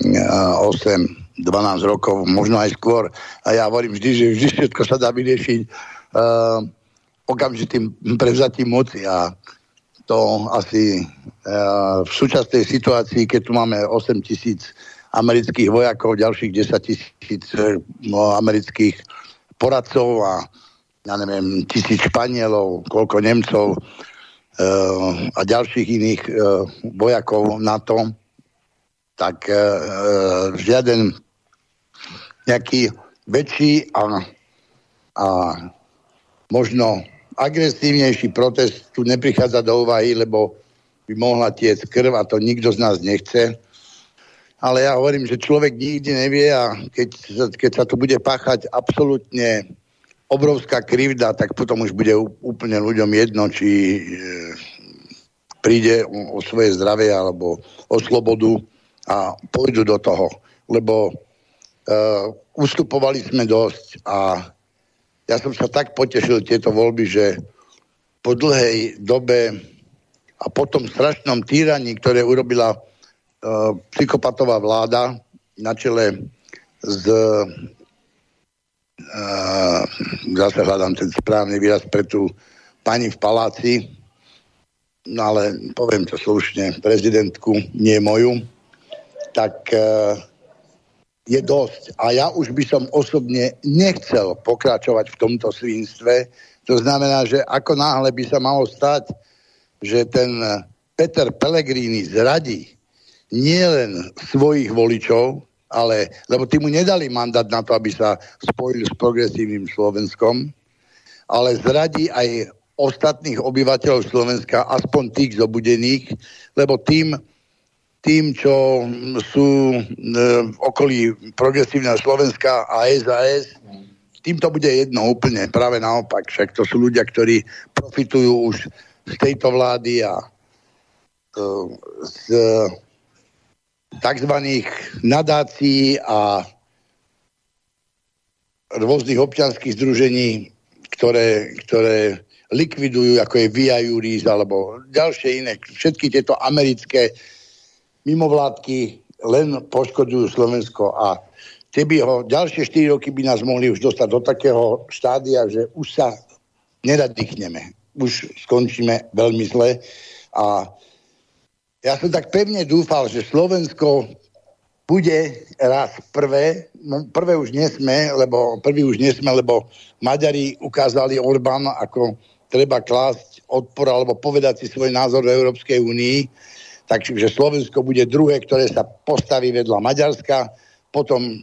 Speaker 2: 8, 12 rokov, možno aj skôr. A ja hovorím vždy, že vždy všetko sa dá vyriešiť uh, okamžitým prevzatím moci a to asi uh, v súčasnej situácii, keď tu máme 8 tisíc amerických vojakov, ďalších 10 tisíc no, amerických poradcov a ja neviem, tisíc Španielov, koľko Nemcov uh, a ďalších iných uh, vojakov NATO, tak e, žiaden nejaký väčší a, a možno agresívnejší protest tu neprichádza do úvahy, lebo by mohla tiec krv a to nikto z nás nechce. Ale ja hovorím, že človek nikdy nevie a keď, keď sa tu bude páchať absolútne obrovská krivda, tak potom už bude úplne ľuďom jedno, či e, príde o, o svoje zdravie alebo o slobodu a pôjdu do toho, lebo uh, ustupovali sme dosť a ja som sa tak potešil tieto voľby, že po dlhej dobe a po tom strašnom týraní, ktoré urobila uh, psychopatová vláda na čele s uh, zase hľadám ten správny výraz pre tú pani v paláci, no ale poviem to slušne, prezidentku, nie moju, tak e, je dosť. A ja už by som osobne nechcel pokračovať v tomto svinstve. To znamená, že ako náhle by sa malo stať, že ten Peter Pellegrini zradí nielen svojich voličov, ale, lebo tí mu nedali mandát na to, aby sa spojili s progresívnym Slovenskom, ale zradí aj ostatných obyvateľov Slovenska, aspoň tých zobudených, lebo tým tým, čo sú e, v okolí progresívneho Slovenska a SAS, tým to bude jedno úplne, práve naopak. Však to sú ľudia, ktorí profitujú už z tejto vlády a e, z tzv. nadácií a rôznych občianských združení, ktoré, ktoré likvidujú, ako je Via Juris alebo ďalšie iné, všetky tieto americké mimovládky len poškodujú Slovensko a tie by ho, ďalšie 4 roky by nás mohli už dostať do takého štádia, že už sa neradýchneme. Už skončíme veľmi zle a ja som tak pevne dúfal, že Slovensko bude raz prvé, no prvé už nesme, lebo prvý už nesme, lebo Maďari ukázali Orbán, ako treba klásť odpor alebo povedať si svoj názor v Európskej únii takže Slovensko bude druhé, ktoré sa postaví vedľa Maďarska, potom,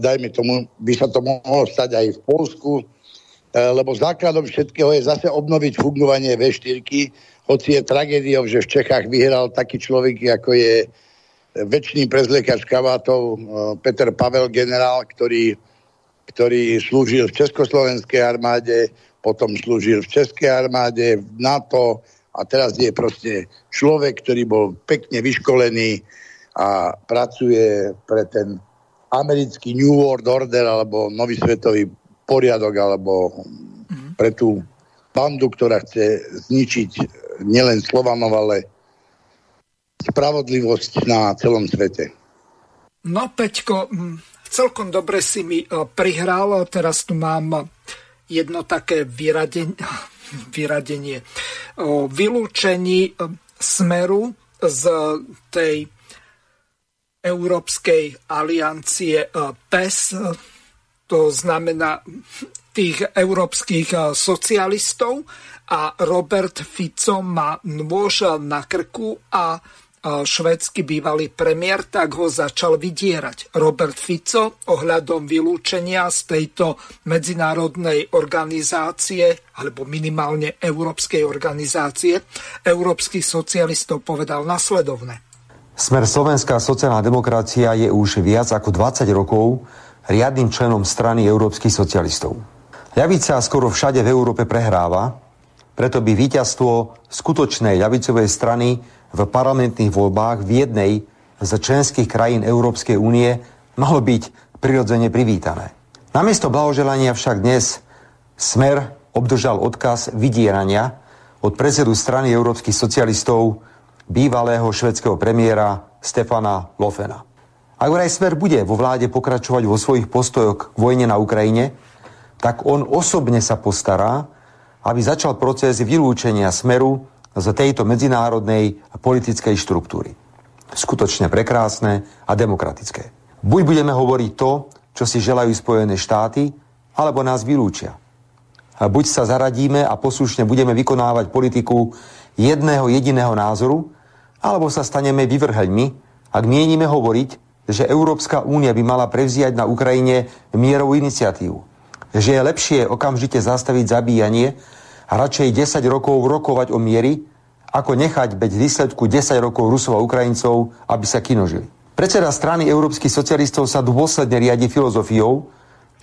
Speaker 2: dajme tomu, by sa to mohlo stať aj v Polsku, e, lebo základom všetkého je zase obnoviť fungovanie V4, hoci je tragédiou, že v Čechách vyhral taký človek, ako je väčší prezlekač kavátov e, Peter Pavel, generál, ktorý, ktorý slúžil v Československej armáde, potom slúžil v Českej armáde, v NATO, a teraz je proste človek, ktorý bol pekne vyškolený a pracuje pre ten americký New World Order alebo nový svetový poriadok alebo mm. pre tú bandu, ktorá chce zničiť nielen Slovanov, ale spravodlivosť na celom svete.
Speaker 1: No, Peťko, celkom dobre si mi e, prihral. Teraz tu mám jedno také vyradenie, *laughs* vyradenie o vylúčení smeru z tej Európskej aliancie PES, to znamená tých európskych socialistov. A Robert Fico má nôž na krku a švédsky bývalý premiér, tak ho začal vydierať. Robert Fico ohľadom vylúčenia z tejto medzinárodnej organizácie, alebo minimálne európskej organizácie, európskych socialistov povedal nasledovne.
Speaker 18: Smer Slovenská sociálna demokracia je už viac ako 20 rokov riadnym členom strany európskych socialistov. Ľavica skoro všade v Európe prehráva, preto by víťazstvo skutočnej ľavicovej strany v parlamentných voľbách v jednej z členských krajín Európskej únie malo byť prirodzene privítané. Namiesto blahoželania však dnes Smer obdržal odkaz vydierania od predsedu strany európskych socialistov bývalého švedského premiéra Stefana Lofena. Ak vraj Smer bude vo vláde pokračovať vo svojich postojoch k vojne na Ukrajine, tak on osobne sa postará, aby začal proces vylúčenia Smeru z tejto medzinárodnej politickej štruktúry. Skutočne prekrásne a demokratické. Buď budeme hovoriť to, čo si želajú Spojené štáty, alebo nás vylúčia. A buď sa zaradíme a poslušne budeme vykonávať politiku jedného jediného názoru, alebo sa staneme vyvrheľmi, ak mienime hovoriť, že Európska únia by mala prevziať na Ukrajine mierovú iniciatívu. Že je lepšie okamžite zastaviť zabíjanie radšej 10 rokov rokovať o miery, ako nechať beď výsledku 10 rokov Rusov a Ukrajincov, aby sa kinožili. Predseda strany európskych socialistov sa dôsledne riadi filozofiou,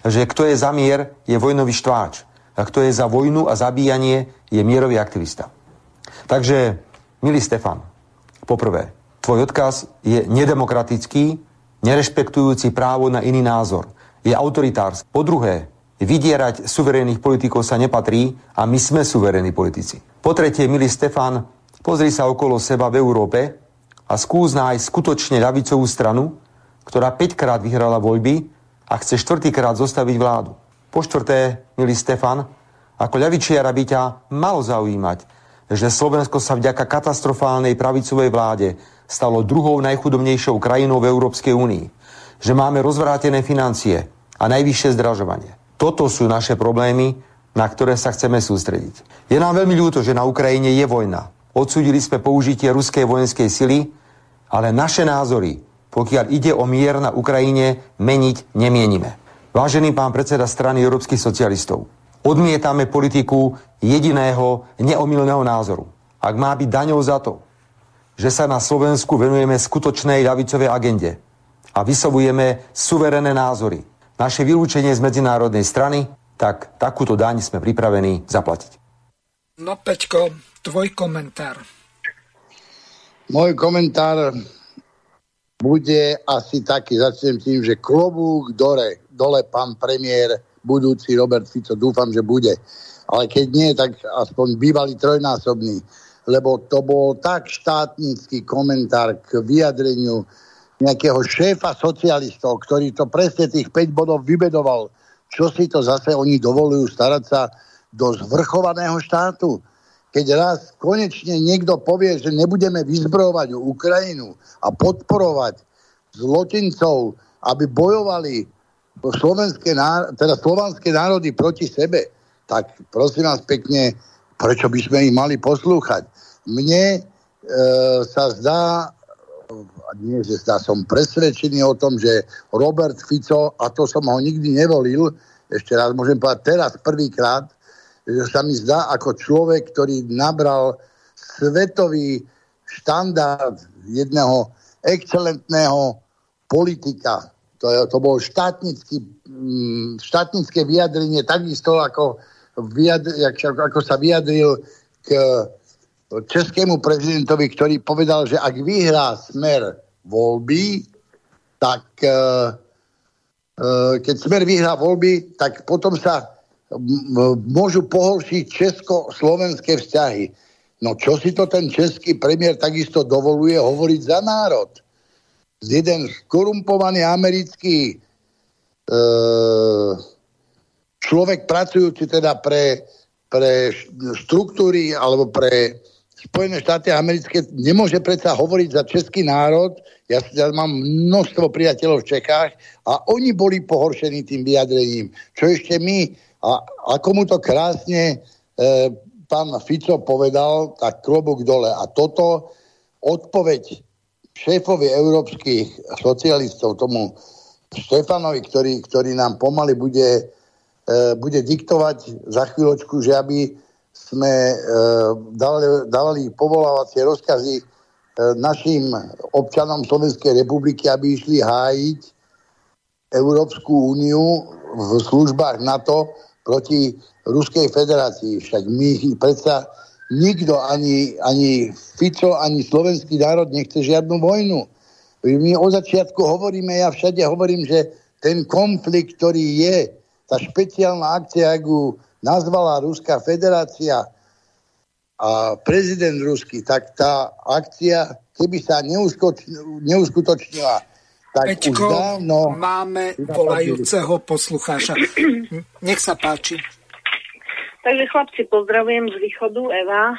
Speaker 18: že kto je za mier, je vojnový štváč. A kto je za vojnu a zabíjanie, je mierový aktivista. Takže, milý Stefan, Poprvé, tvoj odkaz je nedemokratický, nerešpektujúci právo na iný názor. Je autoritársky. Po druhé, vydierať suverénnych politikov sa nepatrí a my sme suverénni politici. Po tretie, milý Stefan, pozri sa okolo seba v Európe a skús nájsť skutočne ľavicovú stranu, ktorá 5 krát vyhrala voľby a chce štvrtýkrát zostaviť vládu. Po štvrté, milý Stefan, ako ľavičiara by ťa malo zaujímať, že Slovensko sa vďaka katastrofálnej pravicovej vláde stalo druhou najchudobnejšou krajinou v Európskej únii. Že máme rozvrátené financie a najvyššie zdražovanie. Toto sú naše problémy, na ktoré sa chceme sústrediť. Je nám veľmi ľúto, že na Ukrajine je vojna. Odsudili sme použitie ruskej vojenskej sily, ale naše názory, pokiaľ ide o mier na Ukrajine, meniť nemienime. Vážený pán predseda strany európskych socialistov, Odmietame politiku jediného neomilného názoru. Ak má byť daňou za to, že sa na Slovensku venujeme skutočnej ľavicovej agende a vysovujeme suverené názory, naše vylúčenie z medzinárodnej strany, tak takúto daň sme pripravení zaplatiť.
Speaker 1: No Peťko, tvoj komentár.
Speaker 2: Môj komentár bude asi taký, začnem tým, že klobúk dole, dole pán premiér budúci Robert Fico. Dúfam, že bude. Ale keď nie, tak aspoň bývalý trojnásobný. Lebo to bol tak štátnický komentár k vyjadreniu nejakého šéfa socialistov, ktorý to presne tých 5 bodov vybedoval. Čo si to zase oni dovolujú starať sa do zvrchovaného štátu? Keď raz konečne niekto povie, že nebudeme vyzbrojovať Ukrajinu a podporovať zločincov, aby bojovali slovenské, teda slovanské národy proti sebe, tak prosím vás pekne, prečo by sme ich mali poslúchať? Mne e, sa zdá, nie že zdá, som presvedčený o tom, že Robert Fico, a to som ho nikdy nevolil, ešte raz môžem povedať teraz prvýkrát, že sa mi zdá ako človek, ktorý nabral svetový štandard jedného excelentného politika, to, je, to bolo štátnický, mm, štátnické vyjadrenie, takisto ako, vyjadr, ako sa vyjadril k českému prezidentovi, ktorý povedal, že ak vyhrá smer voľby, tak e, e, keď smer vyhrá voľby, tak potom sa môžu pohoršiť česko-slovenské vzťahy. No čo si to ten český premiér takisto dovoluje hovoriť za národ? jeden skorumpovaný americký e, človek pracujúci teda pre, pre štruktúry alebo pre Spojené štáty americké nemôže predsa hovoriť za český národ. Ja, ja mám množstvo priateľov v Čechách a oni boli pohoršení tým vyjadrením. Čo ešte my, a ako mu to krásne e, pán Fico povedal, tak klobúk dole. A toto odpoveď šéfovi európskych socialistov, tomu Štefanovi, ktorý, ktorý nám pomaly bude, e, bude diktovať za chvíľočku, že aby sme e, dávali, dávali povolávacie rozkazy našim občanom Slovenskej republiky, aby išli hájiť Európsku úniu v službách NATO proti Ruskej federácii. Však my predsa nikto, ani, ani Fico, ani slovenský národ nechce žiadnu vojnu. My od začiatku hovoríme, ja všade hovorím, že ten konflikt, ktorý je, tá špeciálna akcia, ako nazvala Ruská federácia a prezident Rusky, tak tá akcia, keby sa neuskutočnila, tak
Speaker 1: Peťko, už dávno... máme volajúceho poslucháča. Nech sa páči.
Speaker 19: Takže chlapci, pozdravujem z východu, Eva.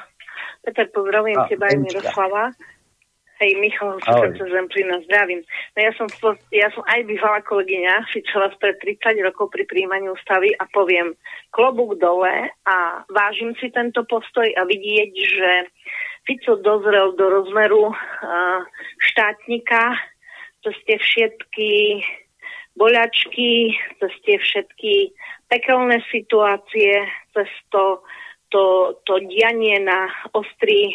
Speaker 19: Peter, pozdravujem a, teba aj Miroslava. Hej, Michal, sa Zemplína, zdravím. No ja som, ja som aj bývala kolegyňa Ficela pred 30 rokov pri príjmaní ústavy a poviem klobúk dole a vážim si tento postoj a vidieť, že Fico dozrel do rozmeru uh, štátnika, cez tie všetky boľačky, cez tie všetky pekelné situácie, cez to, to, to dianie na ostri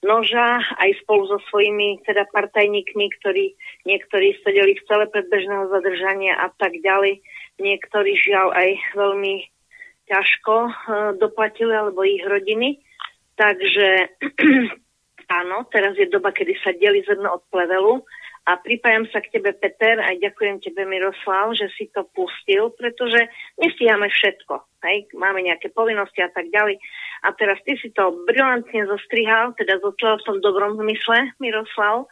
Speaker 19: noža aj spolu so svojimi teda partajníkmi, ktorí niektorí sedeli v celé predbežného zadržania a tak ďalej. Niektorí žiaľ aj veľmi ťažko uh, doplatili, alebo ich rodiny. Takže *clears throat* áno, teraz je doba, kedy sa delí zrno od plevelu a pripájam sa k tebe, Peter, a ďakujem tebe, Miroslav, že si to pustil, pretože nestíhame všetko. Hej? Máme nejaké povinnosti a tak ďalej. A teraz ty si to brilantne zostrihal, teda zostrihal v tom dobrom zmysle, Miroslav,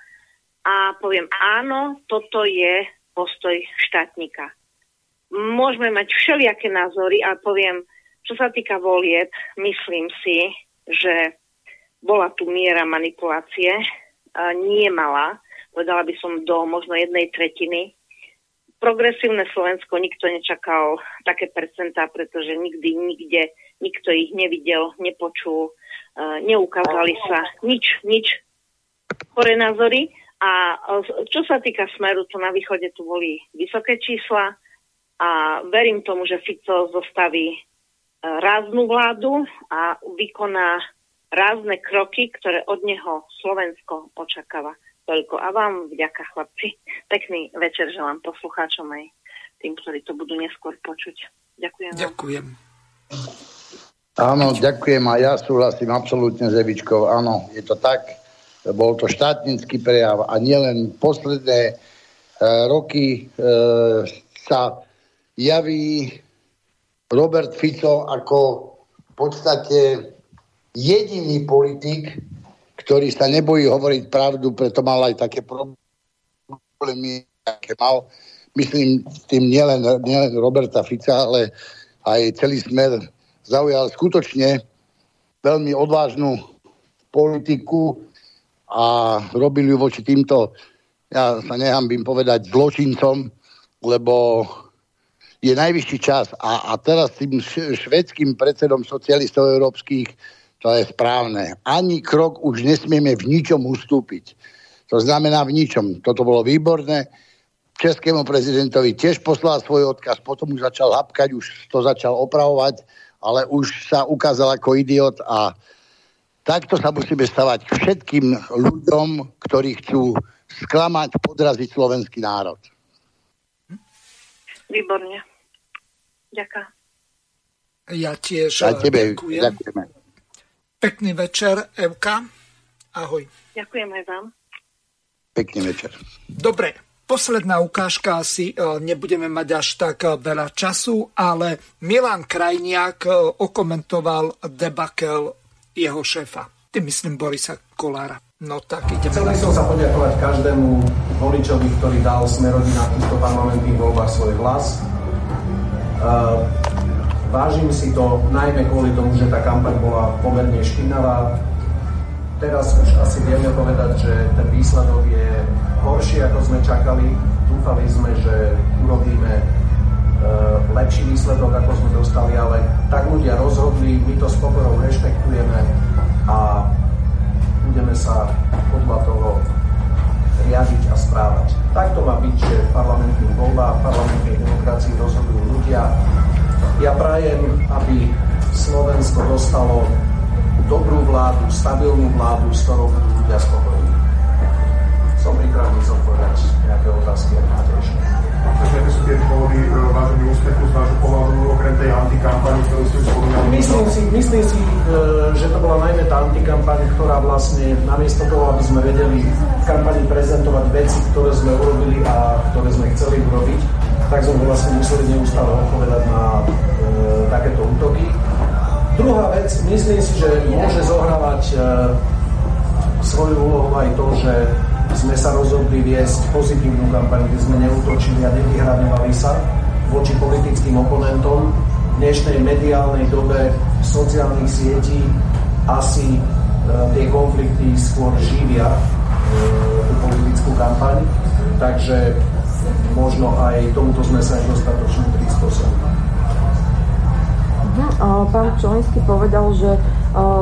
Speaker 19: a poviem áno, toto je postoj štátnika. Môžeme mať všelijaké názory a poviem, čo sa týka volieb, myslím si, že bola tu miera manipulácie, nie malá, povedala by som do možno jednej tretiny. Progresívne Slovensko nikto nečakal také percentá, pretože nikdy, nikde, nikto ich nevidel, nepočul, uh, neukázali sa nič, nič chore názory. A čo sa týka smeru, to na východe tu boli vysoké čísla a verím tomu, že Fico zostaví e, ráznú vládu a vykoná rázne kroky, ktoré od neho Slovensko očakáva. Toľko. A vám vďaka, chlapci. Pekný večer želám poslucháčom aj tým, ktorí to budú neskôr počuť. Ďakujem.
Speaker 1: Ďakujem.
Speaker 2: Áno, ďakujem a ja súhlasím absolútne s Evičkou. Áno, je to tak. Bol to štátnický prejav a nielen posledné e, roky e, sa javí Robert Fico ako v podstate jediný politik, ktorý sa nebojí hovoriť pravdu, preto mal aj také problémy, aké mal. Myslím tým nielen, nielen Roberta Fica, ale aj celý smer zaujal skutočne veľmi odvážnu politiku a robili ju voči týmto, ja sa nehambím povedať, zločincom, lebo je najvyšší čas. A, a teraz tým švedským predsedom socialistov európskych to je správne. Ani krok už nesmieme v ničom ustúpiť. To znamená v ničom. Toto bolo výborné. Českému prezidentovi tiež poslal svoj odkaz, potom už začal hapkať, už to začal opravovať, ale už sa ukázal ako idiot a takto sa musíme stavať k všetkým ľuďom, ktorí chcú sklamať, podraziť slovenský národ.
Speaker 19: Výborne. Ďakujem.
Speaker 1: Ja tiež
Speaker 2: ja tebe, ďakujem. Ďakujeme.
Speaker 1: Pekný večer, Evka. Ahoj.
Speaker 19: Ďakujem aj vám.
Speaker 2: Pekný večer.
Speaker 1: Dobre, posledná ukážka asi e, nebudeme mať až tak e, veľa času, ale Milan Krajniak e, okomentoval debakel jeho šéfa. Tým myslím Borisa Kolára. No tak ideme.
Speaker 20: Chcel by som sa poďakovať každému voličovi, ktorý dal Smerodí na týchto parlamentných voľbách svoj hlas. Vážim si to najmä kvôli tomu, že tá kampaň bola pomerne špinavá. Teraz už asi vieme povedať, že ten výsledok je horší, ako sme čakali. Dúfali sme, že urobíme e, lepší výsledok, ako sme dostali, ale tak ľudia rozhodli, my to s pokorou rešpektujeme a budeme sa podľa toho riadiť a správať. Takto má byť, že v parlamentných voľbách, v parlamentnej demokracii rozhodujú ľudia ja prajem, aby Slovensko dostalo dobrú vládu, stabilnú vládu, s ktorou budú ľudia spokojní. pripravený zodpovedať nejaké otázky, ak máte ešte.
Speaker 4: Aké sú tie dôvody e, vážení úspechu z vášho pohľadu okrem tej antikampani, ktorú ste spomínali?
Speaker 20: Myslím si, myslím si, e, že to bola najmä tá antikampaň, ktorá vlastne namiesto toho, aby sme vedeli v kampani prezentovať veci, ktoré sme urobili a ktoré sme chceli urobiť, tak sme vlastne museli neustále odpovedať na e, takéto útoky. Druhá vec, myslím si, že môže zohrávať e, svoju úlohu aj to, že sme sa rozhodli viesť pozitívnu kampaň, kde sme neútočili a nevyhraňovali sa voči politickým oponentom. V dnešnej mediálnej dobe sociálnych sietí asi e, tie konflikty skôr živia e, tú politickú kampaň, takže možno aj tomuto sme sa aj dostatočne prispôsobili.
Speaker 21: Mhm, pán Čolinský povedal, že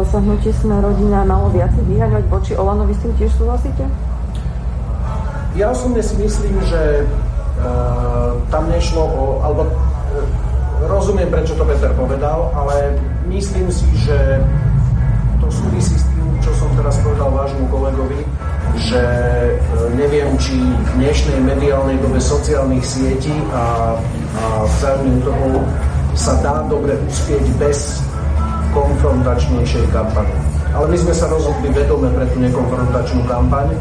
Speaker 21: sa hnutie sme rodina malo viacej vyhaňovať voči Olanovi, s tým tiež súhlasíte?
Speaker 20: Ja osobne si myslím, že uh, tam nešlo o, alebo uh, rozumiem, prečo to Peter povedal, ale myslím si, že to súvisí s teraz povedal vášmu kolegovi, že uh, neviem, či v dnešnej mediálnej dobe sociálnych sietí a, a vzájomných útokov sa dá dobre uspieť bez konfrontačnejšej kampane. Ale my sme sa rozhodli vedome pre tú nekonfrontačnú kampaň,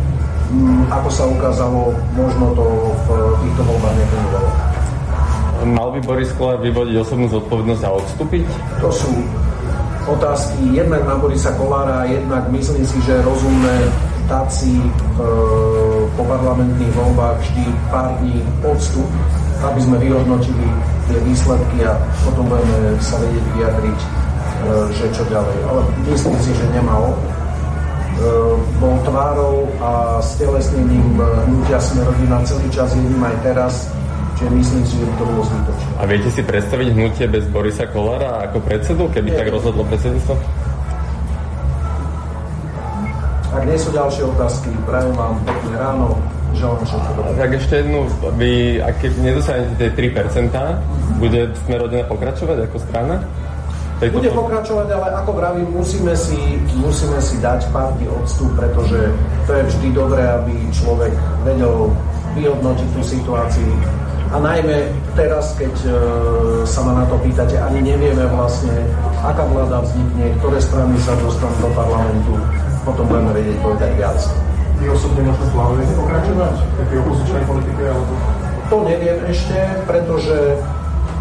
Speaker 20: Mm, ako sa ukázalo, možno to v týchto voľbách nefungovalo.
Speaker 22: Mal by Boris Kolár vyvodiť osobnú zodpovednosť a odstúpiť?
Speaker 20: To sú otázky. Jednak na Borisa Kolára, jednak myslím si, že rozumné si e, po parlamentných voľbách vždy pár dní odstup, aby sme vyhodnotili tie výsledky a potom budeme sa vedieť vyjadriť, e, že čo ďalej. Ale myslím si, že nemal Eh, bol tvárou a stelesnením eh, hnutia sme rodina celý čas, jedným aj teraz, čiže myslím si, že by to bolo zbytočné.
Speaker 22: A viete si predstaviť hnutie bez Borisa Kolára ako predsedu, keby Nie. tak rozhodlo predsedníctvo?
Speaker 20: Ak nie sú ďalšie otázky, prajem vám pekné ráno, želám všetko dobré.
Speaker 22: Tak ešte jednu, vy, ak keď nedostanete tie 3%, bude sme rodina pokračovať ako strana?
Speaker 20: Bude pokračovať, ale ako vravím, musíme si, musíme si dať pár dní odstup, pretože to je vždy dobré, aby človek vedel vyhodnotiť tú situáciu. A najmä teraz, keď e, sa ma na to pýtate, ani nevieme vlastne, aká vláda vznikne, ktoré strany sa dostanú do parlamentu, potom budeme vedieť povedať viac.
Speaker 4: Vy osobne možno plánujete pokračovať v tej opozičnej politike? Alebo...
Speaker 20: To neviem ešte, pretože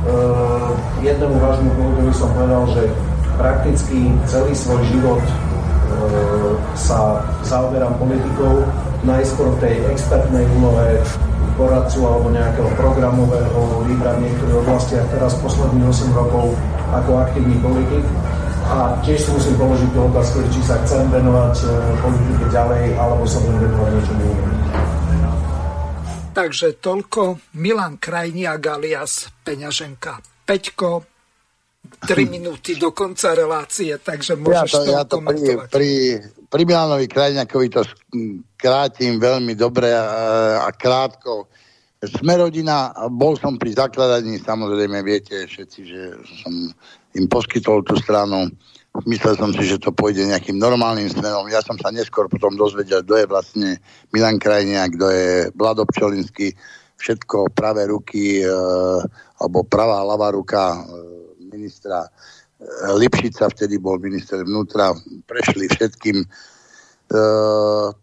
Speaker 20: Uh, jednému vážnemu kolegovi som povedal, že prakticky celý svoj život uh, sa zaoberám politikou, najskôr v tej expertnej úlohe poradcu alebo nejakého programového lídra v niektorých oblastiach, teraz posledných 8 rokov ako aktívny politik. A tiež si musím položiť tú otázku, či sa chcem venovať uh, politike ďalej, alebo sa budem venovať niečo inému.
Speaker 1: Takže toľko Milan Krajniak alias Peňaženka. Peťko, 3 *laughs* minúty do konca relácie, takže môžeš ja to,
Speaker 2: ja to pri, pri, pri Milanovi Krajniakovi to krátim veľmi dobre a, krátko. Sme rodina, bol som pri zakladaní, samozrejme viete všetci, že som im poskytol tú stranu Myslel som si, že to pôjde nejakým normálnym smerom. Ja som sa neskôr potom dozvedel, kto je vlastne Milan Krajniak, kto je Vlado Pčolinský, všetko pravé ruky e, alebo pravá ľavá ruka e, ministra Lipšica, vtedy bol minister vnútra, prešli všetkým e,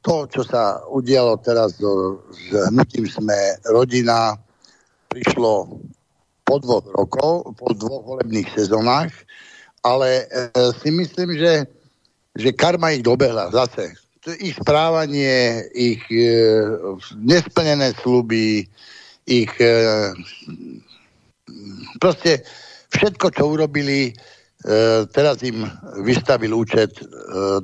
Speaker 2: to, čo sa udialo teraz so, s hnutím sme rodina, prišlo po dvoch rokov, po dvoch volebných sezónach ale e, si myslím, že, že karma ich dobehla zase. Ich správanie, ich e, nesplnené sluby, ich e, proste všetko, čo urobili, teraz im vystavil účet e,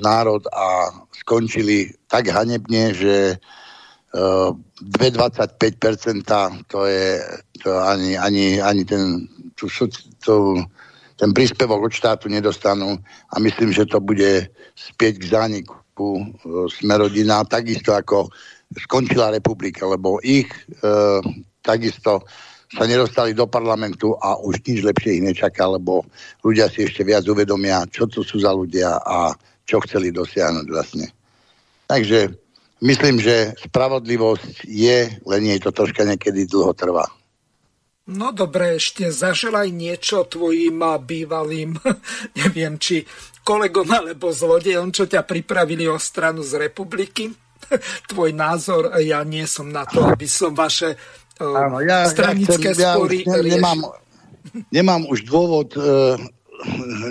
Speaker 2: národ a skončili tak hanebne, že e, 2,25% to je to ani, ani, ani ten, tú, tú, ten príspevok od štátu nedostanú a myslím, že to bude spieť k zániku e, Smerodina, takisto ako skončila republika, lebo ich e, takisto sa nedostali do parlamentu a už nič lepšie ich nečaká, lebo ľudia si ešte viac uvedomia, čo to sú za ľudia a čo chceli dosiahnuť vlastne. Takže myslím, že spravodlivosť je, len jej to troška niekedy dlho trvá.
Speaker 1: No dobre, ešte zaželaj niečo tvojim bývalým, *laughs* neviem, či kolegom alebo zlodejom, čo ťa pripravili o stranu z republiky. *laughs* Tvoj názor, ja nie som na to, aby som vaše Áno, ja, stranické ja chcem, spory ja ne,
Speaker 2: nemám, nemám už dôvod uh,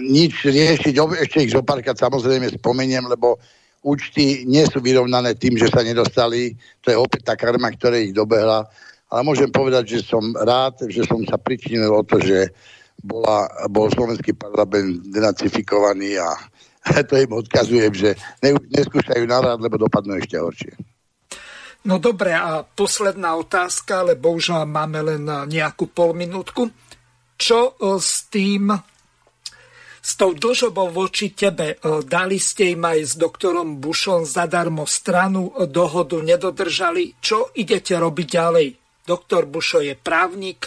Speaker 2: nič riešiť, ešte ich zopárkrát samozrejme spomeniem, lebo účty nie sú vyrovnané tým, že sa nedostali, to je opäť tá karma, ktorá ich dobehla. Ale môžem povedať, že som rád, že som sa pričinil o to, že bola, bol slovenský parlament denacifikovaný a *laughs* to im odkazujem, že ne, neskúšajú návrat, lebo dopadnú ešte horšie.
Speaker 1: No dobre, a posledná otázka, lebo už máme len nejakú polminútku. Čo e, s tým, s tou dlžobou voči tebe? E, dali ste im aj s doktorom Bushom zadarmo stranu, dohodu nedodržali. Čo idete robiť ďalej? Doktor Bušo je právnik,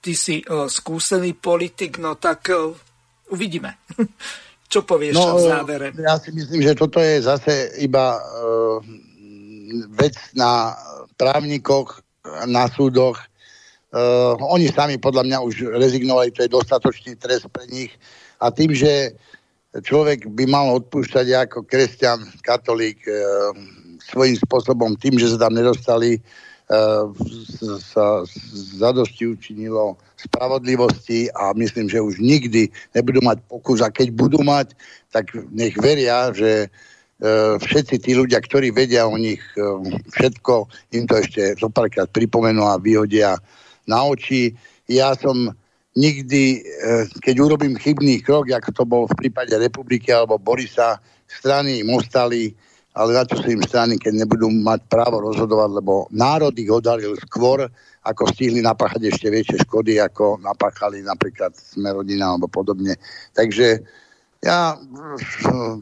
Speaker 1: ty si skúsený politik, no tak uvidíme. *laughs* Čo povieš no, v závere?
Speaker 2: Ja si myslím, že toto je zase iba uh, vec na právnikoch, na súdoch. Uh, oni sami podľa mňa už rezignovali, to je dostatočný trest pre nich. A tým, že človek by mal odpúšťať ako kresťan, katolík, uh, svojím spôsobom tým, že sa tam nedostali sa zadosti učinilo spravodlivosti a myslím, že už nikdy nebudú mať pokus a keď budú mať, tak nech veria, že e, všetci tí ľudia, ktorí vedia o nich e, všetko, im to ešte zopárkrát pripomenú a vyhodia na oči. Ja som nikdy, e, keď urobím chybný krok, ako to bol v prípade republiky alebo Borisa, strany Mostali, ale na čo sú im strany, keď nebudú mať právo rozhodovať, lebo národ ich odhalil skôr, ako stihli napáchať ešte väčšie škody, ako napáchali napríklad Smerodina alebo podobne. Takže ja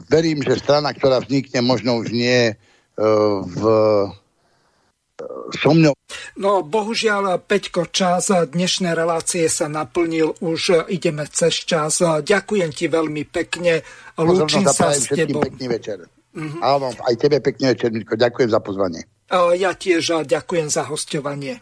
Speaker 2: verím, že strana, ktorá vznikne, možno už nie e, v e, so mnou.
Speaker 1: No bohužiaľ, Peťko, čas dnešnej relácie sa naplnil, už ideme cez čas. Ďakujem ti veľmi pekne, lúčim sa s tebou.
Speaker 2: Pekný večer. Mm-hmm. Áno, aj tebe pekne večer, Ďakujem za pozvanie.
Speaker 1: Ja tiež ďakujem za hostovanie.